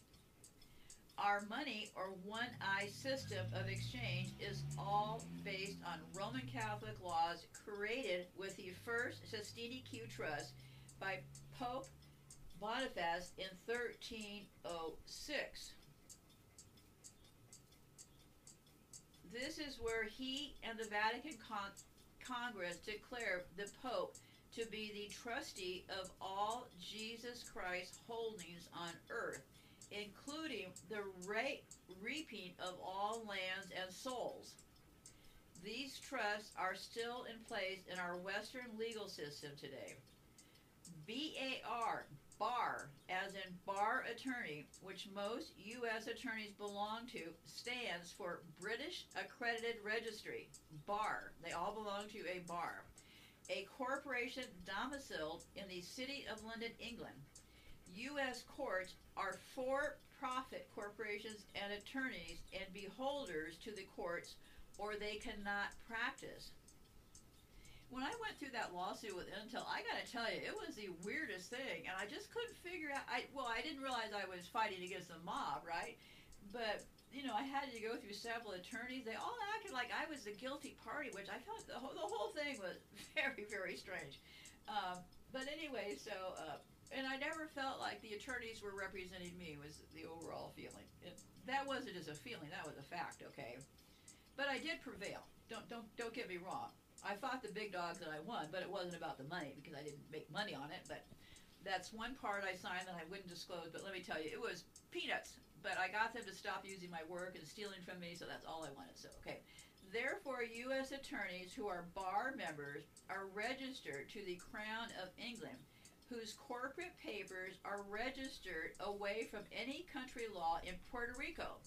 Our money or one eye system of exchange is all based on Roman Catholic laws created with the first Sistine Q Trust by Pope Boniface in 1306. This is where he and the Vatican Con- Congress declared the Pope to be the trustee of all Jesus Christ holdings on earth including the ra- reaping of all lands and souls. These trusts are still in place in our Western legal system today. BAR, BAR, as in Bar Attorney, which most U.S. attorneys belong to, stands for British Accredited Registry. BAR. They all belong to a bar. A corporation domiciled in the City of London, England. U.S. courts are for profit corporations and attorneys and beholders to the courts, or they cannot practice. When I went through that lawsuit with Intel, I gotta tell you, it was the weirdest thing, and I just couldn't figure out. I well, I didn't realize I was fighting against the mob, right? But you know, I had to go through several attorneys. They all acted like I was the guilty party, which I felt the whole, the whole thing was (laughs) very, very strange. Um, but anyway, so uh, and I never felt like the attorneys were representing me. Was the overall feeling? It, that wasn't just a feeling; that was a fact. Okay, but I did prevail. Don't don't don't get me wrong. I fought the big dogs and I won, but it wasn't about the money because I didn't make money on it. But that's one part I signed that I wouldn't disclose. But let me tell you, it was peanuts. But I got them to stop using my work and stealing from me, so that's all I wanted. So okay. Therefore, U.S. attorneys who are bar members are registered to the Crown of England, whose corporate papers are registered away from any country law in Puerto Rico.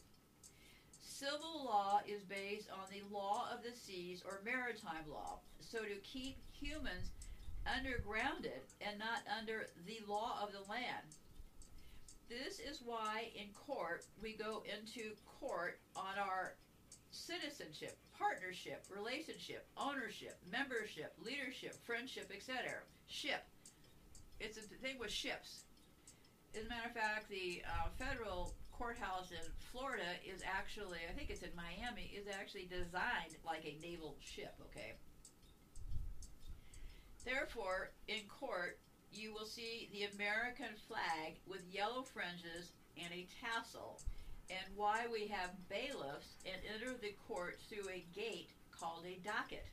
Civil law is based on the law of the seas or maritime law. So to keep humans undergrounded and not under the law of the land. This is why in court we go into court on our citizenship, partnership, relationship, ownership, membership, leadership, friendship, etc. Ship. It's a thing with ships. As a matter of fact, the uh, federal courthouse in Florida is actually, I think it's in Miami, is actually designed like a naval ship, okay? Therefore, in court, you will see the American flag with yellow fringes and a tassel, and why we have bailiffs and enter the court through a gate called a docket.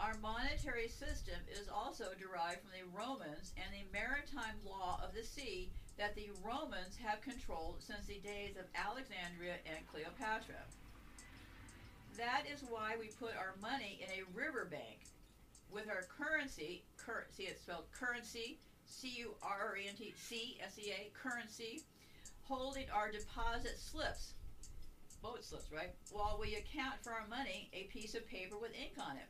Our monetary system is also derived from the Romans and the maritime law of the sea that the Romans have controlled since the days of Alexandria and Cleopatra. That is why we put our money in a riverbank with our currency, cur- see it's spelled currency, C U R R E N T C S E A, currency, holding our deposit slips, boat slips, right? While we account for our money, a piece of paper with ink on it,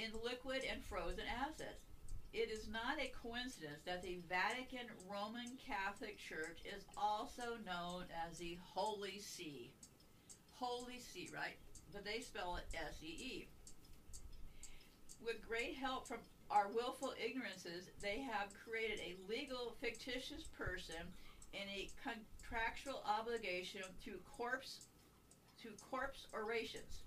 in liquid and frozen assets. It is not a coincidence that the Vatican Roman Catholic Church is also known as the Holy See. Holy See, right? But they spell it S E E. With great help from our willful ignorances, they have created a legal fictitious person and a contractual obligation to corpse to corpse orations,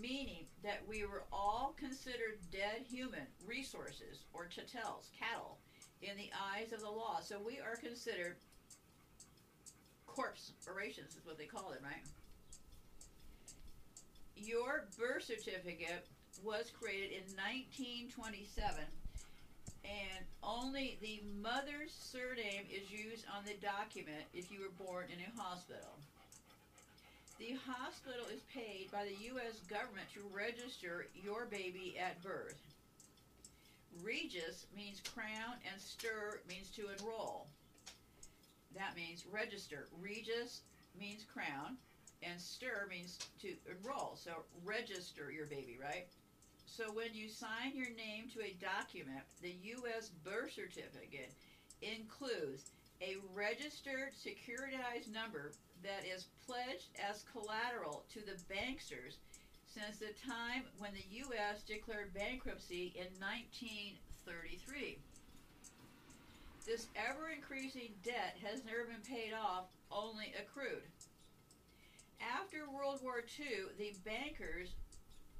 meaning that we were all considered dead human resources or chattels, cattle, in the eyes of the law. So we are considered corpse orations is what they call it, right? Your birth certificate was created in 1927 and only the mother's surname is used on the document if you were born in a hospital. The hospital is paid by the U.S. government to register your baby at birth. Regis means crown and stir means to enroll. That means register. Regis means crown and stir means to enroll. So register your baby, right? So when you sign your name to a document, the U.S. birth certificate includes a registered securitized number that is pledged as collateral to the banksters since the time when the U.S. declared bankruptcy in 1933. This ever increasing debt has never been paid off, only accrued. After World War II, the bankers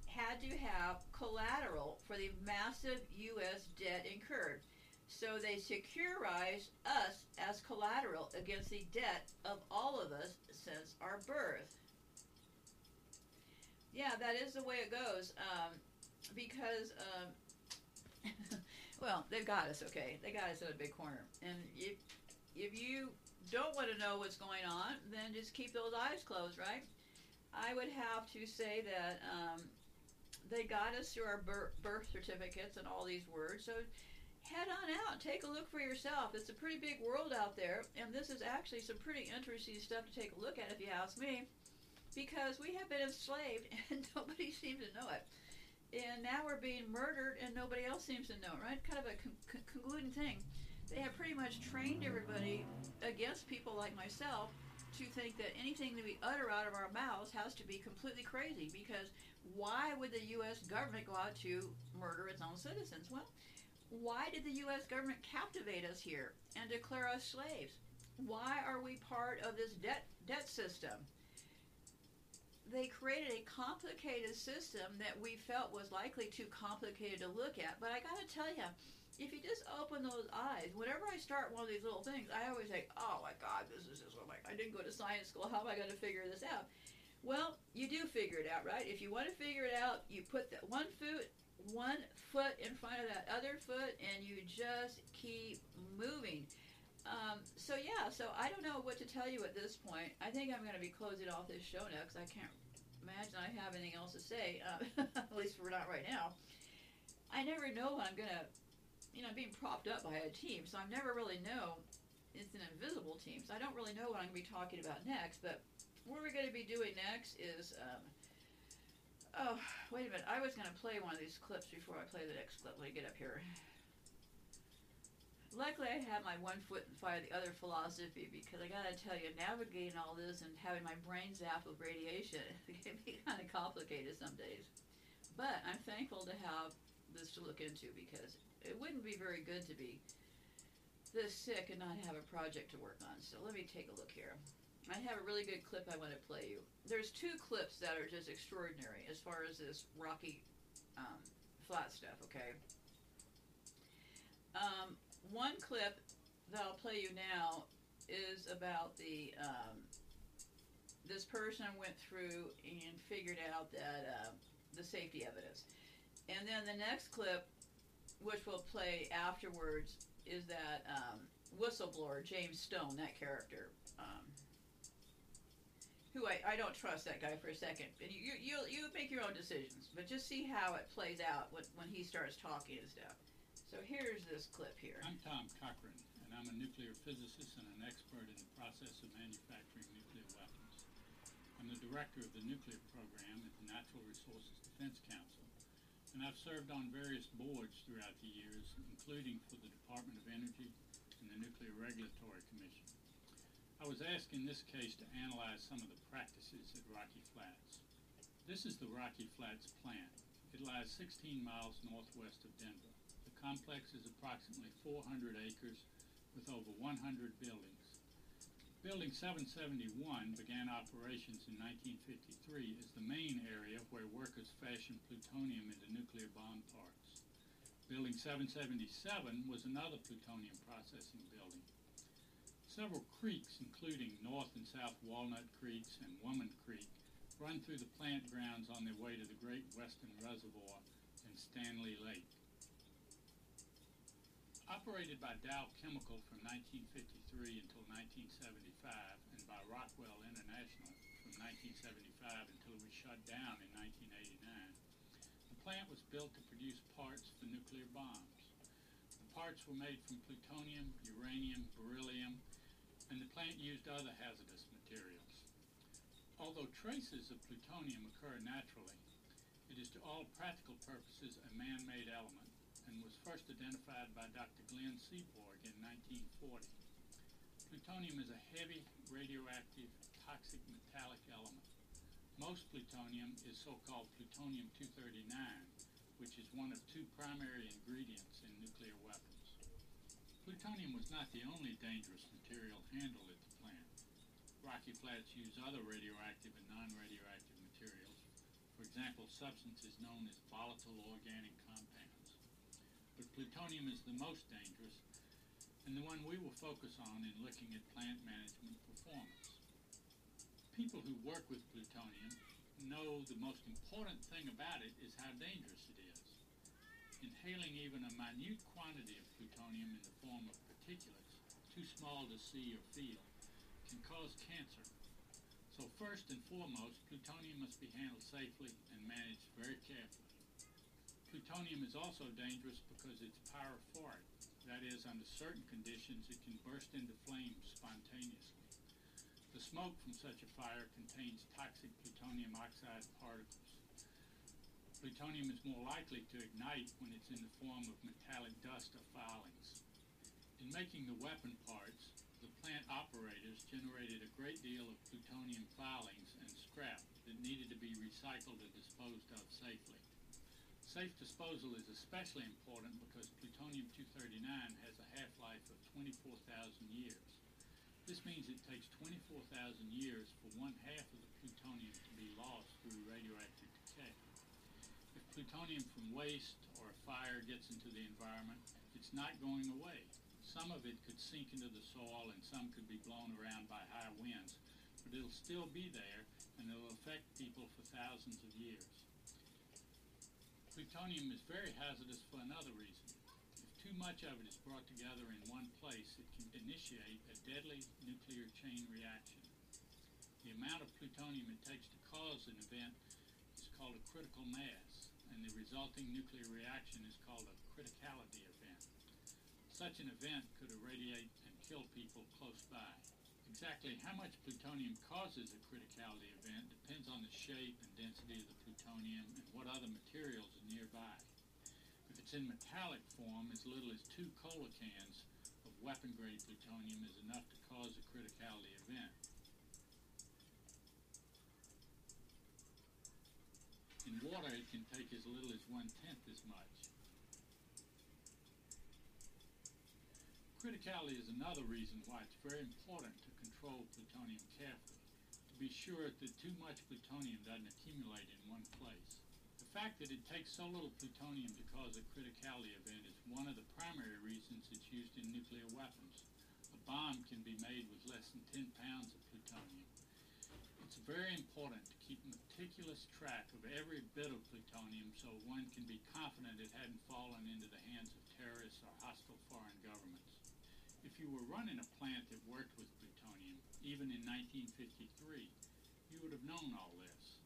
had to have collateral for the massive U.S. debt incurred. So they securize us as collateral against the debt of all of us since our birth. Yeah, that is the way it goes. Um, because, um, (laughs) well, they've got us, okay? They got us in a big corner. And if, if you don't want to know what's going on, then just keep those eyes closed, right? I would have to say that um, they got us through our birth certificates and all these words. So head on out, take a look for yourself. It's a pretty big world out there, and this is actually some pretty interesting stuff to take a look at, if you ask me, because we have been enslaved (laughs) and nobody seems to know it. And now we're being murdered and nobody else seems to know it, right? Kind of a con- con- concluding thing. They have pretty much trained everybody against people like myself to think that anything that we utter out of our mouths has to be completely crazy because why would the U.S. government go out to murder its own citizens? Well, why did the U.S. government captivate us here and declare us slaves? Why are we part of this debt debt system? They created a complicated system that we felt was likely too complicated to look at. But I got to tell you, if you just open those eyes, whenever I start one of these little things, I always say, "Oh my God, this is just oh my! I didn't go to science school. How am I going to figure this out?" Well, you do figure it out, right? If you want to figure it out, you put that one foot one foot in front of that other foot, and you just keep moving. Um, so yeah, so I don't know what to tell you at this point. I think I'm going to be closing off this show now because I can't imagine I have anything else to say. Uh, (laughs) at least we're not right now. I never know when I'm going to, you know, I'm being propped up by a team, so I never really know. It's an invisible team, so I don't really know what I'm going to be talking about next. But what we're going to be doing next is. Um, Oh, wait a minute. I was going to play one of these clips before I play the next clip. Let me get up here. Luckily, I have my one foot in of the other philosophy because I got to tell you, navigating all this and having my brain zapped with radiation (laughs) can be kind of complicated some days. But I'm thankful to have this to look into because it wouldn't be very good to be this sick and not have a project to work on. So let me take a look here. I have a really good clip I want to play you. There's two clips that are just extraordinary as far as this rocky um, flat stuff, okay? Um, one clip that I'll play you now is about the um, this person went through and figured out that uh, the safety evidence, and then the next clip, which we'll play afterwards, is that um, whistleblower James Stone, that character. Um, who I, I don't trust that guy for a second. And you, you, you make your own decisions, but just see how it plays out when, when he starts talking and stuff. So here's this clip here. I'm Tom Cochran, and I'm a nuclear physicist and an expert in the process of manufacturing nuclear weapons. I'm the director of the nuclear program at the Natural Resources Defense Council, and I've served on various boards throughout the years, including for the Department of Energy and the Nuclear Regulatory Commission. I was asked in this case to analyze some of the practices at Rocky Flats. This is the Rocky Flats plant. It lies 16 miles northwest of Denver. The complex is approximately 400 acres with over 100 buildings. Building 771 began operations in 1953 as the main area where workers fashioned plutonium into nuclear bomb parts. Building 777 was another plutonium processing building. Several creeks, including North and South Walnut Creeks and Woman Creek, run through the plant grounds on their way to the Great Western Reservoir and Stanley Lake. Operated by Dow Chemical from 1953 until 1975 and by Rockwell International from 1975 until it was shut down in 1989, the plant was built to produce parts for nuclear bombs. The parts were made from plutonium, uranium, beryllium, and the plant used other hazardous materials. Although traces of plutonium occur naturally, it is to all practical purposes a man-made element and was first identified by Dr. Glenn Seaborg in 1940. Plutonium is a heavy, radioactive, toxic metallic element. Most plutonium is so-called plutonium-239, which is one of two primary ingredients in nuclear weapons. Plutonium was not the only dangerous material handled at the plant. Rocky Flats used other radioactive and non-radioactive materials, for example, substances known as volatile organic compounds but plutonium is the most dangerous and the one we will focus on in looking at plant management performance. People who work with plutonium know the most important thing about it is how dangerous it is. Inhaling even a minute quantity of plutonium in the form of particulates, too small to see or feel, can cause cancer. So first and foremost, plutonium must be handled safely and managed very carefully. Plutonium is also dangerous because it's pyrophoric. That is, under certain conditions, it can burst into flames spontaneously. The smoke from such a fire contains toxic plutonium oxide particles. Plutonium is more likely to ignite when it's in the form of metallic dust or filings. In making the weapon parts, the plant operators generated a great deal of plutonium filings and scrap that needed to be recycled or disposed of safely. Safe disposal is especially important because plutonium-239 has a half-life of 24,000 years. This means it takes 24,000 years for one half of the plutonium to be lost through radioactive plutonium from waste or fire gets into the environment, it's not going away. Some of it could sink into the soil and some could be blown around by high winds, but it'll still be there and it'll affect people for thousands of years. Plutonium is very hazardous for another reason. If too much of it is brought together in one place, it can initiate a deadly nuclear chain reaction. The amount of plutonium it takes to cause an event is called a critical mass, and the resulting nuclear reaction is called a criticality event. Such an event could irradiate and kill people close by. Exactly how much plutonium causes a criticality event depends on the shape and density of the plutonium and what other materials are nearby. If it's in metallic form, as little as two cola cans of weapon-grade plutonium is enough to cause a criticality event. In water, it can take as little as one-tenth as much. Criticality is another reason why it's very important to control plutonium carefully, to be sure that too much plutonium doesn't accumulate in one place. The fact that it takes so little plutonium to cause a criticality event is one of the primary reasons it's used in nuclear weapons. A bomb can be made with less than 10 pounds of plutonium. It's very important to keep meticulous track of every bit of plutonium so one can be confident it hadn't fallen into the hands of terrorists or hostile foreign governments. If you were running a plant that worked with plutonium, even in 1953, you would have known all this.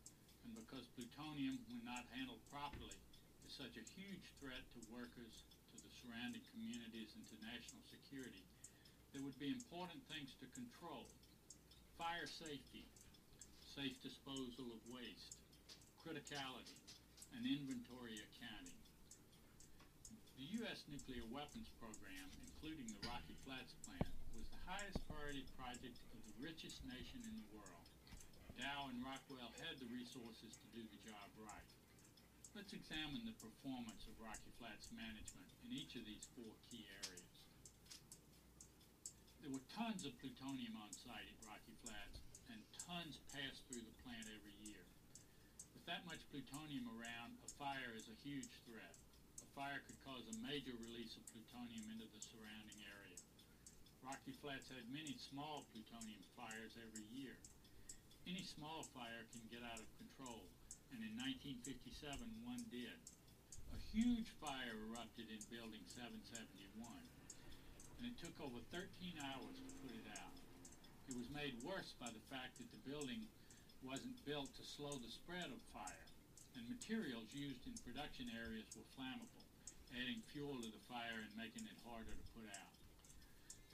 And because plutonium, when not handled properly, is such a huge threat to workers, to the surrounding communities, and to national security, there would be important things to control. Fire safety, safe disposal of waste, criticality, and inventory accounting. The U.S. nuclear weapons program, including the Rocky Flats plant, was the highest priority project of the richest nation in the world. Dow and Rockwell had the resources to do the job right. Let's examine the performance of Rocky Flats management in each of these four key areas. There were tons of plutonium on site at Rocky Flats, tons passed through the plant every year. With that much plutonium around, a fire is a huge threat. A fire could cause a major release of plutonium into the surrounding area. Rocky Flats had many small plutonium fires every year. Any small fire can get out of control, and in 1957 one did. A huge fire erupted in Building 771, and it took over 13 hours to put it out. It was made worse by the fact that the building wasn't built to slow the spread of fire, and materials used in production areas were flammable, adding fuel to the fire and making it harder to put out.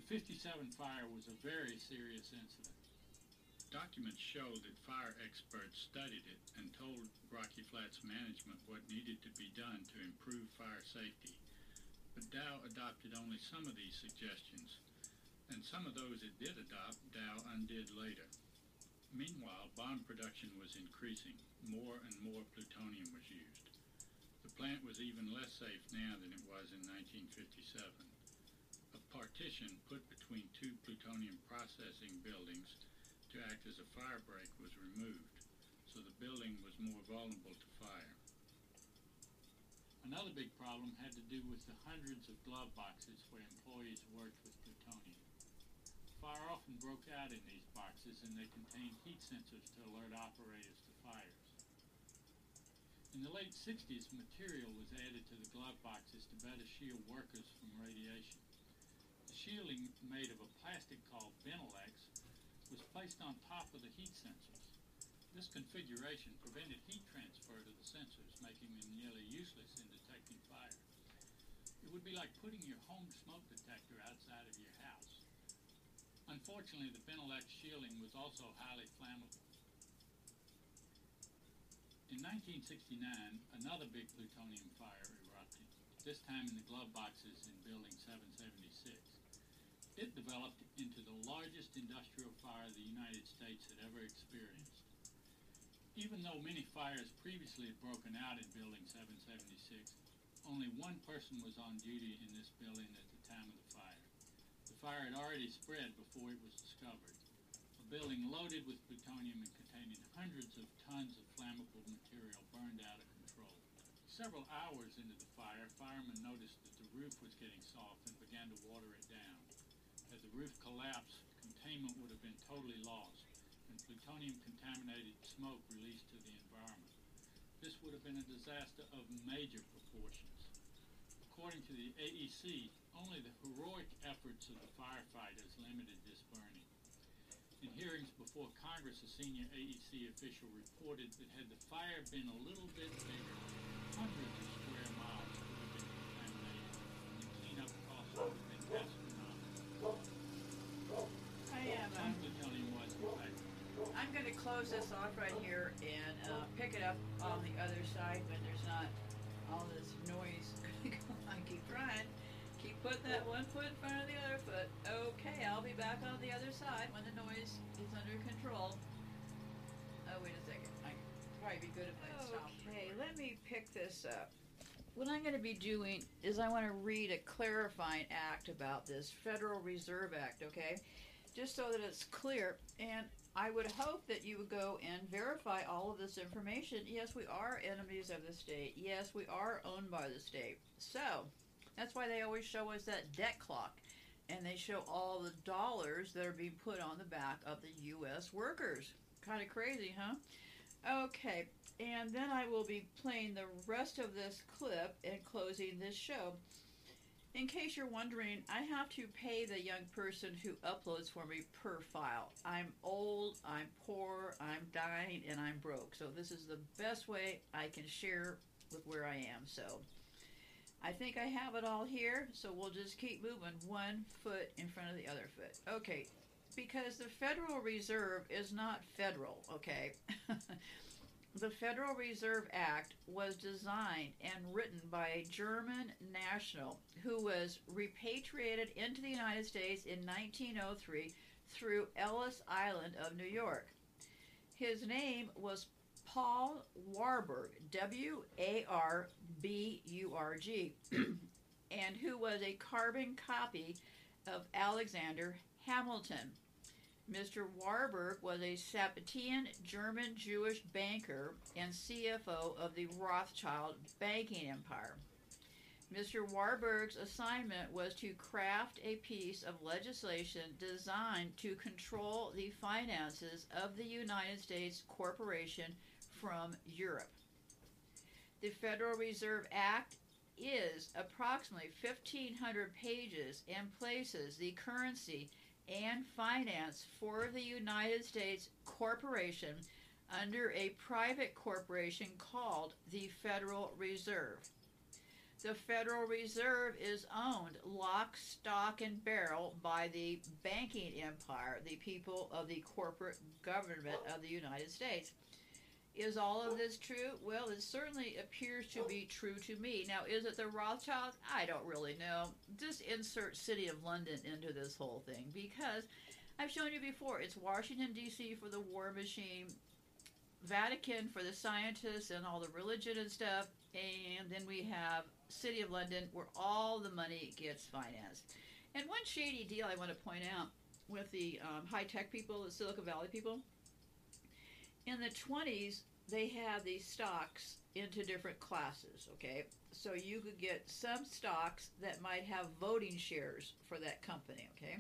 The 57 fire was a very serious incident. Documents show that fire experts studied it and told Rocky Flats management what needed to be done to improve fire safety. But Dow adopted only some of these suggestions, and some of those it did adopt, Dow undid later. Meanwhile, bomb production was increasing. More and more plutonium was used. The plant was even less safe now than it was in 1957. A partition put between two plutonium processing buildings to act as a fire break was removed, so the building was more vulnerable to fire. Another big problem had to do with the hundreds of glove boxes where employees worked. Fire often broke out in these boxes and they contained heat sensors to alert operators to fires. In the late 60s, material was added to the glove boxes to better shield workers from radiation. The shielding made of a plastic called Benelex was placed on top of the heat sensors. This configuration prevented heat transfer to the sensors, making them nearly useless in detecting fire. It would be like putting your home smoke detector outside of your. Unfortunately, the Benelex shielding was also highly flammable. In 1969, another big plutonium fire erupted, this time in the glove boxes in Building 776. It developed into the largest industrial fire the United States had ever experienced. Even though many fires previously had broken out in Building 776, only one person was on duty in this building at the time of fire. Had already spread before it was discovered. A building loaded with plutonium and containing hundreds of tons of flammable material burned out of control. Several hours into the fire, firemen noticed that the roof was getting soft and began to water it down. Had the roof collapsed, containment would have been totally lost and plutonium contaminated smoke released to the environment. This would have been a disaster of major proportions. According to the AEC, only the heroic efforts of the firefighters limited this burning. In hearings before Congress, a senior AEC official reported that had the fire been a little bit bigger, hundreds of square miles would have been contaminated, and the cleanup costs would have been astronomical. I am. Uh, plutonium was infected. I'm going to close this off right here and uh, pick it up on the other side when there's not all this noise (laughs) going on. Keep trying. Keep putting that one foot in front of the other foot. Okay, I'll be back on the other side when the noise is under control. Oh, wait a second. I probably be good if I stop. Okay, let me pick this up. What I'm going to be doing is I want to read a clarifying act about this Federal Reserve Act, okay? Just so that it's clear. And I would hope that you would go and verify all of this information. Yes, we are enemies of the state. Yes, we are owned by the state. So, that's why they always show us that debt clock. And they show all the dollars that are being put on the back of the U.S. workers. Kind of crazy, huh? Okay, and then I will be playing the rest of this clip and closing this show. In case you're wondering, I have to pay the young person who uploads for me per file. I'm old, I'm poor, I'm dying, and I'm broke. So this is the best way I can share with where I am. So I think I have it all here. So we'll just keep moving one foot in front of the other foot. Okay, because the Federal Reserve is not federal, okay? (laughs) the Federal Reserve Act was designed and written by a German national who was repatriated into the United States in 1903 through Ellis Island of New York. His name was Paul Warburg, W A R B U R G, and who was a carbon copy of Alexander Hamilton. Mr. Warburg was a Sabbatean German Jewish banker and CFO of the Rothschild banking empire. Mr. Warburg's assignment was to craft a piece of legislation designed to control the finances of the United States corporation from Europe. The Federal Reserve Act is approximately 1,500 pages and places the currency and finance for the United States corporation under a private corporation called the Federal Reserve. The Federal Reserve is owned lock, stock, and barrel by the banking empire, the people of the corporate government of the United States. Is all of this true? Well, it certainly appears to be true to me. Now, is it the Rothschild? I don't really know. Just insert City of London into this whole thing because I've shown you before. It's Washington, D.C. for the war machine, Vatican for the scientists and all the religion and stuff, and then we have City of London where all the money gets financed. And one shady deal I want to point out with the um, high tech people, the Silicon Valley people, in the 20s, they had these stocks into different classes, okay? So you could get some stocks that might have voting shares for that company, okay?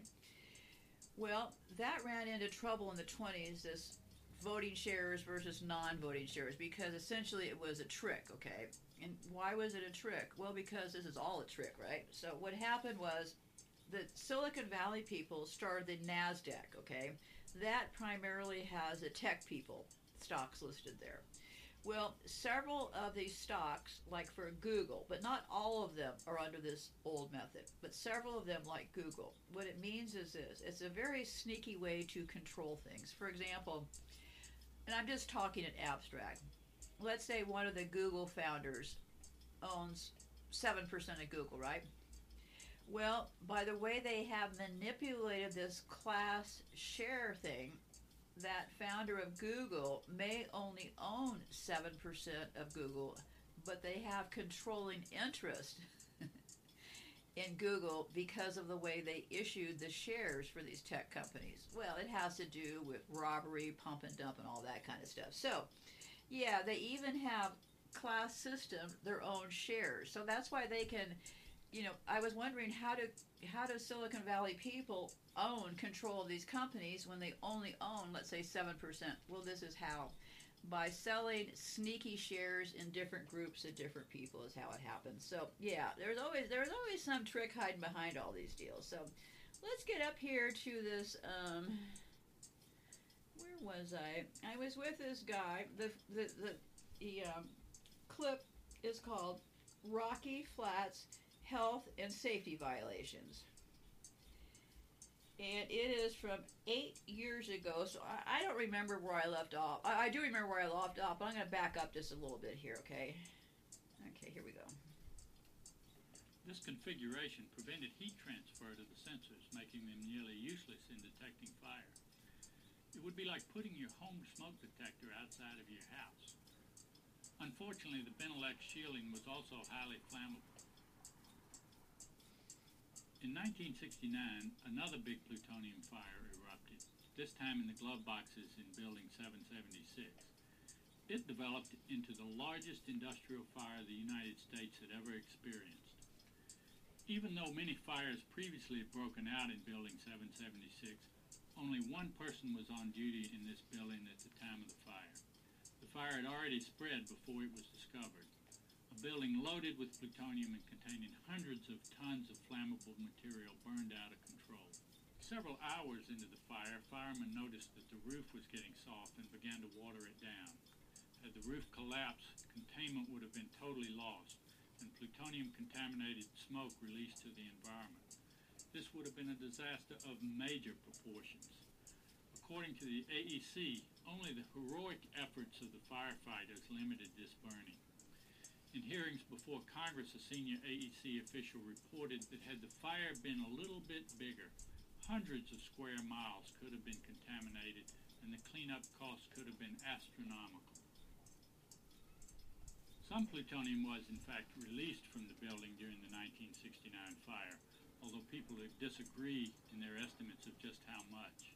Well, that ran into trouble in the 20s, this voting shares versus non voting shares, because essentially it was a trick, okay? And why was it a trick? Well, because this is all a trick, right? So what happened was the Silicon Valley people started the NASDAQ, okay? That primarily has the tech people stocks listed there. Well, several of these stocks, like for Google, but not all of them are under this old method, but several of them, like Google, what it means is this it's a very sneaky way to control things. For example, and I'm just talking in abstract, let's say one of the Google founders owns 7% of Google, right? Well, by the way they have manipulated this class share thing, that founder of Google may only own 7% of Google, but they have controlling interest (laughs) in Google because of the way they issued the shares for these tech companies. Well, it has to do with robbery, pump and dump, and all that kind of stuff. So, yeah, they even have class system their own shares. So that's why they can, you know, I was wondering how do how do Silicon Valley people own control of these companies when they only own, let's say, seven percent? Well, this is how. By selling sneaky shares in different groups of different people is how it happens. So yeah, there's always there's always some trick hiding behind all these deals. So let's get up here to this. Um, where was I? I was with this guy. The the the, the um, clip is called Rocky Flats Health and Safety Violations. And it is from eight years ago, so I, I don't remember where I left off. I, I do remember where I left off, but I'm going to back up just a little bit here, okay? Okay, here we go. This configuration prevented heat transfer to the sensors, making them nearly useless in detecting fire. It would be like putting your home smoke detector outside of your house. Unfortunately, the Benelex shielding was also highly flammable. In 1969, another big plutonium fire erupted, this time in the glove boxes in Building 776. It developed into the largest industrial fire the United States had ever experienced. Even though many fires previously had broken out in Building 776, only one person was on duty in this building at the time of the fire. The fire had already spread before it was discovered. Building loaded with plutonium and containing hundreds of tons of flammable material burned out of control. Several hours into the fire, firemen noticed that the roof was getting soft and began to water it down. Had the roof collapsed, containment would have been totally lost, and plutonium contaminated smoke released to the environment. This would have been a disaster of major proportions. According to the AEC, only the heroic efforts of the firefighters limited this burning. In hearings before Congress, a senior AEC official reported that had the fire been a little bit bigger, hundreds of square miles could have been contaminated and the cleanup costs could have been astronomical. Some plutonium was, in fact, released from the building during the 1969 fire, although people disagree in their estimates of just how much.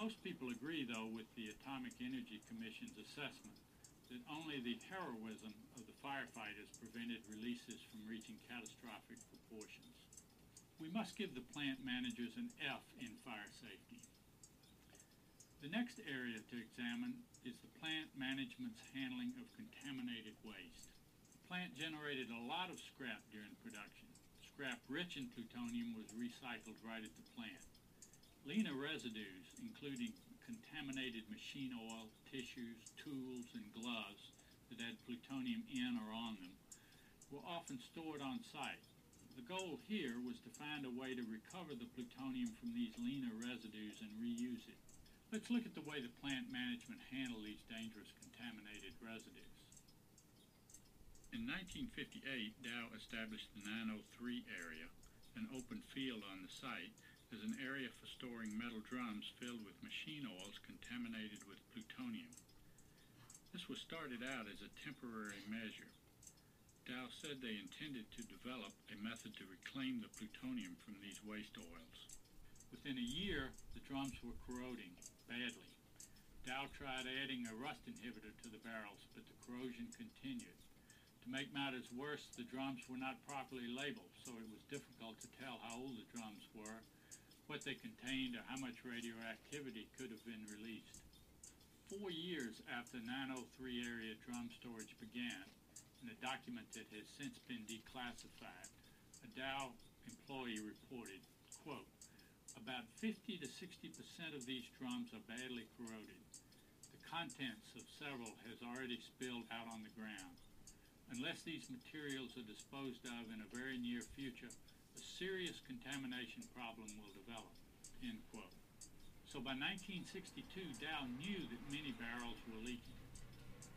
Most people agree, though, with the Atomic Energy Commission's assessment that only the heroism of the firefighters prevented releases from reaching catastrophic proportions. We must give the plant managers an F in fire safety. The next area to examine is the plant management's handling of contaminated waste. The plant generated a lot of scrap during production. Scrap rich in plutonium was recycled right at the plant. Leaner residues, including contaminated machine oil, tissues, tools, and gloves that had plutonium in or on them, were often stored on site. The goal here was to find a way to recover the plutonium from these leaner residues and reuse it. Let's look at the way the plant management handled these dangerous contaminated residues. In 1958, Dow established the 903 area, an open field on the site, as an area for storing metal drums filled with machine oils contaminated with plutonium. This was started out as a temporary measure. Dow said they intended to develop a method to reclaim the plutonium from these waste oils. Within a year, the drums were corroding badly. Dow tried adding a rust inhibitor to the barrels, but the corrosion continued. To make matters worse, the drums were not properly labeled, so it was difficult to tell how old the drums were, what they contained, or how much radioactivity could have been released. Four years after 903 area drum storage began, in a document that has since been declassified, a Dow employee reported, quote, about 50 to 60 percent of these drums are badly corroded. The contents of several has already spilled out on the ground. Unless these materials are disposed of in a very near future, a serious contamination problem will develop. End quote. So by 1962, Dow knew that many barrels were leaking.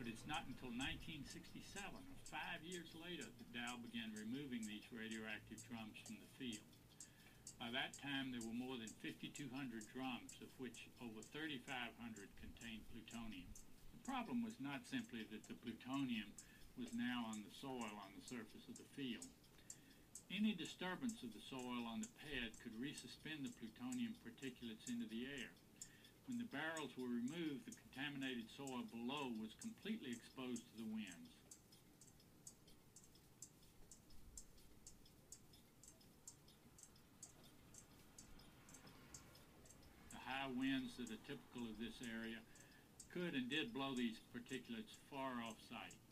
But it's not until 1967, or five years later, that Dow began removing these radioactive drums from the field. By that time, there were more than 5,200 drums, of which over 3,500 contained plutonium. The problem was not simply that the plutonium was now on the soil on the surface of the field. Any disturbance of the soil on the pad could resuspend the plutonium particulates into the air. When the barrels were removed, the contaminated soil below was completely exposed to the winds. The high winds that are typical of this area could and did blow these particulates far off site.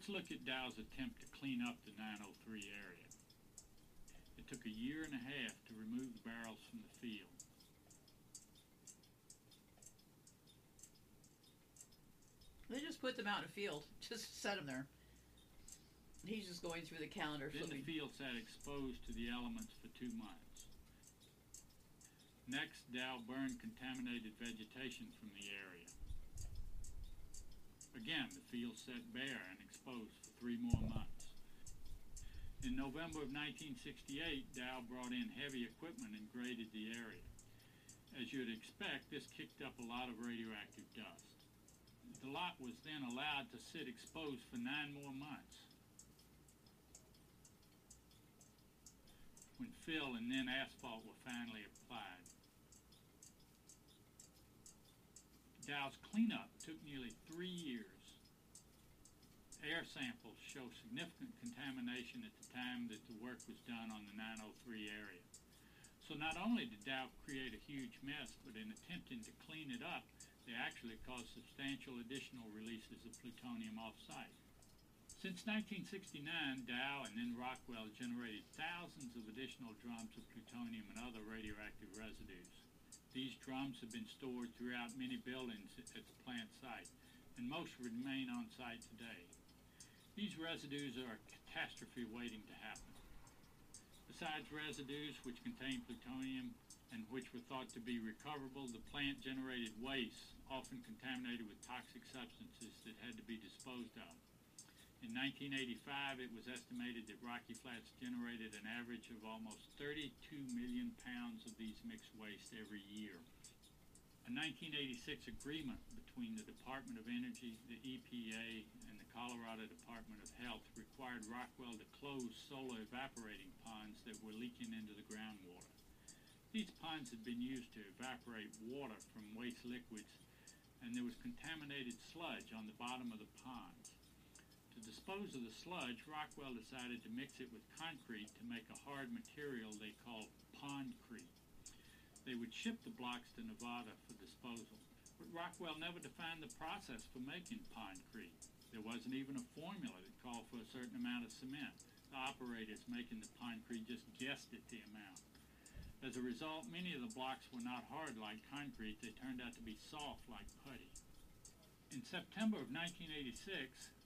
Let's look at Dow's attempt to clean up the 903 area. It took a year and a half to remove the barrels from the field. They just put them out in a field, (laughs) just set them there. He's just going through the calendar Then the field sat exposed to the elements for two months. Next, Dow burned contaminated vegetation from the area. Again, the field set bare and exposed for three more months. In November of 1968, Dow brought in heavy equipment and graded the area. As you'd expect, this kicked up a lot of radioactive dust. The lot was then allowed to sit exposed for nine more months. when fill and then asphalt were finally applied. Dow's cleanup took nearly three years. Air samples show significant contamination at the time that the work was done on the 903 area. So not only did Dow create a huge mess, but in attempting to clean it up, they actually caused substantial additional releases of plutonium off-site. Since 1969, Dow and then Rockwell generated thousands of additional drums of plutonium and other radioactive residues. These drums have been stored throughout many buildings at the plant site, and most remain on site today. These residues are a catastrophe waiting to happen. Besides residues which contain plutonium and which were thought to be recoverable, the plant generated waste, often contaminated with toxic substances that had to be disposed of. In 1985, it was estimated that Rocky Flats generated an average of almost 32 million pounds of these mixed waste every year. A 1986 agreement between the Department of Energy, the EPA, and the Colorado Department of Health required Rockwell to close solar evaporating ponds that were leaking into the groundwater. These ponds had been used to evaporate water from waste liquids, and there was contaminated sludge on the bottom of the ponds. To dispose of the sludge, Rockwell decided to mix it with concrete to make a hard material they called pondcrete. They would ship the blocks to Nevada for disposal, but Rockwell never defined the process for making pondcrete. There wasn't even a formula that called for a certain amount of cement. The operators making the pondcrete just guessed at the amount. As a result, many of the blocks were not hard like concrete, they turned out to be soft like putty. In September of 1986,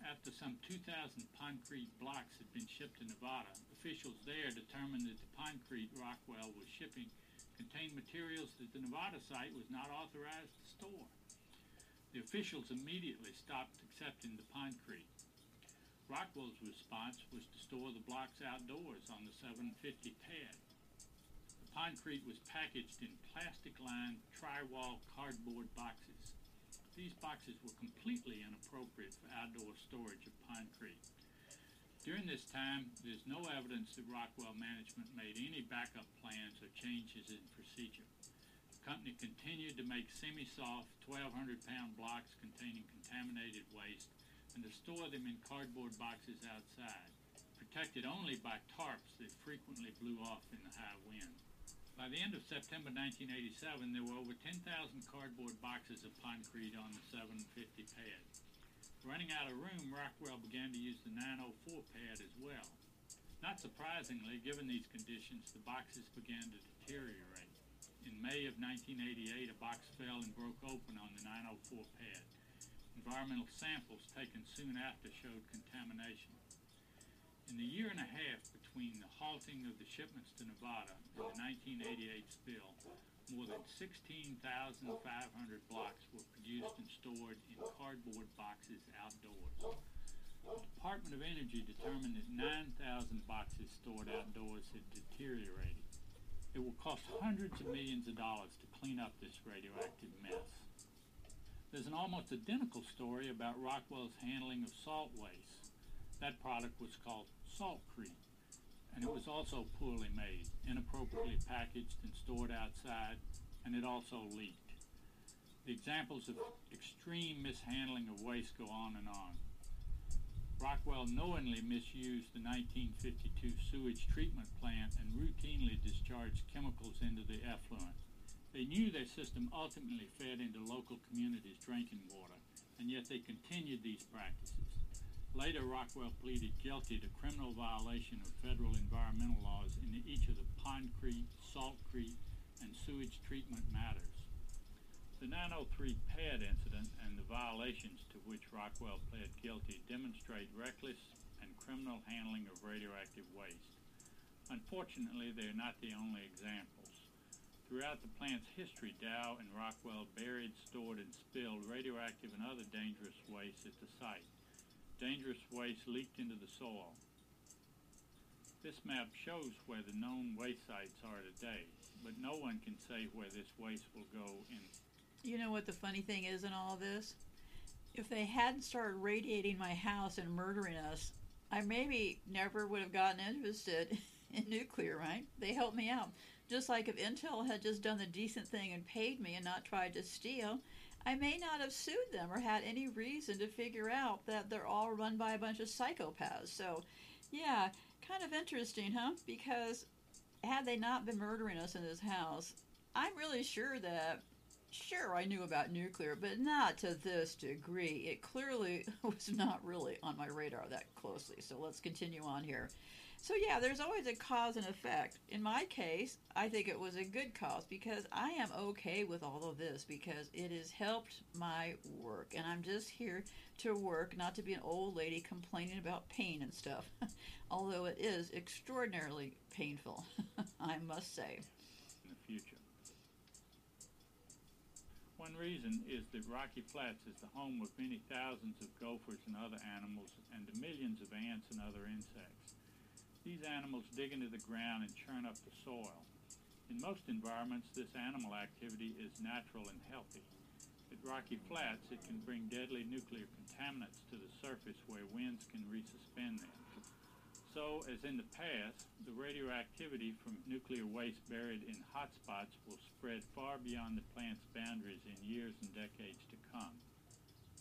after some 2,000 concrete blocks had been shipped to Nevada, officials there determined that the concrete Rockwell was shipping contained materials that the Nevada site was not authorized to store. The officials immediately stopped accepting the concrete. Rockwell's response was to store the blocks outdoors on the 750 pad. The concrete was packaged in plastic-lined tri-wall cardboard boxes. These boxes were completely inappropriate for outdoor storage of concrete. During this time, there's no evidence that Rockwell management made any backup plans or changes in procedure. The company continued to make semi-soft 1,200 pound blocks containing contaminated waste and to store them in cardboard boxes outside, protected only by tarps that frequently blew off in the high wind. By the end of September 1987, there were over 10,000 cardboard boxes of concrete on the 750 pad. Running out of room, Rockwell began to use the 904 pad as well. Not surprisingly, given these conditions, the boxes began to deteriorate. In May of 1988, a box fell and broke open on the 904 pad. Environmental samples taken soon after showed contamination. In the year and a half between the halting of the shipments to Nevada and the 1988 spill, more than 16,500 blocks were produced and stored in cardboard boxes outdoors. The Department of Energy determined that 9,000 boxes stored outdoors had deteriorated. It will cost hundreds of millions of dollars to clean up this radioactive mess. There's an almost identical story about Rockwell's handling of salt waste. That product was called Saltcrete, and it was also poorly made, inappropriately packaged and stored outside, and it also leaked. The examples of extreme mishandling of waste go on and on. Rockwell knowingly misused the 1952 sewage treatment plant and routinely discharged chemicals into the effluent. They knew their system ultimately fed into local communities' drinking water, and yet they continued these practices. Later, Rockwell pleaded guilty to criminal violation of federal environmental laws in each of the pondcrete, salt creek, and sewage treatment matters. The 903 pad incident and the violations to which Rockwell pled guilty demonstrate reckless and criminal handling of radioactive waste. Unfortunately, they are not the only examples. Throughout the plant's history, Dow and Rockwell buried, stored, and spilled radioactive and other dangerous waste at the site. Dangerous waste leaked into the soil. This map shows where the known waste sites are today, but no one can say where this waste will go in You know what the funny thing is in all this? If they hadn't started radiating my house and murdering us, I maybe never would have gotten interested (laughs) in nuclear, right? They helped me out. Just like if Intel had just done the decent thing and paid me and not tried to steal, I may not have sued them or had any reason to figure out that they're all run by a bunch of psychopaths. So, yeah, kind of interesting, huh? Because had they not been murdering us in this house, I'm really sure that Sure, I knew about nuclear, but not to this degree. It clearly (laughs) was not really on my radar that closely. So let's continue on here. So, yeah, there's always a cause and effect. In my case, I think it was a good cause because I am okay with all of this because it has helped my work. And I'm just here to work, not to be an old lady complaining about pain and stuff. (laughs) Although it is extraordinarily painful, (laughs) I must say. in the future. One reason is that Rocky Flats is the home of many thousands of gophers and other animals and to millions of ants and other insects. These animals dig into the ground and churn up the soil. In most environments, this animal activity is natural and healthy. At Rocky Flats, it can bring deadly nuclear contaminants to the surface where winds can resuspend them. So, as in the past, the radioactivity from nuclear waste buried in hotspots will spread far beyond the plant's boundaries in years and decades to come.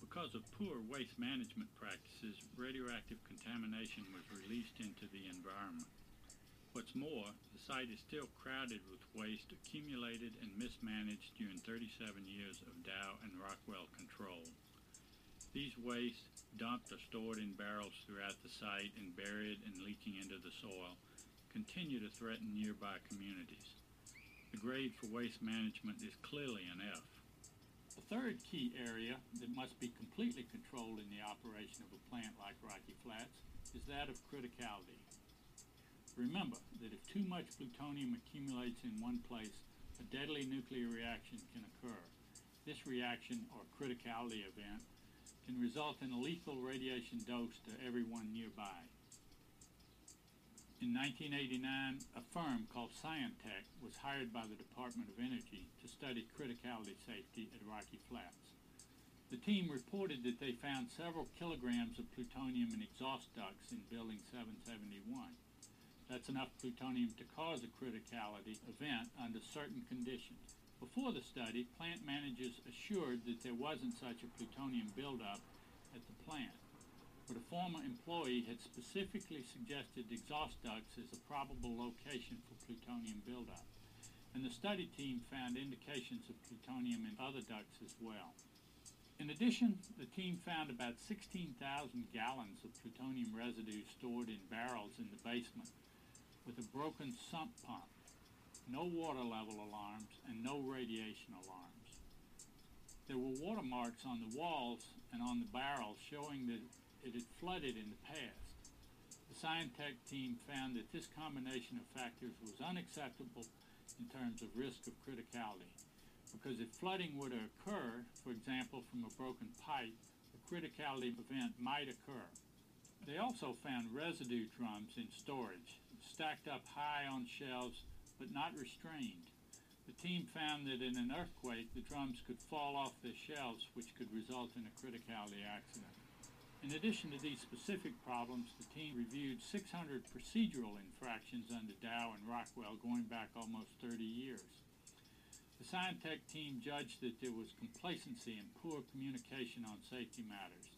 Because of poor waste management practices, radioactive contamination was released into the environment. What's more, the site is still crowded with waste accumulated and mismanaged during 37 years of Dow and Rockwell control. These wastes dumped or stored in barrels throughout the site and buried and leaking into the soil, continue to threaten nearby communities. The grade for waste management is clearly an F. The third key area that must be completely controlled in the operation of a plant like Rocky Flats is that of criticality. Remember that if too much plutonium accumulates in one place, a deadly nuclear reaction can occur. This reaction, or criticality event, can result in a lethal radiation dose to everyone nearby. In 1989, a firm called Scientech was hired by the Department of Energy to study criticality safety at Rocky Flats. The team reported that they found several kilograms of plutonium in exhaust ducts in Building 771. That's enough plutonium to cause a criticality event under certain conditions. Before the study, plant managers assured that there wasn't such a plutonium buildup at the plant. But a former employee had specifically suggested exhaust ducts as a probable location for plutonium buildup. And the study team found indications of plutonium in other ducts as well. In addition, the team found about 16,000 gallons of plutonium residue stored in barrels in the basement with a broken sump pump, no water level alarms, and no radiation alarms. There were watermarks on the walls and on the barrels showing that it had flooded in the past. The Scientech team found that this combination of factors was unacceptable in terms of risk of criticality, because if flooding were to occur, for example from a broken pipe, a criticality event might occur. They also found residue drums in storage, stacked up high on shelves but not restrained. The team found that in an earthquake, the drums could fall off their shelves, which could result in a criticality accident. In addition to these specific problems, the team reviewed 600 procedural infractions under Dow and Rockwell going back almost 30 years. The Scientech team judged that there was complacency and poor communication on safety matters.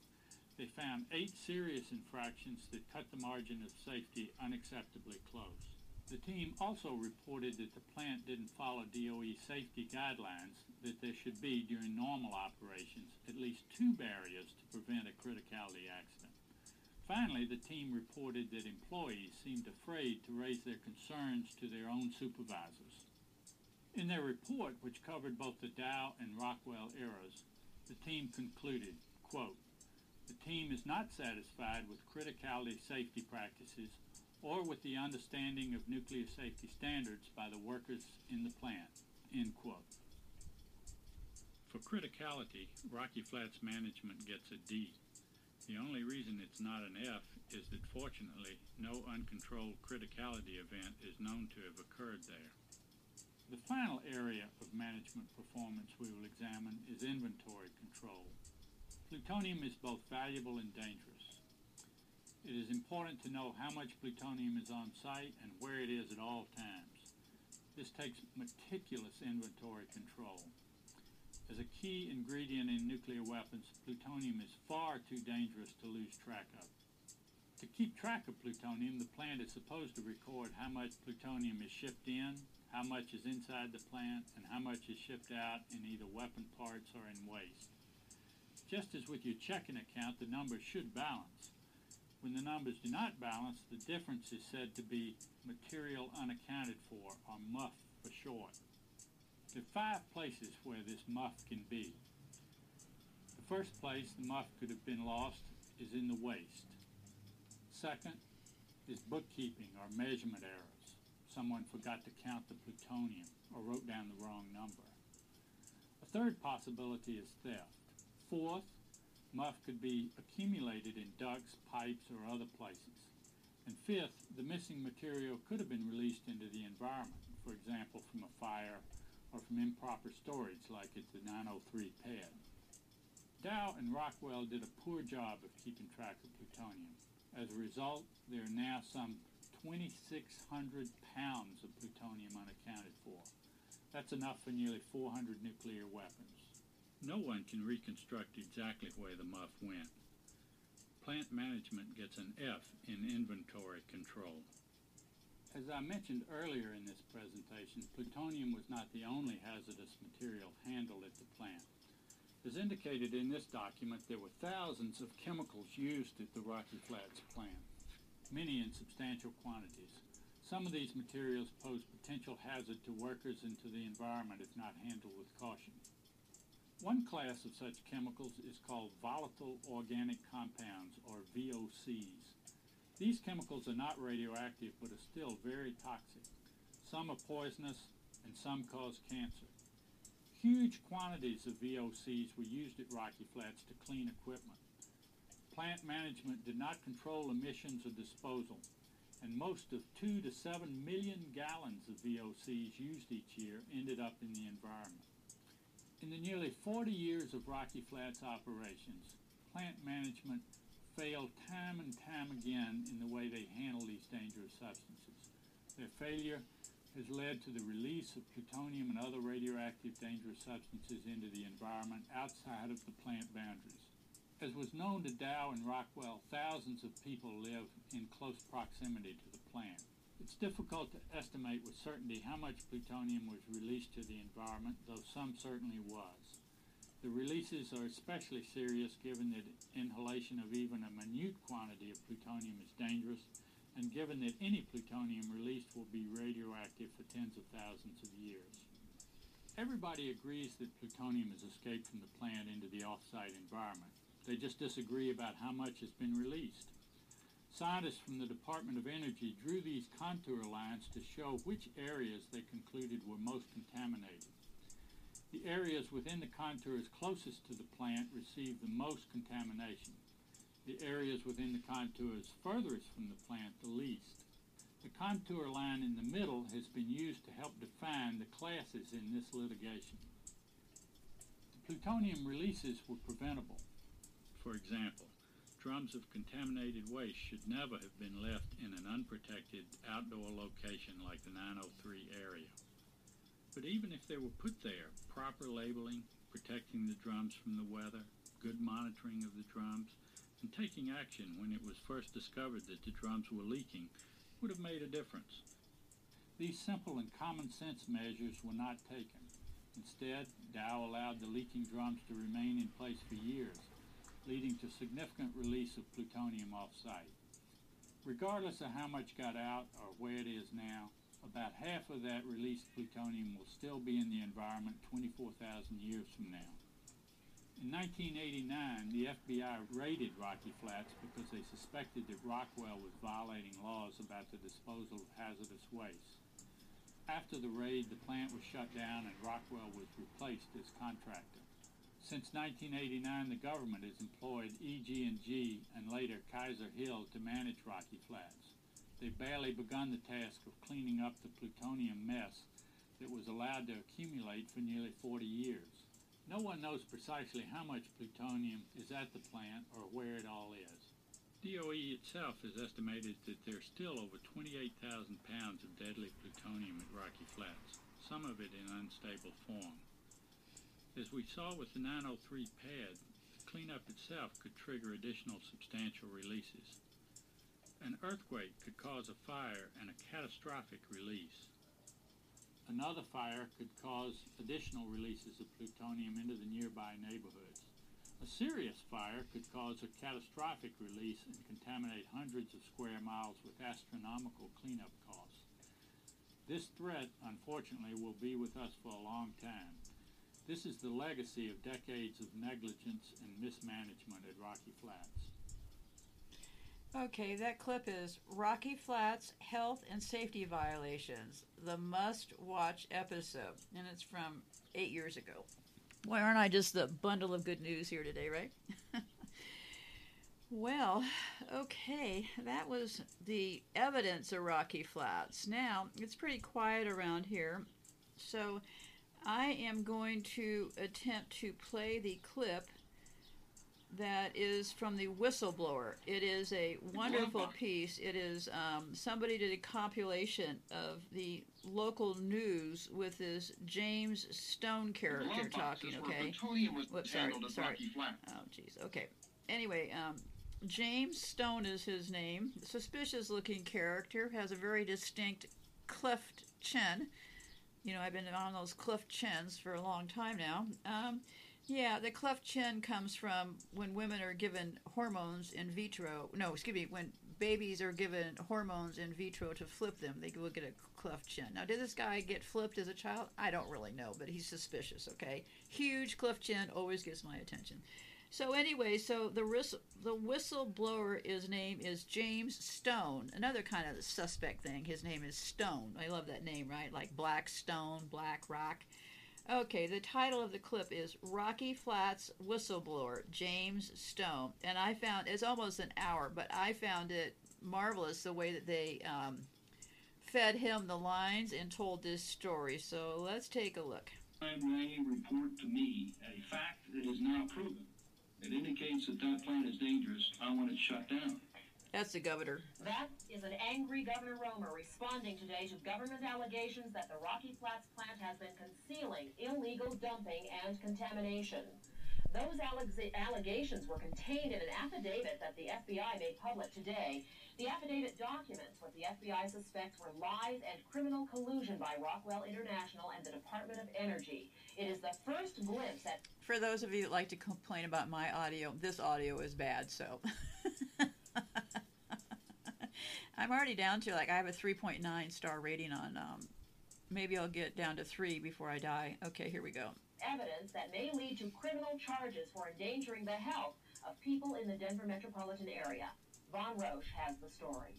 They found eight serious infractions that cut the margin of safety unacceptably close. The team also reported that the plant didn't follow DOE safety guidelines, that there should be during normal operations at least two barriers to prevent a criticality accident. Finally, the team reported that employees seemed afraid to raise their concerns to their own supervisors. In their report, which covered both the Dow and Rockwell eras, the team concluded, quote, the team is not satisfied with criticality safety practices or with the understanding of nuclear safety standards by the workers in the plant. End quote. For criticality, Rocky Flats management gets a D. The only reason it's not an F is that fortunately no uncontrolled criticality event is known to have occurred there. The final area of management performance we will examine is inventory control. Plutonium is both valuable and dangerous. It is important to know how much plutonium is on site and where it is at all times. This takes meticulous inventory control. As a key ingredient in nuclear weapons, plutonium is far too dangerous to lose track of. To keep track of plutonium, the plant is supposed to record how much plutonium is shipped in, how much is inside the plant, and how much is shipped out in either weapon parts or in waste. Just as with your checking account, the numbers should balance. When the numbers do not balance, the difference is said to be material unaccounted for, or MUF for short. There are five places where this MUF can be. The first place the MUF could have been lost is in the waste. Second is bookkeeping or measurement errors. Someone forgot to count the plutonium or wrote down the wrong number. A third possibility is theft. Fourth, MUF could be accumulated in ducts, pipes, or other places. And fifth, the missing material could have been released into the environment, for example, from a fire or from improper storage like at the 903 pad. Dow and Rockwell did a poor job of keeping track of plutonium. As a result, there are now some 2,600 pounds of plutonium unaccounted for. That's enough for nearly 400 nuclear weapons. No one can reconstruct exactly where the MUF went. Plant management gets an F in inventory control. As I mentioned earlier in this presentation, plutonium was not the only hazardous material handled at the plant. As indicated in this document, there were thousands of chemicals used at the Rocky Flats plant, many in substantial quantities. Some of these materials pose potential hazard to workers and to the environment if not handled with caution. One class of such chemicals is called volatile organic compounds, or VOCs. These chemicals are not radioactive but are still very toxic. Some are poisonous and some cause cancer. Huge quantities of VOCs were used at Rocky Flats to clean equipment. Plant management did not control emissions or disposal, and most of 2 to 7 million gallons of VOCs used each year ended up in the environment. In the nearly 40 years of Rocky Flats operations, plant management failed time and time again in the way they handle these dangerous substances. Their failure has led to the release of plutonium and other radioactive dangerous substances into the environment outside of the plant boundaries. As was known to Dow and Rockwell, thousands of people live in close proximity to the plant. It's difficult to estimate with certainty how much plutonium was released to the environment, though some certainly was. The releases are especially serious given that inhalation of even a minute quantity of plutonium is dangerous, and given that any plutonium released will be radioactive for tens of thousands of years. Everybody agrees that plutonium has escaped from the plant into the off-site environment. They just disagree about how much has been released. Scientists from the Department of Energy drew these contour lines to show which areas they concluded were most contaminated. The areas within the contours closest to the plant received the most contamination. The areas within the contours furthest from the plant the least. The contour line in the middle has been used to help define the classes in this litigation. The plutonium releases were preventable. For example, drums of contaminated waste should never have been left in an unprotected outdoor location like the 903 area. But even if they were put there, proper labeling, protecting the drums from the weather, good monitoring of the drums, and taking action when it was first discovered that the drums were leaking would have made a difference. These simple and common sense measures were not taken. Instead, Dow allowed the leaking drums to remain in place for years, leading to significant release of plutonium off-site. Regardless of how much got out or where it is now, about half of that released plutonium will still be in the environment 24,000 years from now. In 1989, the FBI raided Rocky Flats because they suspected that Rockwell was violating laws about the disposal of hazardous waste. After the raid, the plant was shut down and Rockwell was replaced as contractor. Since 1989, the government has employed EG&G and later Kaiser Hill to manage Rocky Flats. They've barely begun the task of cleaning up the plutonium mess that was allowed to accumulate for nearly 40 years. No one knows precisely how much plutonium is at the plant or where it all is. DOE itself has estimated that there's still over 28,000 pounds of deadly plutonium at Rocky Flats, some of it in unstable form. As we saw with the 903 pad, cleanup itself could trigger additional substantial releases. An earthquake could cause a fire and a catastrophic release. Another fire could cause additional releases of plutonium into the nearby neighborhoods. A serious fire could cause a catastrophic release and contaminate hundreds of square miles with astronomical cleanup costs. This threat, unfortunately, will be with us for a long time. This is the legacy of decades of negligence and mismanagement at Rocky Flats. Okay, that clip is Rocky Flats Health and Safety Violations, the must watch episode. And it's from eight years ago. Why aren't I just the bundle of good news here today, right? (laughs) well, okay, that was the evidence of Rocky Flats. Now, it's pretty quiet around here, so I am going to attempt to play the clip that is from the whistleblower. It is a wonderful piece. It is um, somebody did a compilation of the local news with this James Stone character talking. Okay. Whoops, sorry, sorry. Oh, jeez. Okay. Anyway, um, James Stone is his name. Suspicious-looking character has a very distinct cleft chin. You know, I've been on those cleft chins for a long time now. Um, yeah, the cleft chin comes from when women are given hormones in vitro. No, excuse me, when babies are given hormones in vitro to flip them, they will get a cleft chin. Now, did this guy get flipped as a child? I don't really know, but he's suspicious, okay? Huge cleft chin always gets my attention. So anyway, so the whistle, the whistleblower, his name is James Stone. Another kind of suspect thing. His name is Stone. I love that name, right? Like Black Stone, Black Rock. Okay, the title of the clip is Rocky Flats Whistleblower, James Stone. And I found, it's almost an hour, but I found it marvelous the way that they um, fed him the lines and told this story. So let's take a look. May report to me a fact that is now proven. It indicates that that plant is dangerous. I want it shut down. That's the governor. That is an angry Governor Romer responding today to government allegations that the Rocky Flats plant has been concealing illegal dumping and contamination. Those allegations were contained in an affidavit that the FBI made public today. The affidavit documents what the FBI suspects were lies and criminal collusion by Rockwell International and the Department of Energy. It is the first glimpse at For those of you that like to complain about my audio, this audio is bad, so. (laughs) I'm already down to like I have a 3.9 star rating on. Um, maybe I'll get down to three before I die. Okay, here we go. Evidence that may lead to criminal charges for endangering the health of people in the Denver metropolitan area. Von Roche has the story.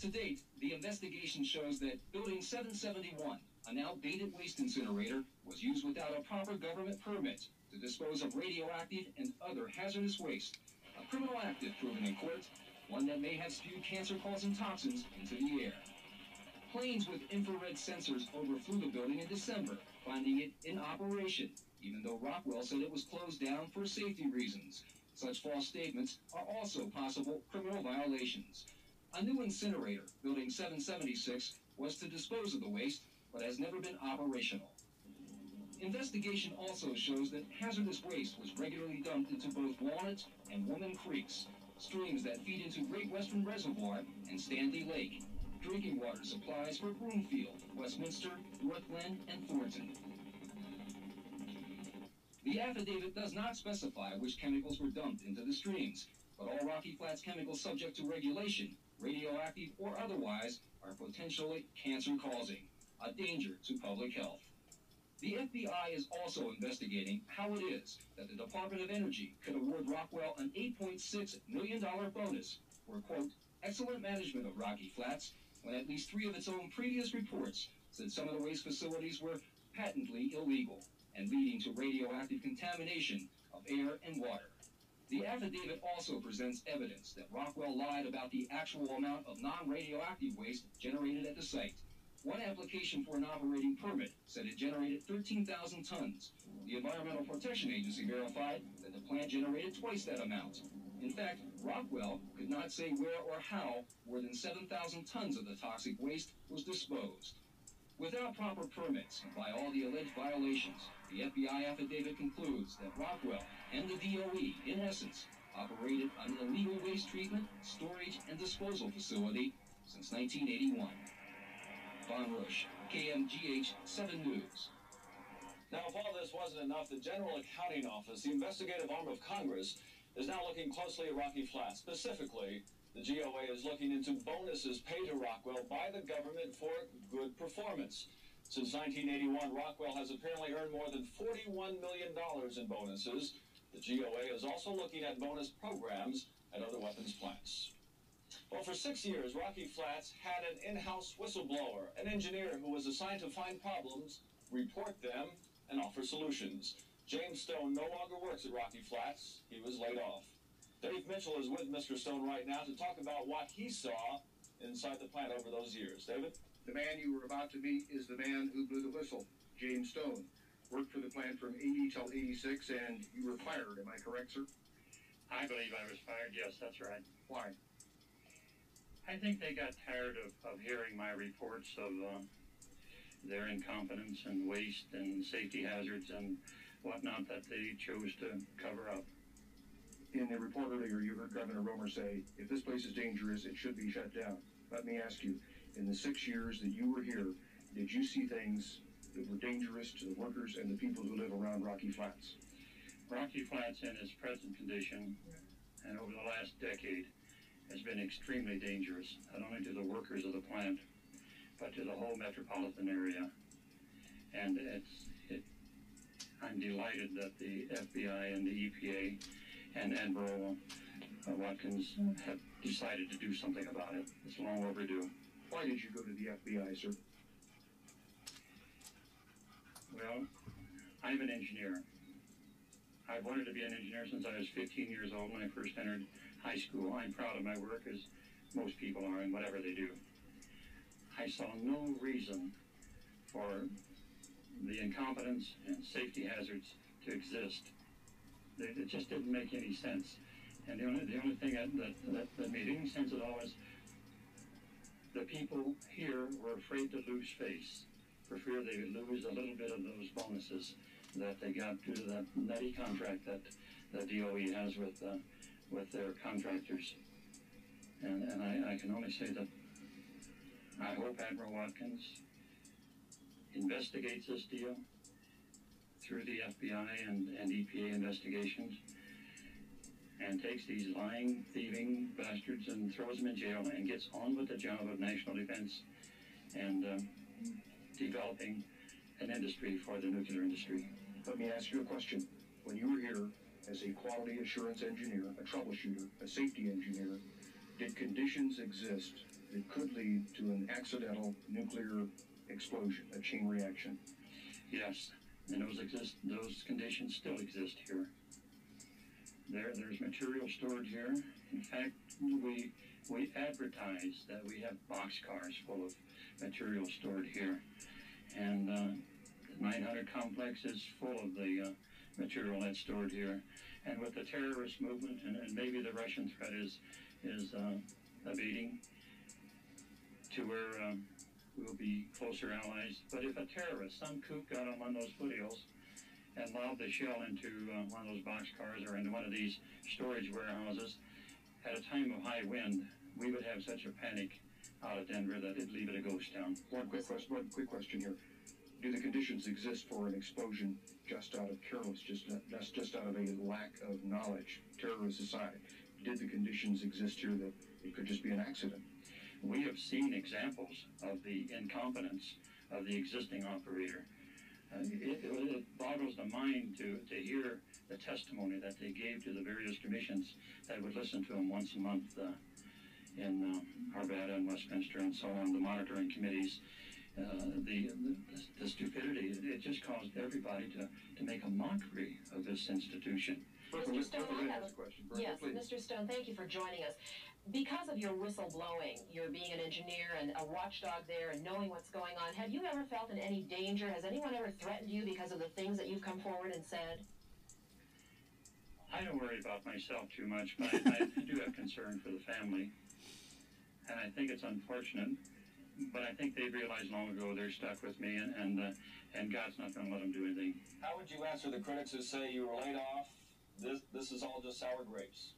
To date, the investigation shows that Building 771, a now dated waste incinerator, was used without a proper government permit to dispose of radioactive and other hazardous waste. A criminal act if proven in court, one that may have spewed cancer-causing toxins into the air. Planes with infrared sensors overflew the building in December, finding it in operation, even though Rockwell said it was closed down for safety reasons. Such false statements are also possible criminal violations. A new incinerator, Building 776, was to dispose of the waste, but has never been operational. Investigation also shows that hazardous waste was regularly dumped into both Walnut and Woman Creeks, streams that feed into Great Western Reservoir and Standley Lake. Drinking water supplies for Broomfield, Westminster, Northglenn, and Thornton. The affidavit does not specify which chemicals were dumped into the streams, but all Rocky Flats chemicals subject to regulation, radioactive or otherwise, are potentially cancer-causing, a danger to public health. The FBI is also investigating how it is that the Department of Energy could award Rockwell an $8.6 million bonus for, quote, excellent management of Rocky Flats when at least three of its own previous reports said some of the waste facilities were patently illegal and leading to radioactive contamination of air and water. The affidavit also presents evidence that Rockwell lied about the actual amount of non-radioactive waste generated at the site. One application for an operating permit said it generated 13,000 tons. The Environmental Protection Agency verified that the plant generated twice that amount. In fact, Rockwell could not say where or how more than 7,000 tons of the toxic waste was disposed. Without proper permits and by all the alleged violations, the FBI affidavit concludes that Rockwell and the DOE, in essence, operated an illegal waste treatment, storage, and disposal facility since 1981. Von Rush, KMGH 7 News. Now, if all this wasn't enough, the General Accounting Office, the investigative arm of Congress, is now looking closely at Rocky Flats. Specifically, the GOA is looking into bonuses paid to Rockwell by the government for good performance. Since 1981, Rockwell has apparently earned more than $41 million in bonuses. The GOA is also looking at bonus programs at other weapons plants. Well, for six years, Rocky Flats had an in-house whistleblower, an engineer who was assigned to find problems, report them, and offer solutions. James Stone no longer works at Rocky Flats. He was laid off. Dave Mitchell is with Mr. Stone right now to talk about what he saw inside the plant over those years. David? The man you were about to meet is the man who blew the whistle, James Stone. Worked for the plant from 80 till 86, and you were fired. Am I correct, sir? I believe I was fired, yes, that's right. Why? I think they got tired of, of hearing my reports of uh, their incompetence and waste and safety hazards and whatnot that they chose to cover up. In the report earlier, you heard Governor Romer say, if this place is dangerous, it should be shut down. Let me ask you, in the six years that you were here, did you see things that were dangerous to the workers and the people who live around Rocky Flats? Rocky Flats in its present condition and over the last decade has been extremely dangerous, not only to the workers of the plant, but to the whole metropolitan area. And it's, it, I'm delighted that the FBI and the EPA and Admiral uh, Watkins have decided to do something about it. It's long overdue. Why did you go to the FBI, sir? Well, I'm an engineer. I've wanted to be an engineer since I was 15 years old when I first entered high school. I'm proud of my work, as most people are in whatever they do. I saw no reason for the incompetence and safety hazards to exist. It just didn't make any sense. And the only, the only thing that, that, that, that made any sense at all is the people here were afraid to lose face for fear they would lose a little bit of those bonuses that they got due to that nutty contract that the DOE has with uh, with their contractors. And, and I, I can only say that I hope Admiral Watkins investigates this deal through the FBI and, and EPA investigations and takes these lying, thieving bastards and throws them in jail and gets on with the job of national defense and um, developing an industry for the nuclear industry. Let me ask you a question. When you were here as a quality assurance engineer, a troubleshooter, a safety engineer, did conditions exist that could lead to an accidental nuclear explosion, a chain reaction? Yes, and those exist. Those conditions still exist here. There, there's material stored here. In fact, we we advertise that we have boxcars full of material stored here, and uh, the 900 complex is full of the uh, material that's stored here. And with the terrorist movement, and, and maybe the Russian threat is is uh, abating to where um, we'll be closer allies. But if a terrorist, some kook got on one of those foothills and lobbed a shell into uh, one of those boxcars or into one of these storage warehouses at a time of high wind, we would have such a panic out of Denver that it'd leave it a ghost town. One quick question. One quick question here. Do the conditions exist for an explosion just out of careless, just that's just out of a lack of knowledge, terrorists aside? Did the conditions exist here that it could just be an accident? We have seen examples of the incompetence of the existing operator. Uh, it, it, it boggles the mind to, to hear the testimony that they gave to the various commissions that would listen to them once a month uh, in uh, Arvada and Westminster and so on, the monitoring committees. Uh, the, the, the stupidity, it, it just caused everybody to, to make a mockery of this institution. Mr. Stone, I have a, yes, Mr. Stone, thank you for joining us. Because of your whistleblowing, you're being an engineer and a watchdog there and knowing what's going on, have you ever felt in any danger? Has anyone ever threatened you because of the things that you've come forward and said? I don't worry about myself too much, but I, (laughs) I do have concern for the family. And I think it's unfortunate, but I think they realized long ago they're stuck with me, and and, uh, and God's not going to let them do anything. How would you answer the critics who say you were laid off? This, this is all just sour grapes.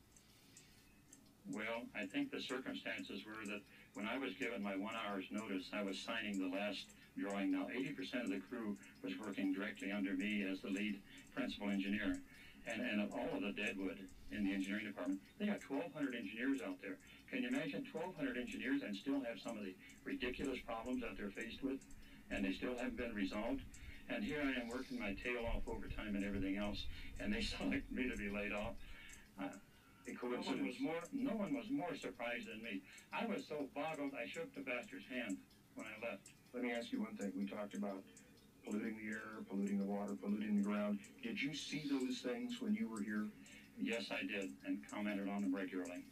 Well, I think the circumstances were that when I was given my one hour's notice, I was signing the last drawing. Now, 80% of the crew was working directly under me as the lead principal engineer. And, and of all of the deadwood in the engineering department, they got 1,200 engineers out there. Can you imagine 1,200 engineers and still have some of the ridiculous problems that they're faced with, and they still haven't been resolved? And here I am working my tail off overtime and everything else, and they (laughs) select me to be laid off. Uh, no one was more no one was more surprised than me. I was so boggled I shook the bastard's hand when I left. Let me ask you one thing. We talked about polluting the air, polluting the water, polluting the ground. Did you see those things when you were here? Yes, I did, and commented on them regularly.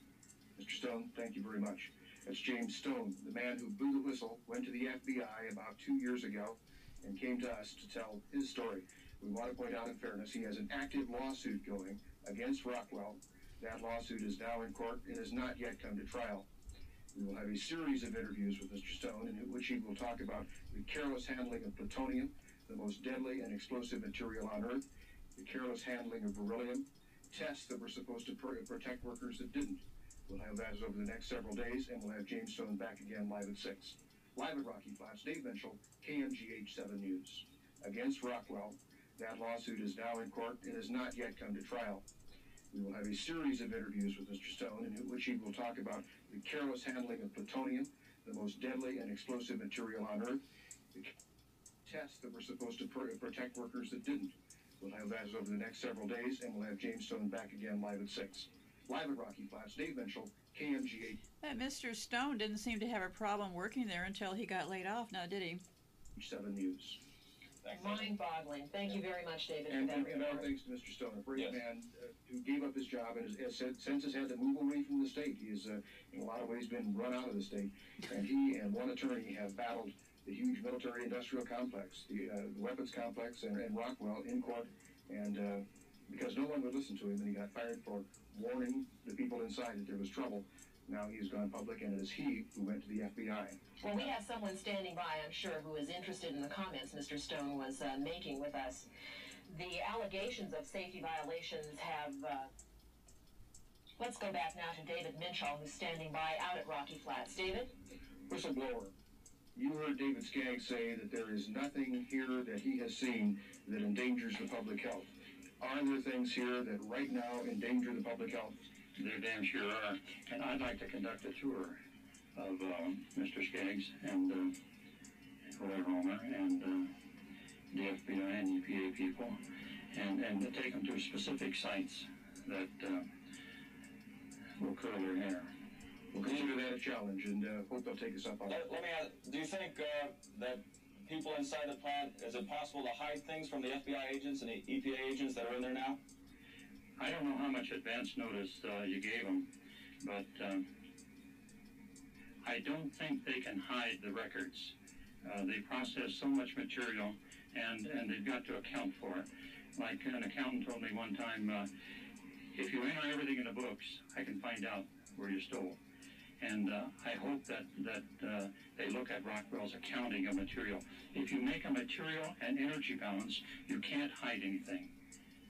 Mr. Stone, thank you very much. That's James Stone, the man who blew the whistle, went to the FBI about two years ago, and came to us to tell his story. We want to point out in fairness, he has an active lawsuit going against Rockwell. That lawsuit is now in court and has not yet come to trial. We will have a series of interviews with Mr. Stone in which he will talk about the careless handling of plutonium, the most deadly and explosive material on Earth, the careless handling of beryllium, tests that were supposed to pr- protect workers that didn't. We'll have that over the next several days, and we'll have James Stone back again live at 6. Live at Rocky Flats, Dave Minshall, KMGH 7 News. Against Rockwell, that lawsuit is now in court and has not yet come to trial. We will have a series of interviews with Mr. Stone in which he will talk about the careless handling of plutonium, the most deadly and explosive material on Earth, the tests that were supposed to pr- protect workers that didn't. We'll have that over the next several days, and we'll have James Stone back again live at 6. Live at Rocky Flats, Dave Minshall, KMGH That Mr. Stone didn't seem to have a problem working there until he got laid off, now did he? 7 News. Mind-boggling. Thank you very much, David, And, for and, that and our report. thanks to Mr. Stoner, a brave man uh, who gave up his job and has, has said, since has had to move away from the state. He has, uh, in a lot of ways, been run out of the state. And he and one attorney have battled the huge military-industrial complex, the, uh, weapons complex, and, and Rockwell in court. And uh, because no one would listen to him, and he got fired for warning the people inside that there was trouble. Now he has gone public, and it is he who went to the FBI. Well, we have someone standing by, I'm sure, who is interested in the comments Mr. Stone was uh, making with us. The allegations of safety violations have. Uh, let's go back now to David Minshall, who's standing by out at Rocky Flats. David? Whistleblower. You heard David Skaggs say that there is nothing here that he has seen that endangers the public health. Are there things here that right now endanger the public health? There damn sure are. And I'd like to conduct a tour of um, Mr. Skaggs and uh, Roy Romer and uh, the FBI and EPA people and, and to take them to specific sites that uh, will curl their hair. We'll consider that a challenge and uh, hope they'll take us up on it. Let, let me ask, do you think uh, that people inside the plant, is it possible to hide things from the FBI agents and the EPA agents that are in there now? I don't know how much advance notice uh, you gave them, but um, I don't think they can hide the records. Uh, they process so much material, and, and they've got to account for it. Like an accountant told me one time, uh, if you enter everything in the books, I can find out where you stole. And uh, I hope that, that uh, they look at Rockwell's accounting of material. If you make a material and energy balance, you can't hide anything.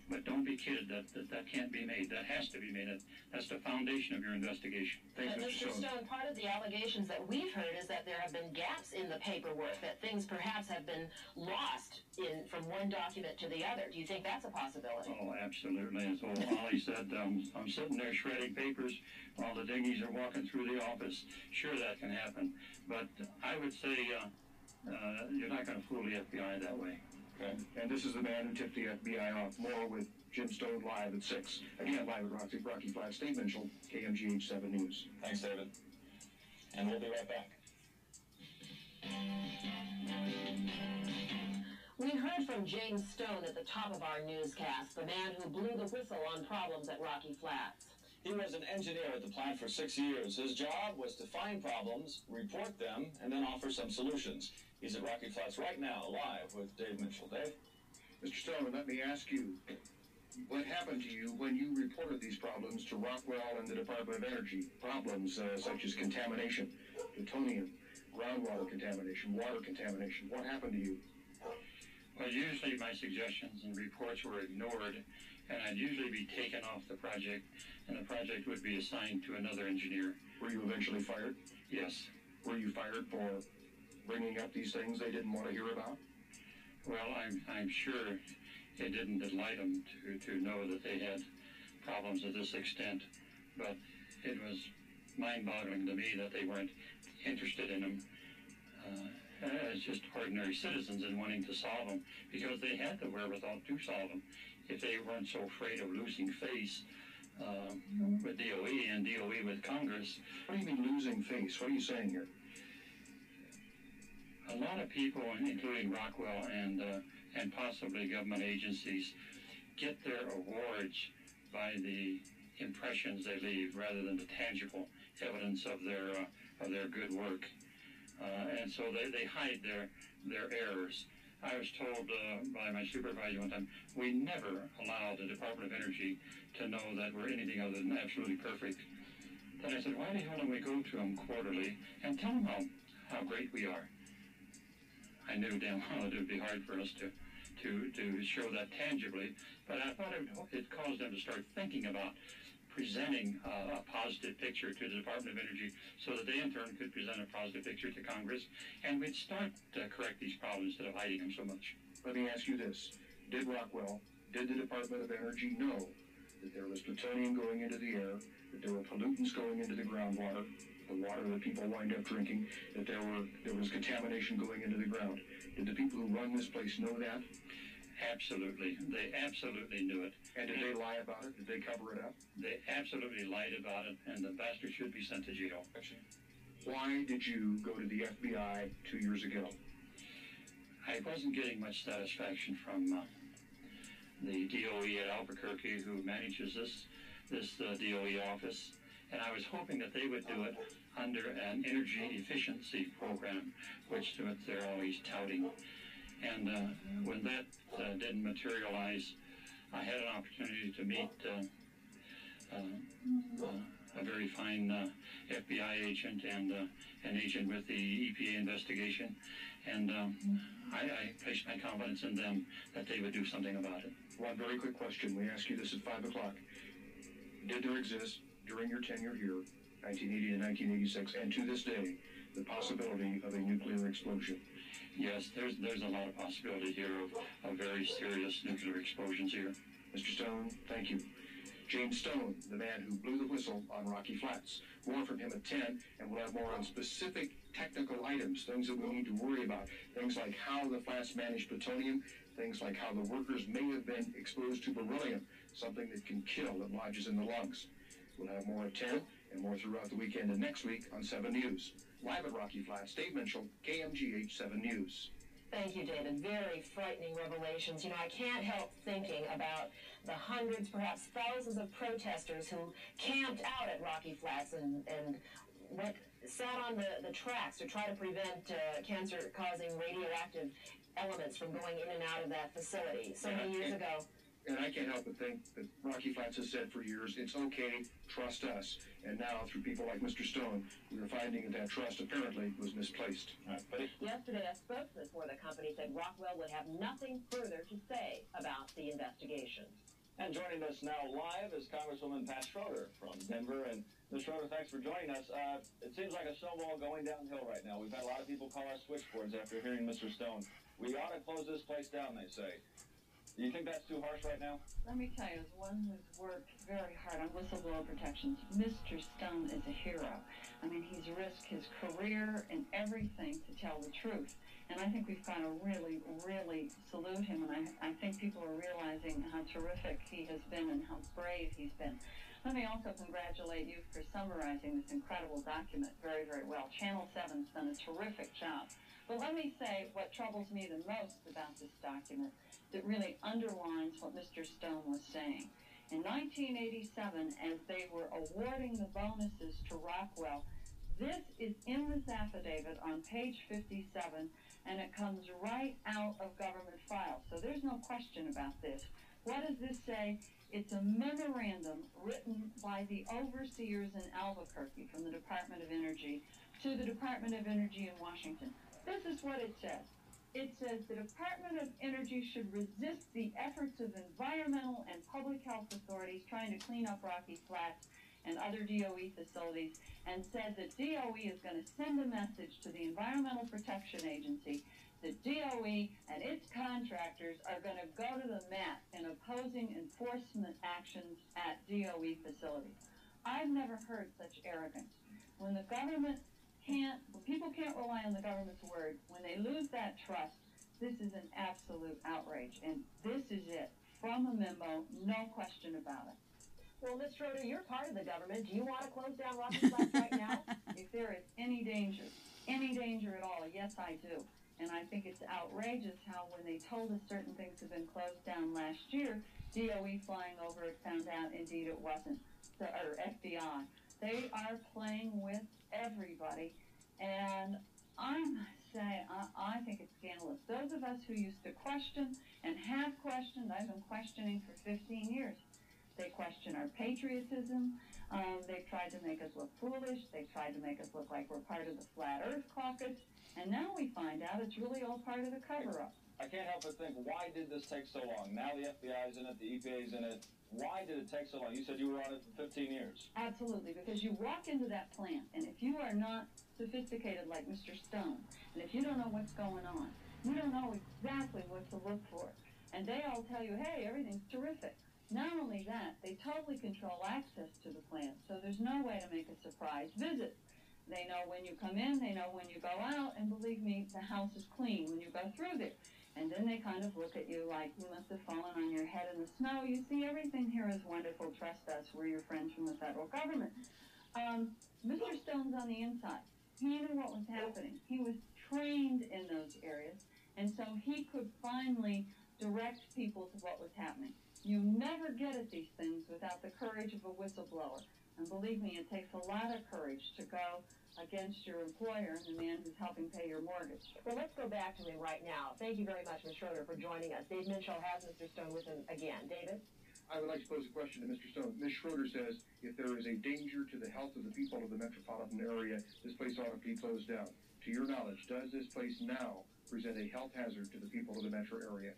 But don't be kidded that, that that can't be made. That has to be made. That, that's the foundation of your investigation. Uh, Mr. Stone, part of the allegations that we've heard is that there have been gaps in the paperwork, that things perhaps have been lost in from one document to the other. Do you think that's a possibility? Oh, absolutely. As old Holly said, um, I'm sitting there shredding papers while the dinghies are walking through the office. Sure, that can happen. But I would say uh, uh, you're not going to fool the FBI that way. Okay. And this is the man who tipped the FBI off. More with Jim Stone live at 6. Again, live at Rocky, Rocky Flats. Dave Minshall, KMGH 7 News. Thanks, David. And we'll be right back. We heard from James Stone at the top of our newscast, the man who blew the whistle on problems at Rocky Flats. He was an engineer at the plant for six years. His job was to find problems, report them, and then offer some solutions. He's at Rocky Flats right now, live with Dave Mitchell. Dave? Mr. Stone, let me ask you, what happened to you when you reported these problems to Rockwell and the Department of Energy? Problems uh, such as contamination, plutonium, groundwater contamination, water contamination. What happened to you? Well, usually my suggestions and reports were ignored, and I'd usually be taken off the project, and the project would be assigned to another engineer. Were you eventually fired? Yes. Were you fired for bringing up these things they didn't want to hear about? Well, I'm, I'm sure it didn't delight them to, to know that they had problems of this extent, but it was mind-boggling to me that they weren't interested in them uh, as just ordinary citizens and wanting to solve them because they had the wherewithal to solve them. If they weren't so afraid of losing face uh, with DOE and DOE with Congress. What do you mean losing face? What are you saying here? A lot of people, including Rockwell and uh, and possibly government agencies, get their awards by the impressions they leave rather than the tangible evidence of their uh, of their good work. Uh, and so they, they hide their their errors. I was told uh, by my supervisor one time, we never allow the Department of Energy to know that we're anything other than absolutely perfect. Then I said, why the hell don't we go to them quarterly and tell them how, how great we are? I knew damn well it would be hard for us to, to, to show that tangibly, but I thought it, it caused them to start thinking about presenting uh, a positive picture to the Department of Energy so that they in turn could present a positive picture to Congress and we'd start to correct these problems instead of hiding them so much. Let me ask you this. Did Rockwell, did the Department of Energy know that there was plutonium going into the air, that there were pollutants going into the groundwater, the water that people wind up drinking, that there were there was contamination going into the ground? Did the people who run this place know that? Absolutely. They absolutely knew it. And did they lie about it? Did they cover it up? They absolutely lied about it, and the bastard should be sent to jail. Why did you go to the FBI two years ago? I wasn't getting much satisfaction from uh, the DOE at Albuquerque who manages this this uh, DOE office, and I was hoping that they would do it under an energy efficiency program, which they're always touting. And uh, when that uh, didn't materialize, I had an opportunity to meet uh, uh, uh, a very fine uh, FBI agent and an agent with the EPA investigation, and um, I, I placed my confidence in them that they would do something about it. One very quick question. We ask you this at 5 o'clock. Did there exist, during your tenure here, 1980 to 1986, and to this day, the possibility of a nuclear explosion? Yes, there's there's a lot of possibility here of, of very serious nuclear explosions here. Mr. Stone, thank you. James Stone, the man who blew the whistle on Rocky Flats. More from him at 10, and we'll have more on specific technical items, things that we need to worry about. Things like how the flats managed plutonium, things like how the workers may have been exposed to beryllium, something that can kill, that lodges in the lungs. We'll have more at 10, and more throughout the weekend and next week on 7 News. Live at Rocky Flats, Dave Minshall, KMGH 7 News. Thank you, David. Very frightening revelations. You know, I can't help thinking about the hundreds, perhaps thousands of protesters who camped out at Rocky Flats and, and went, sat on the, the tracks to try to prevent uh, cancer-causing radioactive elements from going in and out of that facility so many years ago. And I can't help but think that Rocky Flats has said for years, it's okay, trust us. And now, through people like Mr. Stone, we are finding that that trust apparently was misplaced. Yesterday, a spokesman for the company said Rockwell would have nothing further to say about the investigation. And joining us now live is Congresswoman Pat Schroeder from Denver. And Ms. Schroeder, thanks for joining us. Uh, it seems like a snowball going downhill right now. We've had a lot of people call our switchboards after hearing Mr. Stone. We ought to close this place down, they say. Do you think that's too harsh right now? Let me tell you, as one who's worked very hard on whistleblower protections, Mr. Stone is a hero. I mean, he's risked his career and everything to tell the truth. And I think we've got to really, really salute him. And I, I think people are realizing how terrific he has been and how brave he's been. Let me also congratulate you for summarizing this incredible document very, very well. Channel 7's done a terrific job. But let me say what troubles me the most about this document that really underlines what Mr. Stone was saying. In 1987, as they were awarding the bonuses to Rockwell, this is in this affidavit on page 57, and it comes right out of government files. So there's no question about this. What does this say? It's a memorandum written by the overseers in Albuquerque from the Department of Energy to the Department of Energy in Washington. This is what it says. It says the Department of Energy should resist the efforts of environmental and public health authorities trying to clean up Rocky Flats and other DOE facilities and said that DOE is going to send a message to the Environmental Protection Agency that DOE and its contractors are going to go to the mat in opposing enforcement actions at DOE facilities. I've never heard such arrogance. When the government can't, people can't rely on the government's word, when they lose that trust, this is an absolute outrage. And this is it. From a memo, no question about it. Well, Ms. Schroeder, you're part of the government. Do you want to close down Flats right now? (laughs) If there is any danger, any danger at all, yes, I do. And I think it's outrageous how when they told us certain things have been closed down last year, DOE flying over it found out indeed it wasn't, the, or FBI. They are playing with everybody. And I must say, I, I think it's scandalous. Those of us who used to question and have questioned, I've been questioning for 15 years. They question our patriotism. Um, they've tried to make us look foolish. They've tried to make us look like we're part of the Flat Earth Caucus. And now we find out it's really all part of the cover up. I can't help but think, why did this take so long? Now the FBI's in it, the EPA's in it. Why did it take so long? You said you were on it for 15 years. Absolutely, because you walk into that plant, and if you are not sophisticated like Mr. Stone, and if you don't know what's going on, you don't know exactly what to look for. And they all tell you, hey, everything's terrific. Not only that, they totally control access to the plant, so there's no way to make a surprise visit. They know when you come in, they know when you go out, and believe me, the house is clean when you go through there. And then they kind of look at you like you must have fallen on your head in the snow. You see, everything here is wonderful. Trust us. We're your friends from the federal government. Um, Mr. Stone's on the inside. He knew what was happening. He was trained in those areas, and so he could finally direct people to what was happening. You never get at these things without the courage of a whistleblower. And believe me, it takes a lot of courage to go against your employer and the man who's helping pay your mortgage. Well, let's go back to him right now. Thank you very much, Ms. Schroeder, for joining us. Dave Minshall has Mr. Stone with him again. David? I would like to pose a question to Mr. Stone. Ms. Schroeder says if there is a danger to the health of the people of the metropolitan area, this place ought to be closed down. To your knowledge, does this place now present a health hazard to the people of the metro area?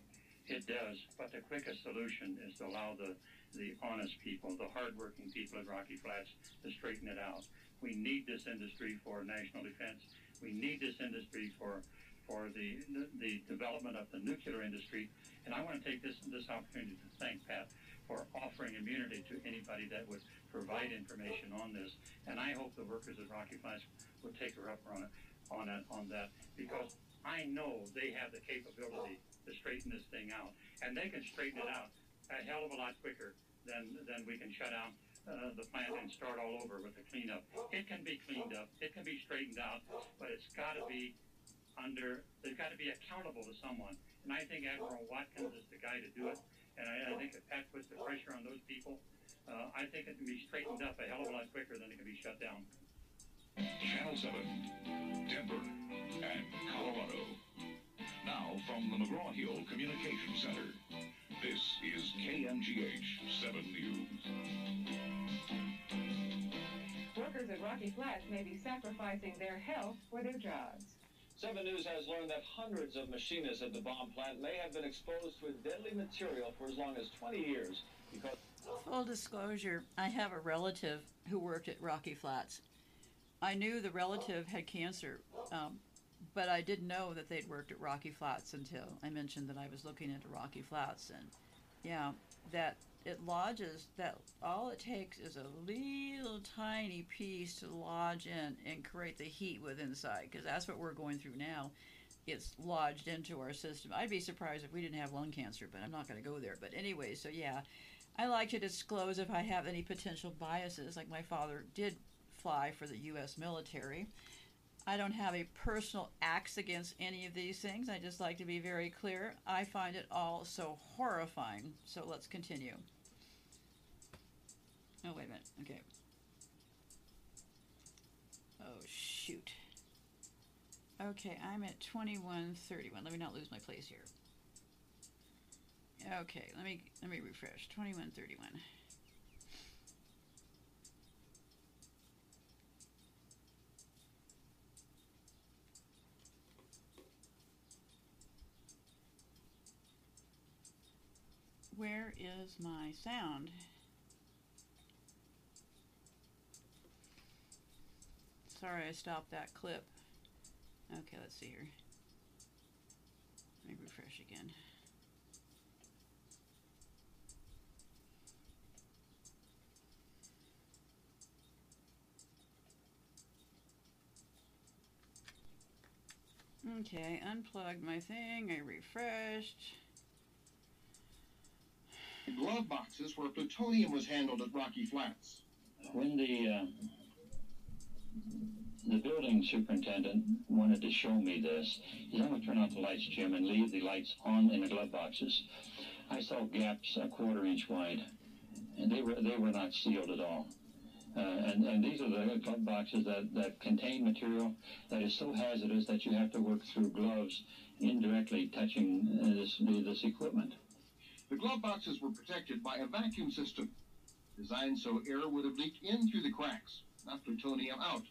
It does, but the quickest solution is to allow the, the honest people, the hardworking people at Rocky Flats to straighten it out. We need this industry for national defense. We need this industry for for the, the, development of the nuclear industry. And I want to take this this opportunity to thank Pat for offering immunity to anybody that would provide information on this. And I hope the workers at Rocky Flats will take her up on it on it on that because I know they have the capability to straighten this thing out, and they can straighten it out a hell of a lot quicker than than we can shut down uh, the plant and start all over with the cleanup. It can be cleaned up, it can be straightened out, but it's got to be under, they've got to be accountable to someone. And I think Admiral Watkins is the guy to do it. And I, I think if Pat puts the pressure on those people, uh, I think it can be straightened up a hell of a lot quicker than it can be shut down. Channel 7, Denver, and Colorado. Now from the McGraw-Hill Communications Center, this is KMGH 7 News. Workers at Rocky Flats may be sacrificing their health for their jobs. 7 News has learned that hundreds of machinists at the bomb plant may have been exposed to a deadly material for as long as 20 years because. Full disclosure, I have a relative who worked at Rocky Flats. I knew the relative had cancer, um, but I didn't know that they'd worked at Rocky Flats until I mentioned that I was looking into Rocky Flats. And yeah, that it lodges, that all it takes is a little tiny piece to lodge in and create the heat with inside, because that's what we're going through now. It's lodged into our system. I'd be surprised if we didn't have lung cancer, but I'm not going to go there. But anyway, so yeah, I like to disclose if I have any potential biases, like my father did fly for the U.S. military. I don't have a personal axe against any of these things. I just like to be very clear. I find it all so horrifying. So let's continue. Oh, wait a minute. Okay. Oh, shoot. Okay, I'm at 2131. Let me not lose my place here. Okay, let me let me refresh. 2131. Where is my sound? Sorry I stopped that clip. Okay, let's see here. Let me refresh again. Okay, I unplugged my thing, I refreshed. Glove boxes where plutonium was handled at Rocky Flats. When the uh, the building superintendent wanted to show me this, he said, I'm turn off the lights, Jim, and leave the lights on in the glove boxes. I saw gaps a quarter inch wide, and they were they were not sealed at all. Uh, and, and these are the glove boxes that, that contain material that is so hazardous that you have to work through gloves indirectly touching uh, this, this equipment. The glove boxes were protected by a vacuum system designed so air would have leaked in through the cracks, not plutonium out.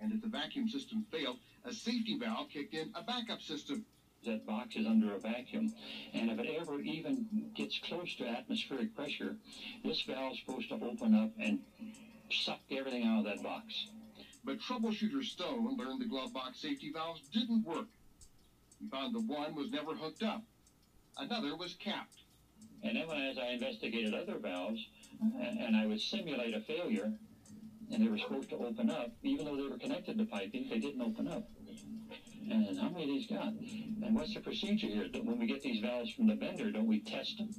And if the vacuum system failed, a safety valve kicked in a backup system. That box is under a vacuum, and if it ever even gets close to atmospheric pressure, this valve is supposed to open up and suck everything out of that box. But troubleshooter Stone learned the glove box safety valves didn't work. He found the one was never hooked up. Another was capped. And then when, as I investigated other valves, and, and I would simulate a failure, and they were supposed to open up, even though they were connected to piping, they didn't open up. And how many of these got? And what's the procedure here? That When we get these valves from the vendor, don't we test them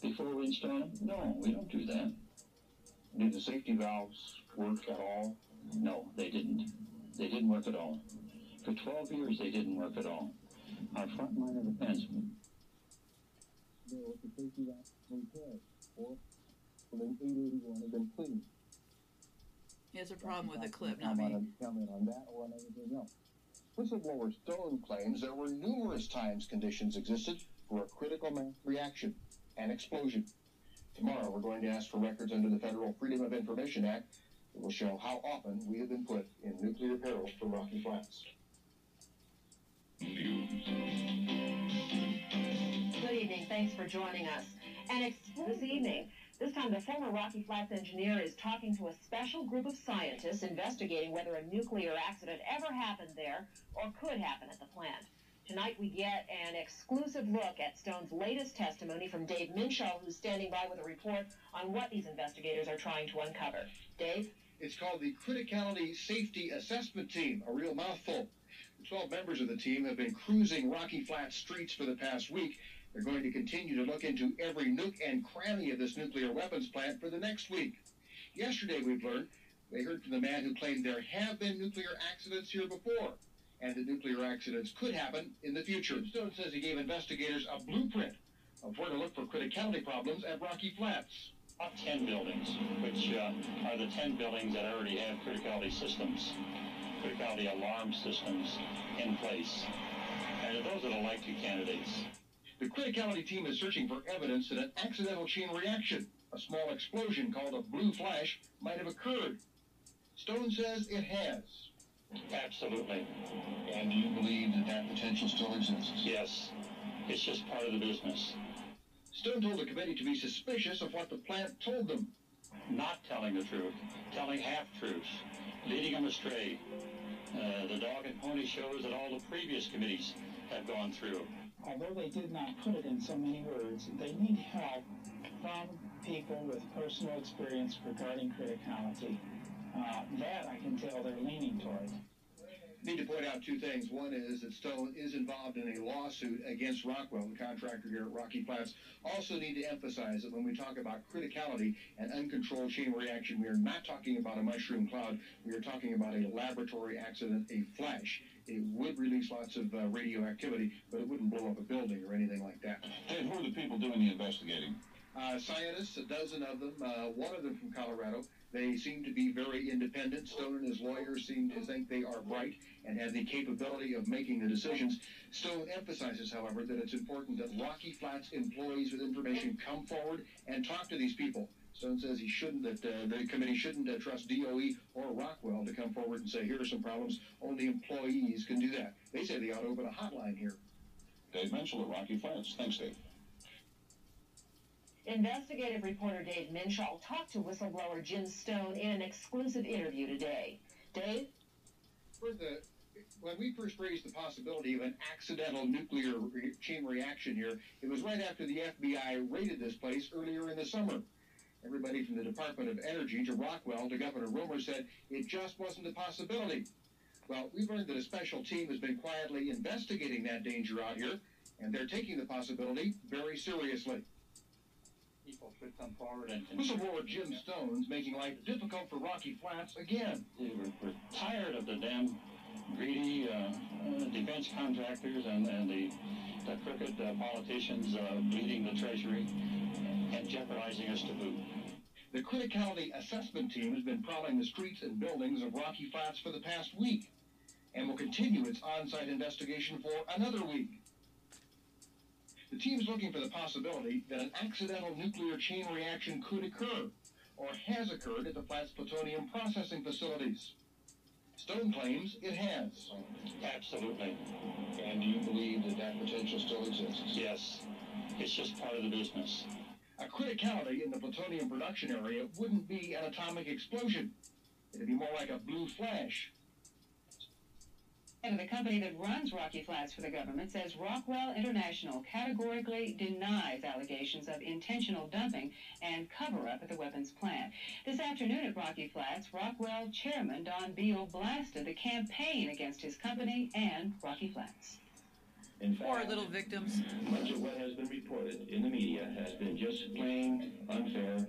before we install them? No, we don't do that. Did the safety valves work at all? No, they didn't. They didn't work at all. For 12 years, they didn't work at all. Our front line of defense There was or when an 881 had been cleaned. Here's a problem with the clip, not me. Comment on that or on anything else. Whistleblower Stone claims there were numerous times conditions existed for a critical mass reaction and explosion. Tomorrow, we're going to ask for records under the Federal Freedom of Information Act that will show how often we have been put in nuclear peril for Rocky Flats. Good evening. Thanks for joining us. And this evening, this time the former Rocky Flats engineer is talking to a special group of scientists investigating whether a nuclear accident ever happened there or could happen at the plant. Tonight we get an exclusive look at Stone's latest testimony from Dave Minshall, who's standing by with a report on what these investigators are trying to uncover. Dave? It's called the Criticality Safety Assessment Team, a real mouthful. The 12 members of the team have been cruising Rocky Flats streets for the past week. They're going to continue to look into every nook and cranny of this nuclear weapons plant for the next week. Yesterday, we've learned they heard from the man who claimed there have been nuclear accidents here before, and that nuclear accidents could happen in the future. Stone says he gave investigators a blueprint of where to look for criticality problems at Rocky Flats. Top 10 buildings, which uh, are the 10 buildings that already have criticality systems, criticality alarm systems in place. And those are the likely candidates. The criticality team is searching for evidence that an accidental chain reaction, a small explosion called a blue flash, might have occurred. Stone says it has. Absolutely. And do you believe that that potential still exists? Yes. It's just part of the business. Stone told the committee to be suspicious of what the plant told them. Not telling the truth, telling half-truths, leading them astray. Uh, the dog and pony shows that all the previous committees have gone through. Although they did not put it in so many words, they need help from people with personal experience regarding criticality. Uh, that I can tell they're leaning toward. Need to point out two things. One is that Stone is involved in a lawsuit against Rockwell, the contractor here at Rocky Flats. Also need to emphasize that when we talk about criticality and uncontrolled chain reaction, we are not talking about a mushroom cloud. We are talking about a laboratory accident, a flash. It would release lots of uh, radioactivity, but it wouldn't blow up a building or anything like that. Dave, who are the people doing the investigating? Uh, scientists, a dozen of them, uh, one of them from Colorado. They seem to be very independent. Stone and his lawyers seem to think they are bright and have the capability of making the decisions. Stone emphasizes, however, that it's important that Rocky Flats employees with information come forward and talk to these people. Stone says he shouldn't, that uh, the committee shouldn't uh, trust DOE or Rockwell to come forward and say, here are some problems. Only employees can do that. They say they ought to open a hotline here. Dave Minshall at Rocky Flats. Thanks, Dave. Investigative reporter Dave Minshall talked to whistleblower Jim Stone in an exclusive interview today. Dave? For the, when we first raised the possibility of an accidental nuclear re- chain reaction here, it was right after the FBI raided this place earlier in the summer. Everybody from the Department of Energy to Rockwell to Governor Romer said it just wasn't a possibility. Well, we've learned that a special team has been quietly investigating that danger out here, and they're taking the possibility very seriously. People should come forward and... Whistleblower Jim Stone's making life difficult for Rocky Flats again. We're, we're tired of the damn greedy uh, uh, defense contractors and, and the, the crooked uh, politicians uh, bleeding the treasury and jeopardizing us to boot. The criticality assessment team has been prowling the streets and buildings of Rocky Flats for the past week and will continue its on-site investigation for another week. The team is looking for the possibility that an accidental nuclear chain reaction could occur or has occurred at the Flats plutonium processing facilities. Stone claims it has. Absolutely. And do you believe that that potential still exists? Yes. It's just part of the business. A criticality in the plutonium production area wouldn't be an atomic explosion. It'd be more like a blue flash. And the company that runs Rocky Flats for the government says Rockwell International categorically denies allegations of intentional dumping and cover up at the weapons plant. This afternoon at Rocky Flats, Rockwell chairman Don Beal blasted the campaign against his company and Rocky Flats. In Poor little victims. much of what has been reported in the media has been just plain unfair,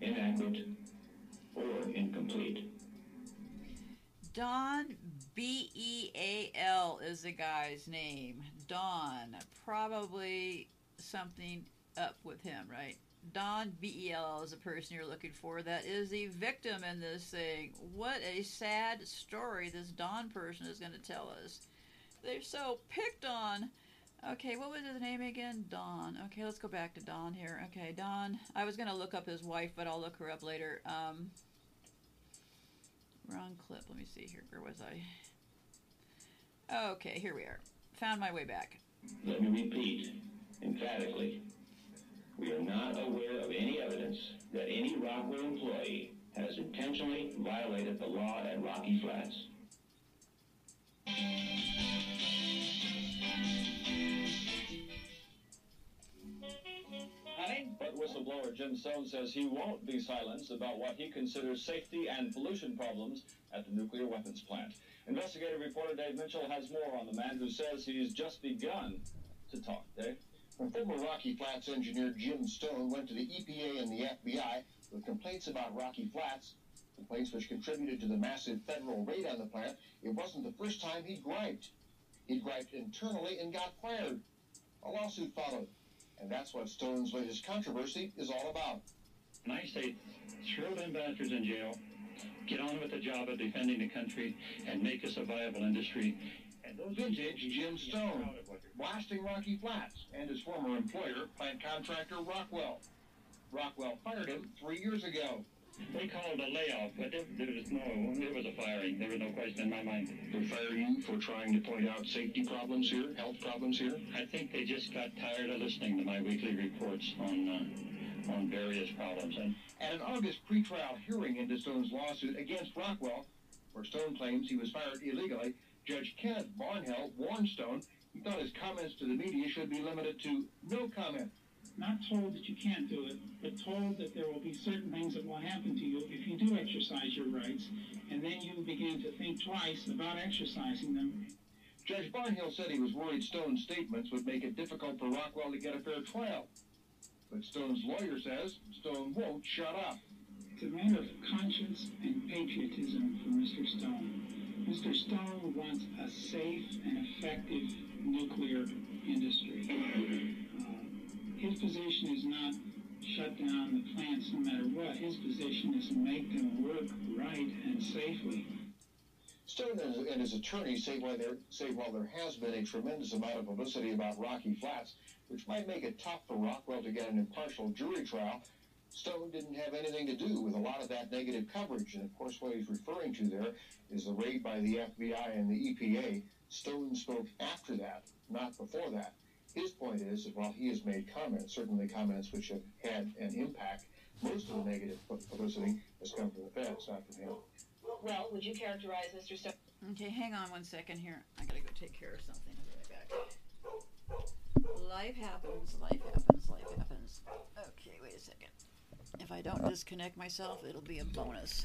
inaccurate, or incomplete. Don B E A L is the guy's name. Don. Probably something up with him, right? Don B E L is the person you're looking for. That is the victim in this thing. What a sad story this Don person is going to tell us. They're so picked on. Okay, what was his name again? Don. Okay, let's go back to Don here. Okay, Don. I was going to look up his wife, but I'll look her up later. Um, Wrong clip. Let me see here. Where was I? Okay, here we are. Found my way back. Let me repeat emphatically we are not aware of any evidence that any Rockwell employee has intentionally violated the law at Rocky Flats. Whistleblower Jim Stone says he won't be silenced about what he considers safety and pollution problems at the nuclear weapons plant. Investigative reporter Dave Minshall has more on the man who says he's just begun to talk. Dave? Former Rocky Flats engineer Jim Stone went to the EPA and the FBI with complaints about Rocky Flats, complaints which contributed to the massive federal raid on the plant, it wasn't the first time he griped. He griped internally and got fired. A lawsuit followed, and that's what Stone's latest controversy is all about. And I say, throw them bastards in jail, get on with the job of defending the country, and make us a viable industry. And those vintage Jim Stone, blasting Rocky Flats and his former employer, plant contractor Rockwell. Rockwell fired him three years ago. They called a layoff, but there, there was no, there was a firing. There was no question in my mind. They fire you for trying to point out safety problems here, health problems here? I think they just got tired of listening to my weekly reports on uh, on various problems. And At an August pretrial hearing into Stone's lawsuit against Rockwell, where Stone claims he was fired illegally, Judge Kenneth Barnhill warned Stone he thought his comments to the media should be limited to no comment. Not told that you can't do it, but told that there will be certain things that will happen to you if you do exercise your rights, and then you begin to think twice about exercising them. Judge Barnhill said he was worried Stone's statements would make it difficult for Rockwell to get a fair trial. But Stone's lawyer says Stone won't shut up. It's a matter of conscience and patriotism for Mr. Stone. Mr. Stone wants a safe and effective nuclear industry. His position is not shut down the plants no matter what. His position is to make them work right and safely. Stone and, his attorney say while, there, say while there has been a tremendous amount of publicity about Rocky Flats, which might make it tough for Rockwell to get an impartial jury trial, Stone didn't have anything to do with a lot of that negative coverage. And of course, what he's referring to there is the raid by the FBI and the EPA. Stone spoke after that, not before that. His point is that while he has made comments, certainly comments which have had an impact, most of the negative publicity has come from the feds, not from him. Well, would you characterize Mr. Stone? Okay, hang on one second here. I gotta go take care of something. I'll be right back. Life happens, life happens, life happens. Okay, wait a second. If I don't disconnect myself, it'll be a bonus.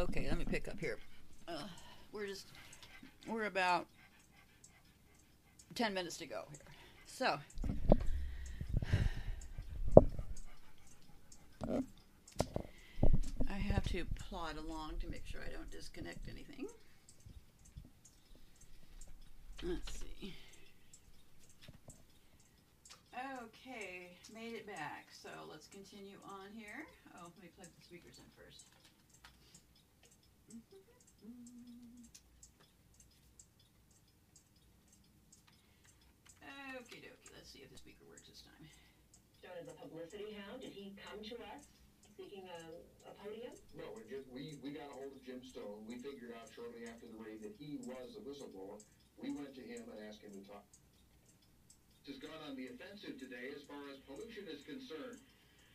Okay, let me pick up here. Uh, we're just we're about ten minutes to go here. So I have to plod along to make sure I don't disconnect anything. Let's see. Okay, made it back. So let's continue on here. Oh, let me plug the speakers in first. Mm. Okie dokie, let's see if the speaker works this time. Stone is a publicity hound. Did he come to us seeking a, a podium? No, we, just, we, we got a hold of Jim Stone. We figured out shortly after the raid that he was a whistleblower. We went to him and asked him to talk. Has gone on the offensive today as far as pollution is concerned.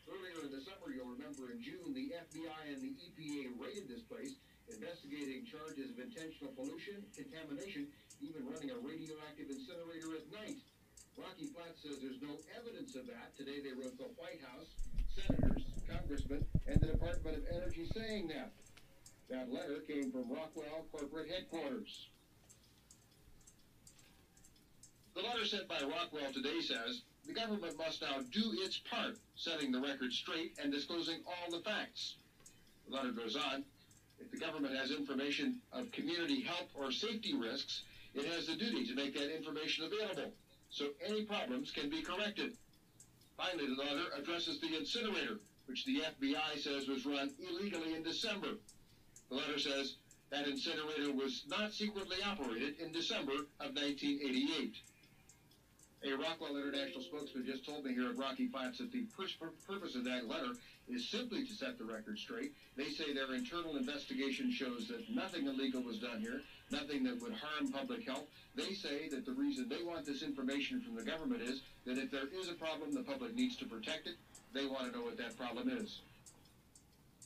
Earlier in the summer, you'll remember in June, the FBI and the EPA raided this place, investigating charges of intentional pollution, contamination, even running a radioactive incinerator at night. Rocky Flats says there's no evidence of that. Today they wrote the White House, senators, congressmen, and the Department of Energy saying that. That letter came from Rockwell corporate headquarters. The letter sent by Rockwell today says the government must now do its part, setting the record straight and disclosing all the facts. The letter goes on. If the government has information of community health or safety risks, it has the duty to make that information available so any problems can be corrected. Finally, the letter addresses the incinerator, which the FBI says was run illegally in December. The letter says that incinerator was not secretly operated in December of 1988. A Rockwell International spokesman just told me here at Rocky Flats that the pur- pur- purpose of that letter is simply to set the record straight. They say their internal investigation shows that nothing illegal was done here, nothing that would harm public health. They say that the reason they want this information from the government is that if there is a problem, the public needs to protect it. They want to know what that problem is.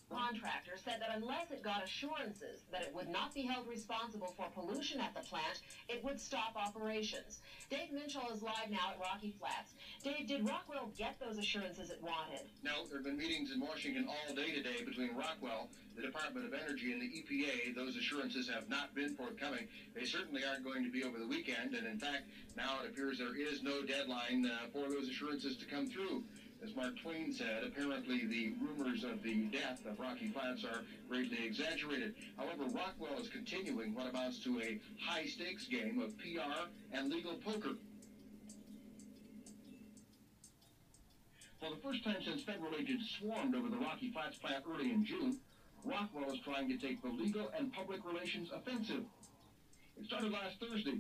Contractor said that unless it got assurances that it would not be held responsible for pollution at the plant, it would stop operations. Dave Minshall is live now at Rocky Flats. Dave, did Rockwell get those assurances it wanted? No, there have been meetings in Washington all day today between Rockwell, the Department of Energy, and the EPA. Those assurances have not been forthcoming. They certainly aren't going to be over the weekend, and in fact, now it appears there is no deadline uh, for those assurances to come through. As Mark Twain said, apparently the rumors of the death of Rocky Flats are greatly exaggerated. However, Rockwell is continuing what amounts to a high stakes game of PR and legal poker. For the first time since federal agents swarmed over the Rocky Flats plant early in June, Rockwell is trying to take the legal and public relations offensive. It started last Thursday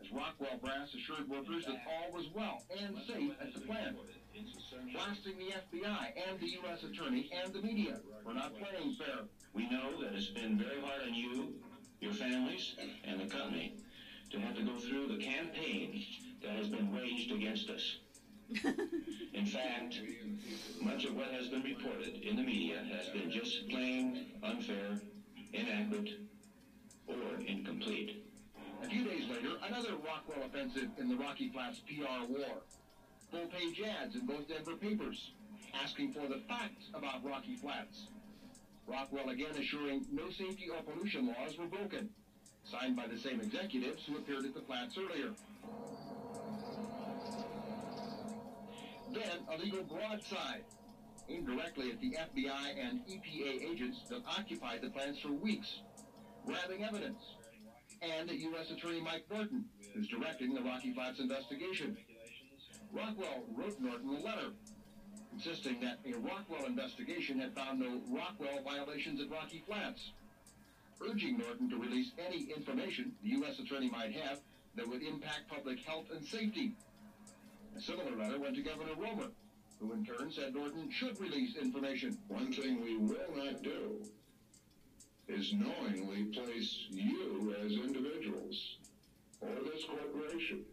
as Rockwell brass assured workers that all was well and safe at the plant, blasting the FBI and the U.S. Attorney and the media for not playing fair. We know that it's been very hard on you, your families, and the company to have to go through the campaign that has been waged against us. (laughs) In fact, much of what has been reported in the media has been just plain unfair, inaccurate, or incomplete. A few days later, another Rockwell offensive in the Rocky Flats PR war. Full-page ads in both Denver papers asking for the facts about Rocky Flats. Rockwell again assuring no safety or pollution laws were broken. Signed by the same executives who appeared at the flats earlier. Then a legal broadside aimed directly at the FBI and EPA agents that occupied the plants for weeks, grabbing evidence, and at U.S. Attorney Mike Norton, who's directing the Rocky Flats investigation. Rockwell wrote Norton a letter insisting that a Rockwell investigation had found no Rockwell violations at Rocky Flats, urging Norton to release any information the U.S. Attorney might have that would impact public health and safety. A similar letter went to Governor Romer, who in turn said Norton should release information. One thing we will not do is knowingly place you as individuals, or this corporation,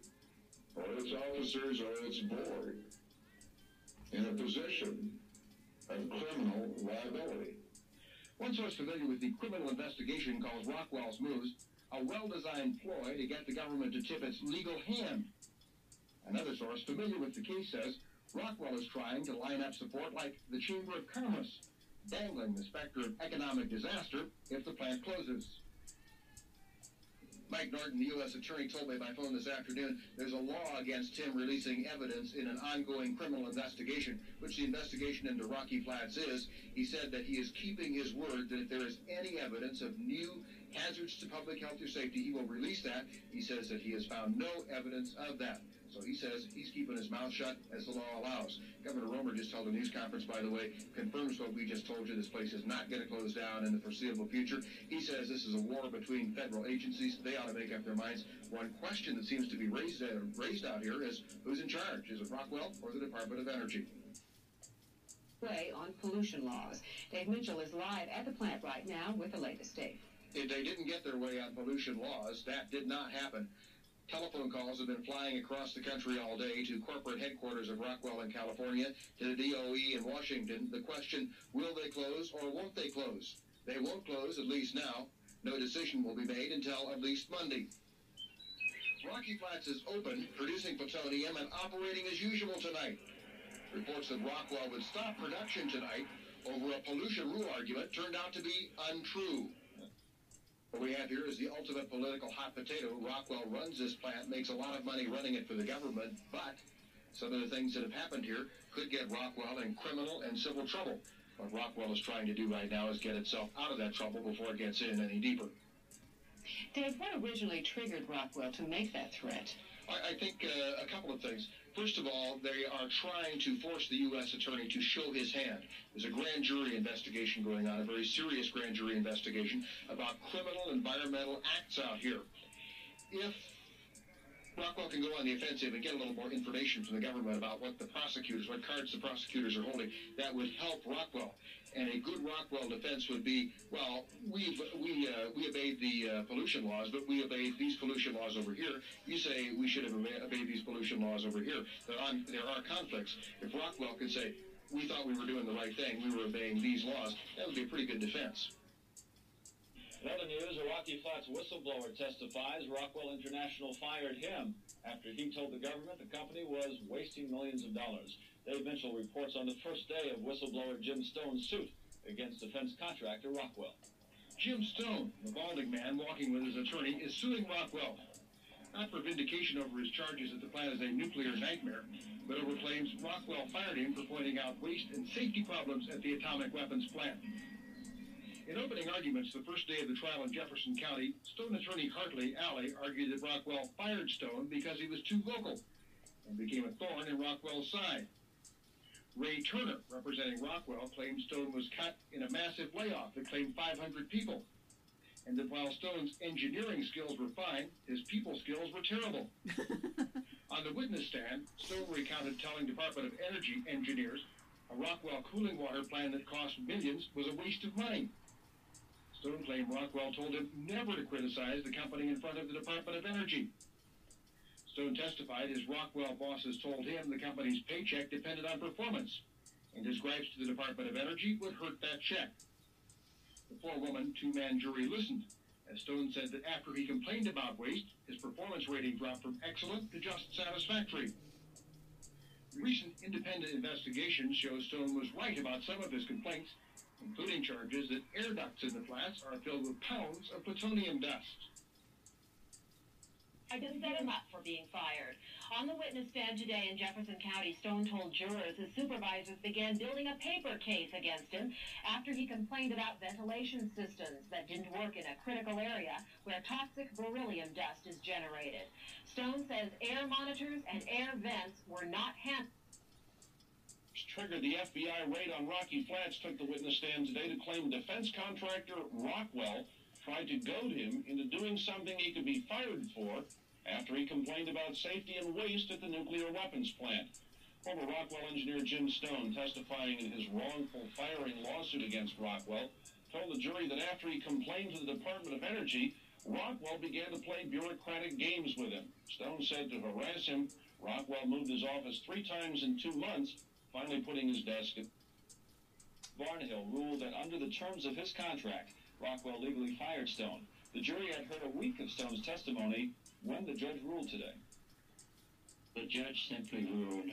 or its officers, or its board, in a position of criminal liability. One source familiar with the criminal investigation calls Rockwell's moves a well-designed ploy to get the government to tip its legal hand. Another source familiar with the case says Rockwell is trying to line up support like the Chamber of Commerce, dangling the specter of economic disaster if the plant closes. Mike Norton, the U.S. Attorney, told me by phone this afternoon there's a law against him releasing evidence in an ongoing criminal investigation, which the investigation into Rocky Flats is. He said that he is keeping his word that if there is any evidence of new hazards to public health or safety, he will release that. He says that he has found no evidence of that. So he says he's keeping his mouth shut as the law allows. Governor Romer just held a news conference, by the way, confirms what we just told you. This place is not going to close down in the foreseeable future. He says this is a war between federal agencies. They ought to make up their minds. One question that seems to be raised, uh, raised out here is who's in charge? Is it Rockwell or the Department of Energy? Way on pollution laws. Dave Minshall is live at the plant right now with the latest, Dave. If they didn't get their way on pollution laws, that did not happen. Telephone calls have been flying across the country all day to corporate headquarters of Rockwell in California, to the DOE in Washington. The question, will they close or won't they close? They won't close, at least now. No decision will be made until at least Monday. Rocky Flats is open, producing plutonium and operating as usual tonight. Reports that Rockwell would stop production tonight over a pollution rule argument turned out to be untrue. What we have here is the ultimate political hot potato. Rockwell runs this plant, makes a lot of money running it for the government, but some of the things that have happened here could get Rockwell in criminal and civil trouble. What Rockwell is trying to do right now is get itself out of that trouble before it gets in any deeper. Dave, what originally triggered Rockwell to make that threat? I, I think uh, a couple of things. First of all, they are trying to force the U.S. attorney to show his hand. There's a grand jury investigation going on, a very serious grand jury investigation about criminal environmental acts out here. If Rockwell can go on the offensive and get a little more information from the government about what the prosecutors, what cards the prosecutors are holding, that would help Rockwell. And a good Rockwell defense would be, well, we've, we uh, we obeyed the uh, pollution laws, but we obeyed these pollution laws over here. You say we should have obeyed these pollution laws over here. There are there are conflicts. If Rockwell could say we thought we were doing the right thing, we were obeying these laws, that would be a pretty good defense. In other news, a Rocky Flats whistleblower testifies Rockwell International fired him after he told the government the company was wasting millions of dollars. Dave Minshall reports on the first day of whistleblower Jim Stone's suit against defense contractor Rockwell. Jim Stone, the balding man walking with his attorney, is suing Rockwell. Not for vindication over his charges that the plant is a nuclear nightmare, but over claims Rockwell fired him for pointing out waste and safety problems at the atomic weapons plant. In opening arguments the first day of the trial in Jefferson County, Stone attorney Hartley Alley argued that Rockwell fired Stone because he was too vocal and became a thorn in Rockwell's side. Ray Turner, representing Rockwell, claimed Stone was cut in a massive layoff that claimed 500 people, and that while Stone's engineering skills were fine, his people skills were terrible. (laughs) On the witness stand, Stone recounted telling Department of Energy engineers a Rockwell cooling water plan that cost millions was a waste of money. Stone claimed Rockwell told him never to criticize the company in front of the Department of Energy. Stone testified his Rockwell bosses told him the company's paycheck depended on performance, and his gripes to the Department of Energy would hurt that check. The four-woman, two-man jury listened, as Stone said that after he complained about waste, his performance rating dropped from excellent to just satisfactory. Recent independent investigations show Stone was right about some of his complaints, including charges that air ducts in the flats are filled with pounds of plutonium dust. I just set him up for being fired. On the witness stand today in Jefferson County, Stone told jurors his supervisors began building a paper case against him after he complained about ventilation systems that didn't work in a critical area where toxic beryllium dust is generated. Stone says air monitors and air vents were not handled. triggered the FBI raid on Rocky Flats took the witness stand today to claim defense contractor Rockwell tried to goad him into doing something he could be fired for after he complained about safety and waste at the nuclear weapons plant. Former Rockwell engineer Jim Stone, testifying in his wrongful firing lawsuit against Rockwell, told the jury that after he complained to the Department of Energy, Rockwell began to play bureaucratic games with him. Stone said to harass him, Rockwell moved his office three times in two months, finally putting his desk at Barnhill ruled that under the terms of his contract, Rockwell legally fired Stone. The jury had heard a week of Stone's testimony when the judge ruled today. The judge simply ruled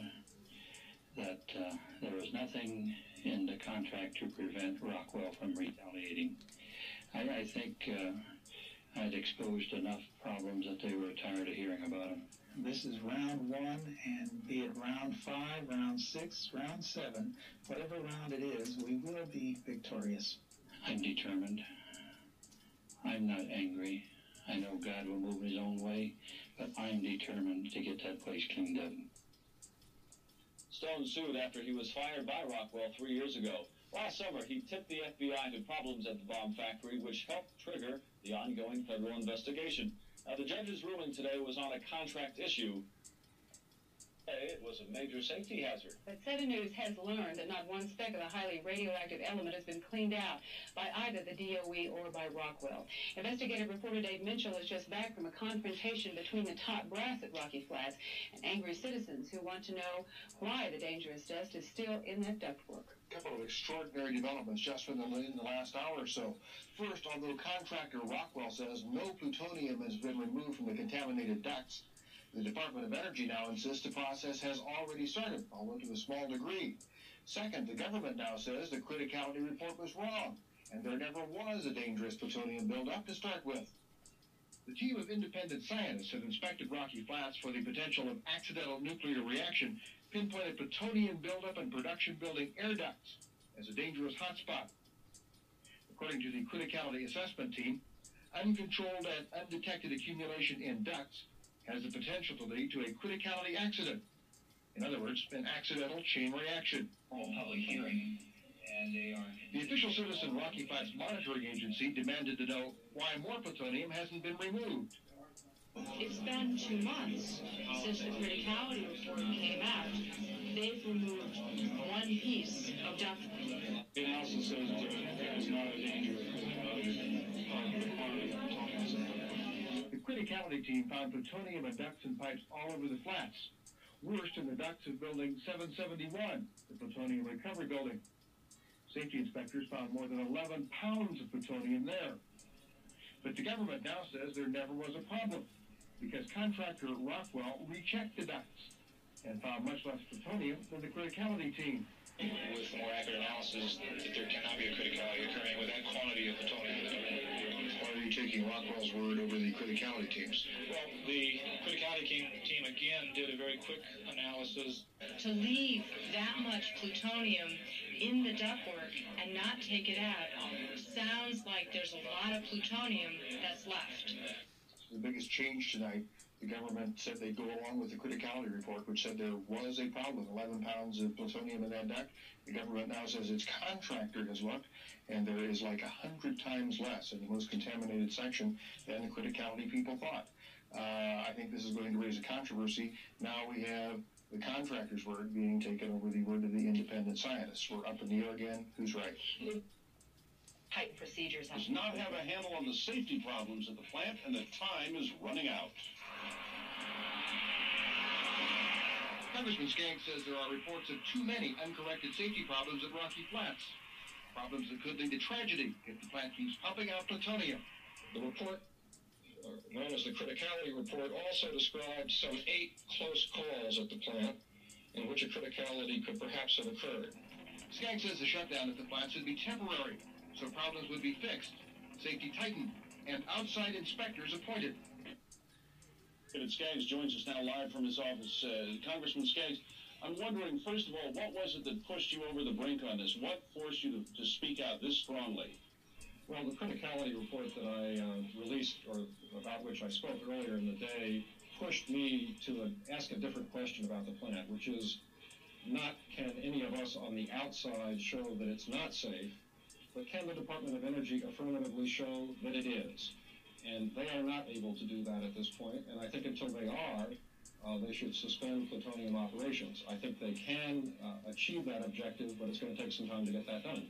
that uh, there was nothing in the contract to prevent Rockwell from retaliating. I, I think uh, I'd exposed enough problems that they were tired of hearing about them. This is round one, and be it round five, round six, round seven, whatever round it is, we will be victorious. I'm determined. I'm not angry. I know God will move his own way, but I'm determined to get that place cleaned up. Stone sued after he was fired by Rockwell three years ago. Last summer, he tipped the FBI to problems at the bomb factory, which helped trigger the ongoing federal investigation. Now, the judge's ruling today was on a contract issue. It was a major safety hazard. But 7 News has learned that not one speck of the highly radioactive element has been cleaned out by either the DOE or by Rockwell. Investigative reporter Dave Minshall is just back from a confrontation between the top brass at Rocky Flats and angry citizens who want to know why the dangerous dust is still in that ductwork. A couple of extraordinary developments just in the, in the last hour or so. First, although contractor Rockwell says no plutonium has been removed from the contaminated ducts, the Department of Energy now insists the process has already started, although to a small degree. Second, the government now says the criticality report was wrong, and there never was a dangerous plutonium buildup to start with. The team of independent scientists have inspected Rocky Flats for the potential of accidental nuclear reaction, pinpointed plutonium buildup and production building air ducts as a dangerous hotspot. According to the criticality assessment team, uncontrolled and undetected accumulation in ducts has the potential to lead to a criticality accident. In other words, an accidental chain reaction. Public hearing, and they are. The official citizen Rocky Flats Monitoring Agency demanded to know why more plutonium hasn't been removed. It's been two months since the criticality report came out. They've removed one piece of ducting. The analysis says that there is not a danger The criticality team found plutonium in ducts and pipes all over the flats. Worst in the ducts of building 771, the plutonium recovery building. Safety inspectors found more than 11 pounds of plutonium there. But the government now says there never was a problem because contractor Rockwell rechecked the ducts and found much less plutonium than the criticality team. With more accurate analysis, that there cannot be a criticality occurring with that quantity of plutonium. Why are you taking Rockwell's word over the criticality teams? Well, the criticality team, team again did a very quick analysis. To leave that much plutonium in the ductwork and not take it out sounds like there's a lot of plutonium that's left. The biggest change tonight, the government said they'd go along with the criticality report, which said there was a problem, 11 pounds of plutonium in that duct. The government now says its contractor has looked, and there is like a hundred times less in the most contaminated section than the criticality people thought. Uh, I think this is going to raise a controversy. Now we have the contractor's word being taken over the word of the independent scientists. We're up in the air again. Who's right? Heightened procedures Does not have a handle on the safety problems at the plant, and the time is running out. Congressman Skaggs says there are reports of too many uncorrected safety problems at Rocky Flats. Problems that could lead to tragedy if the plant keeps pumping out plutonium. The report, known as the criticality report, also described some eight close calls at the plant in which a criticality could perhaps have occurred. Skaggs says the shutdown at the plant should be temporary, so problems would be fixed, safety tightened, and outside inspectors appointed. David Skaggs joins us now live from his office. Uh, Congressman Skaggs, I'm wondering, first of all, what was it that pushed you over the brink on this? What forced you to, to speak out this strongly? Well, the criticality report that I uh, released, or about which I spoke earlier in the day, pushed me to a, ask a different question about the plant, which is not can any of us on the outside show that it's not safe, but can the Department of Energy affirmatively show that it is? And they are not able to do that at this point, and I think until they are, uh, they should suspend plutonium operations. I think they can uh, achieve that objective, but it's going to take some time to get that done.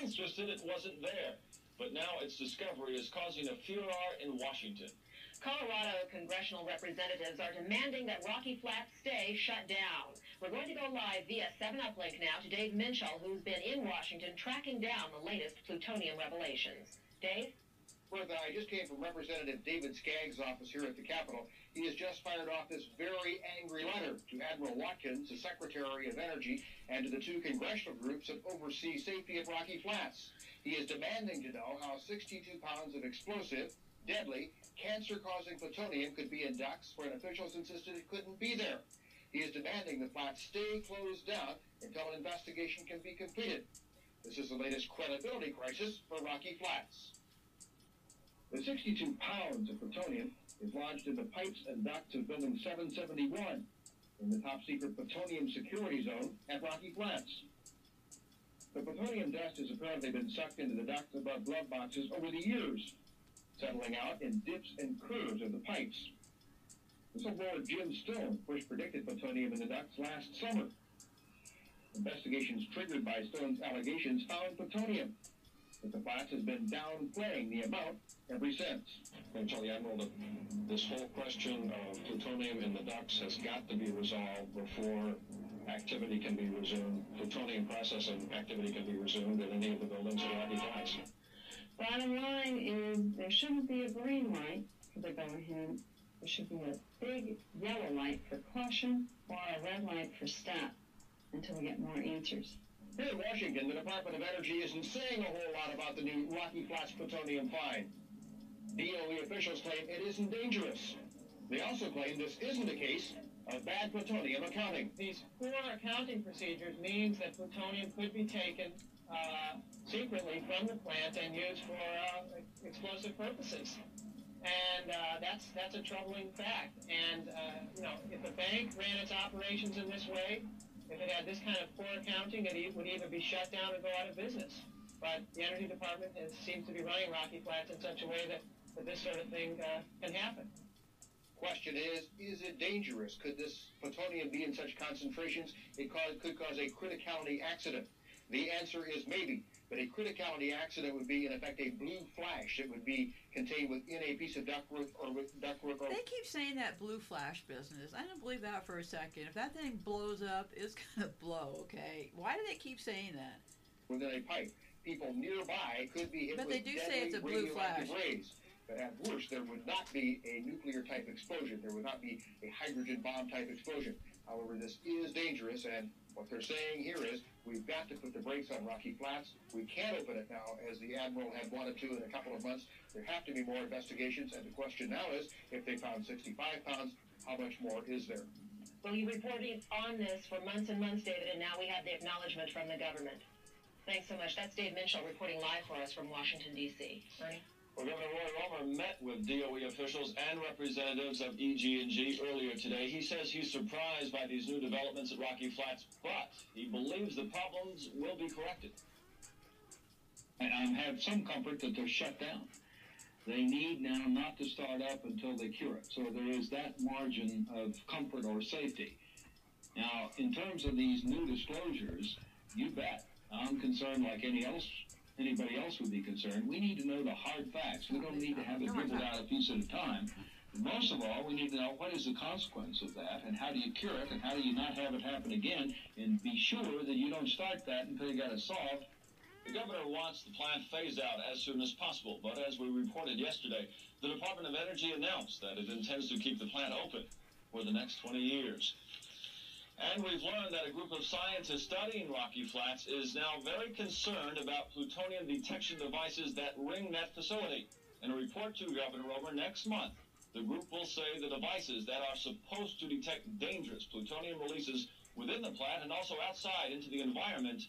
It's just that it wasn't there. But now its discovery is causing a furor in Washington. Colorado congressional representatives are demanding that Rocky Flats stay shut down. We're going to go live via 7-Up-Link now to Dave Minshall, who's been in Washington tracking down the latest plutonium revelations. Dave? Bertha, I just came from Representative David Skaggs' office here at the Capitol. He has just fired off this very angry letter to Admiral Watkins, the Secretary of Energy, and to the two congressional groups that oversee safety at Rocky Flats. He is demanding to know how 62 pounds of explosive, deadly, cancer-causing plutonium could be in ducts when officials insisted it couldn't be there. He is demanding the flats stay closed down until an investigation can be completed. This is the latest credibility crisis for Rocky Flats. The 62 pounds of plutonium is lodged in the pipes and ducts of Building 771 in the top secret plutonium security zone at Rocky Flats. The plutonium dust has apparently been sucked into the ducts above glove boxes over the years, settling out in dips and curves of the pipes. This Whistleblower Jim Stone first predicted plutonium in the ducts last summer. Investigations triggered by Stone's allegations found plutonium, but the Flats has been downplaying the amount ever since. I'm telling you, Admiral, that this whole question of plutonium in the ducts has got to be resolved before activity can be resumed, plutonium processing activity can be resumed in any of the buildings at Rocky Flats. Bottom line is there shouldn't be a green light for the go ahead. There should be a big yellow light for caution or a red light for stop until we get more answers. Here in Washington, the Department of Energy isn't saying a whole lot about the new Rocky Flats plutonium find. DOE officials claim it isn't dangerous. They also claim this isn't a case of bad plutonium accounting. These poor accounting procedures means that plutonium could be taken uh, secretly from the plant and used for uh, explosive purposes. And uh, that's that's a troubling fact. And uh, you know, if the bank ran its operations in this way, if it had this kind of poor accounting, it would either be shut down or go out of business. but the Energy Department has, seems to be running Rocky Flats in such a way that, that this sort of thing uh, can happen. Question is, is it dangerous? Could this plutonium be in such concentrations it cause, could cause a criticality accident? The answer is maybe, but a criticality accident would be, in effect, a blue flash. It would be contained within a piece of ductwork or with ductwork or They keep saying that blue flash business. I don't believe that for a second. If that thing blows up, it's (laughs) gonna blow. Okay, why do they keep saying that? within a pipe. People nearby could be hit But with they do say it's a deadly blue flash. rays. But at worst, there would not be a nuclear type explosion. There would not be a hydrogen bomb type explosion. However, this is dangerous, and what they're saying here is we've got to put the brakes on Rocky Flats. We can't open it now, as the admiral had wanted to in a couple of months. There have to be more investigations, and the question now is, if they found 65 pounds, how much more is there? Well, you reported on this for months and months, David, and now we have the acknowledgement from the government. Thanks so much. That's Dave Minshall reporting live for us from Washington, D.C. Ernie? Well, Governor Roy Romer met with DOE officials and representatives of EG&G earlier today. He says he's surprised by these new developments at Rocky Flats, but he believes the problems will be corrected. And I have some comfort that they're shut down. They need now not to start up until they cure it. So there is that margin of comfort or safety. Now, in terms of these new disclosures, you bet. I'm concerned like any else, anybody else would be concerned. We need to know the hard facts. We don't need to have it dribbled out a piece at a time. Most of all, we need to know what is the consequence of that and how do you cure it and how do you not have it happen again and be sure that you don't start that until you got it solved The governor wants the plant phased out as soon as possible, but as we reported yesterday, the Department of Energy announced that it intends to keep the plant open for the next 20 years. And we've learned that a group of scientists studying Rocky Flats is now very concerned about plutonium detection devices that ring that facility. In a report to Governor Romer next month, the group will say the devices that are supposed to detect dangerous plutonium releases within the plant and also outside into the environment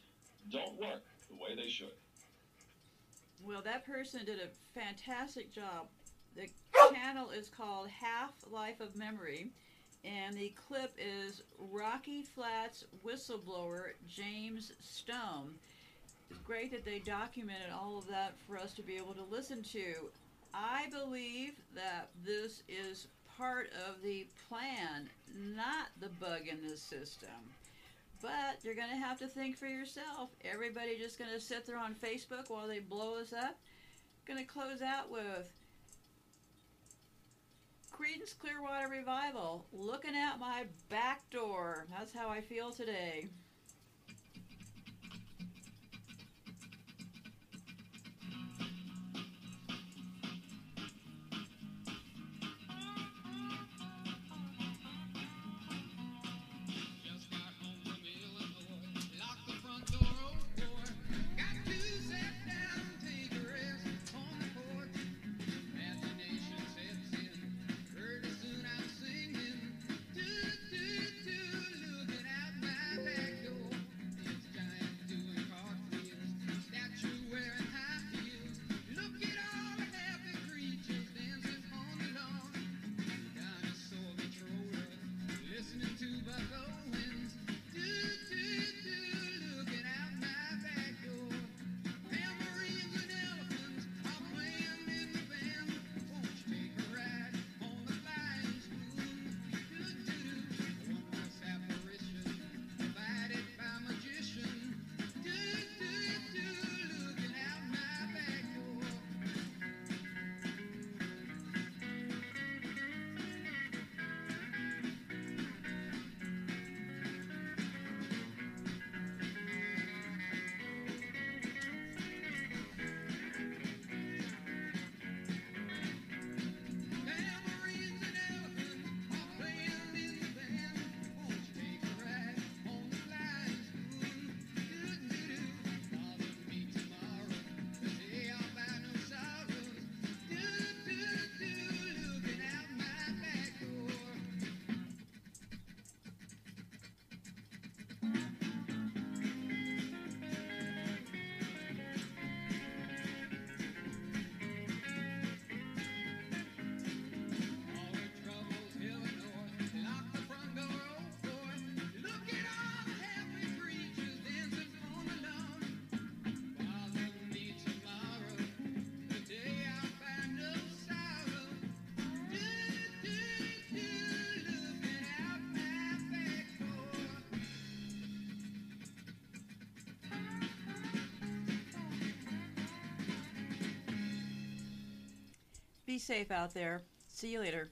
don't work the way they should. Well, that person did a fantastic job. The (coughs) channel is called Half Life of Memory, and the clip is Rocky Flats whistleblower James Stone. It's great that they documented all of that for us to be able to listen to. I believe that this is part of the plan, not the bug in the system. But you're going to have to think for yourself. Everybody just going to sit there on Facebook while they blow us up? Going to close out with Creedence Clearwater Revival. Looking at my back door. That's how I feel today. Be safe out there. See you later.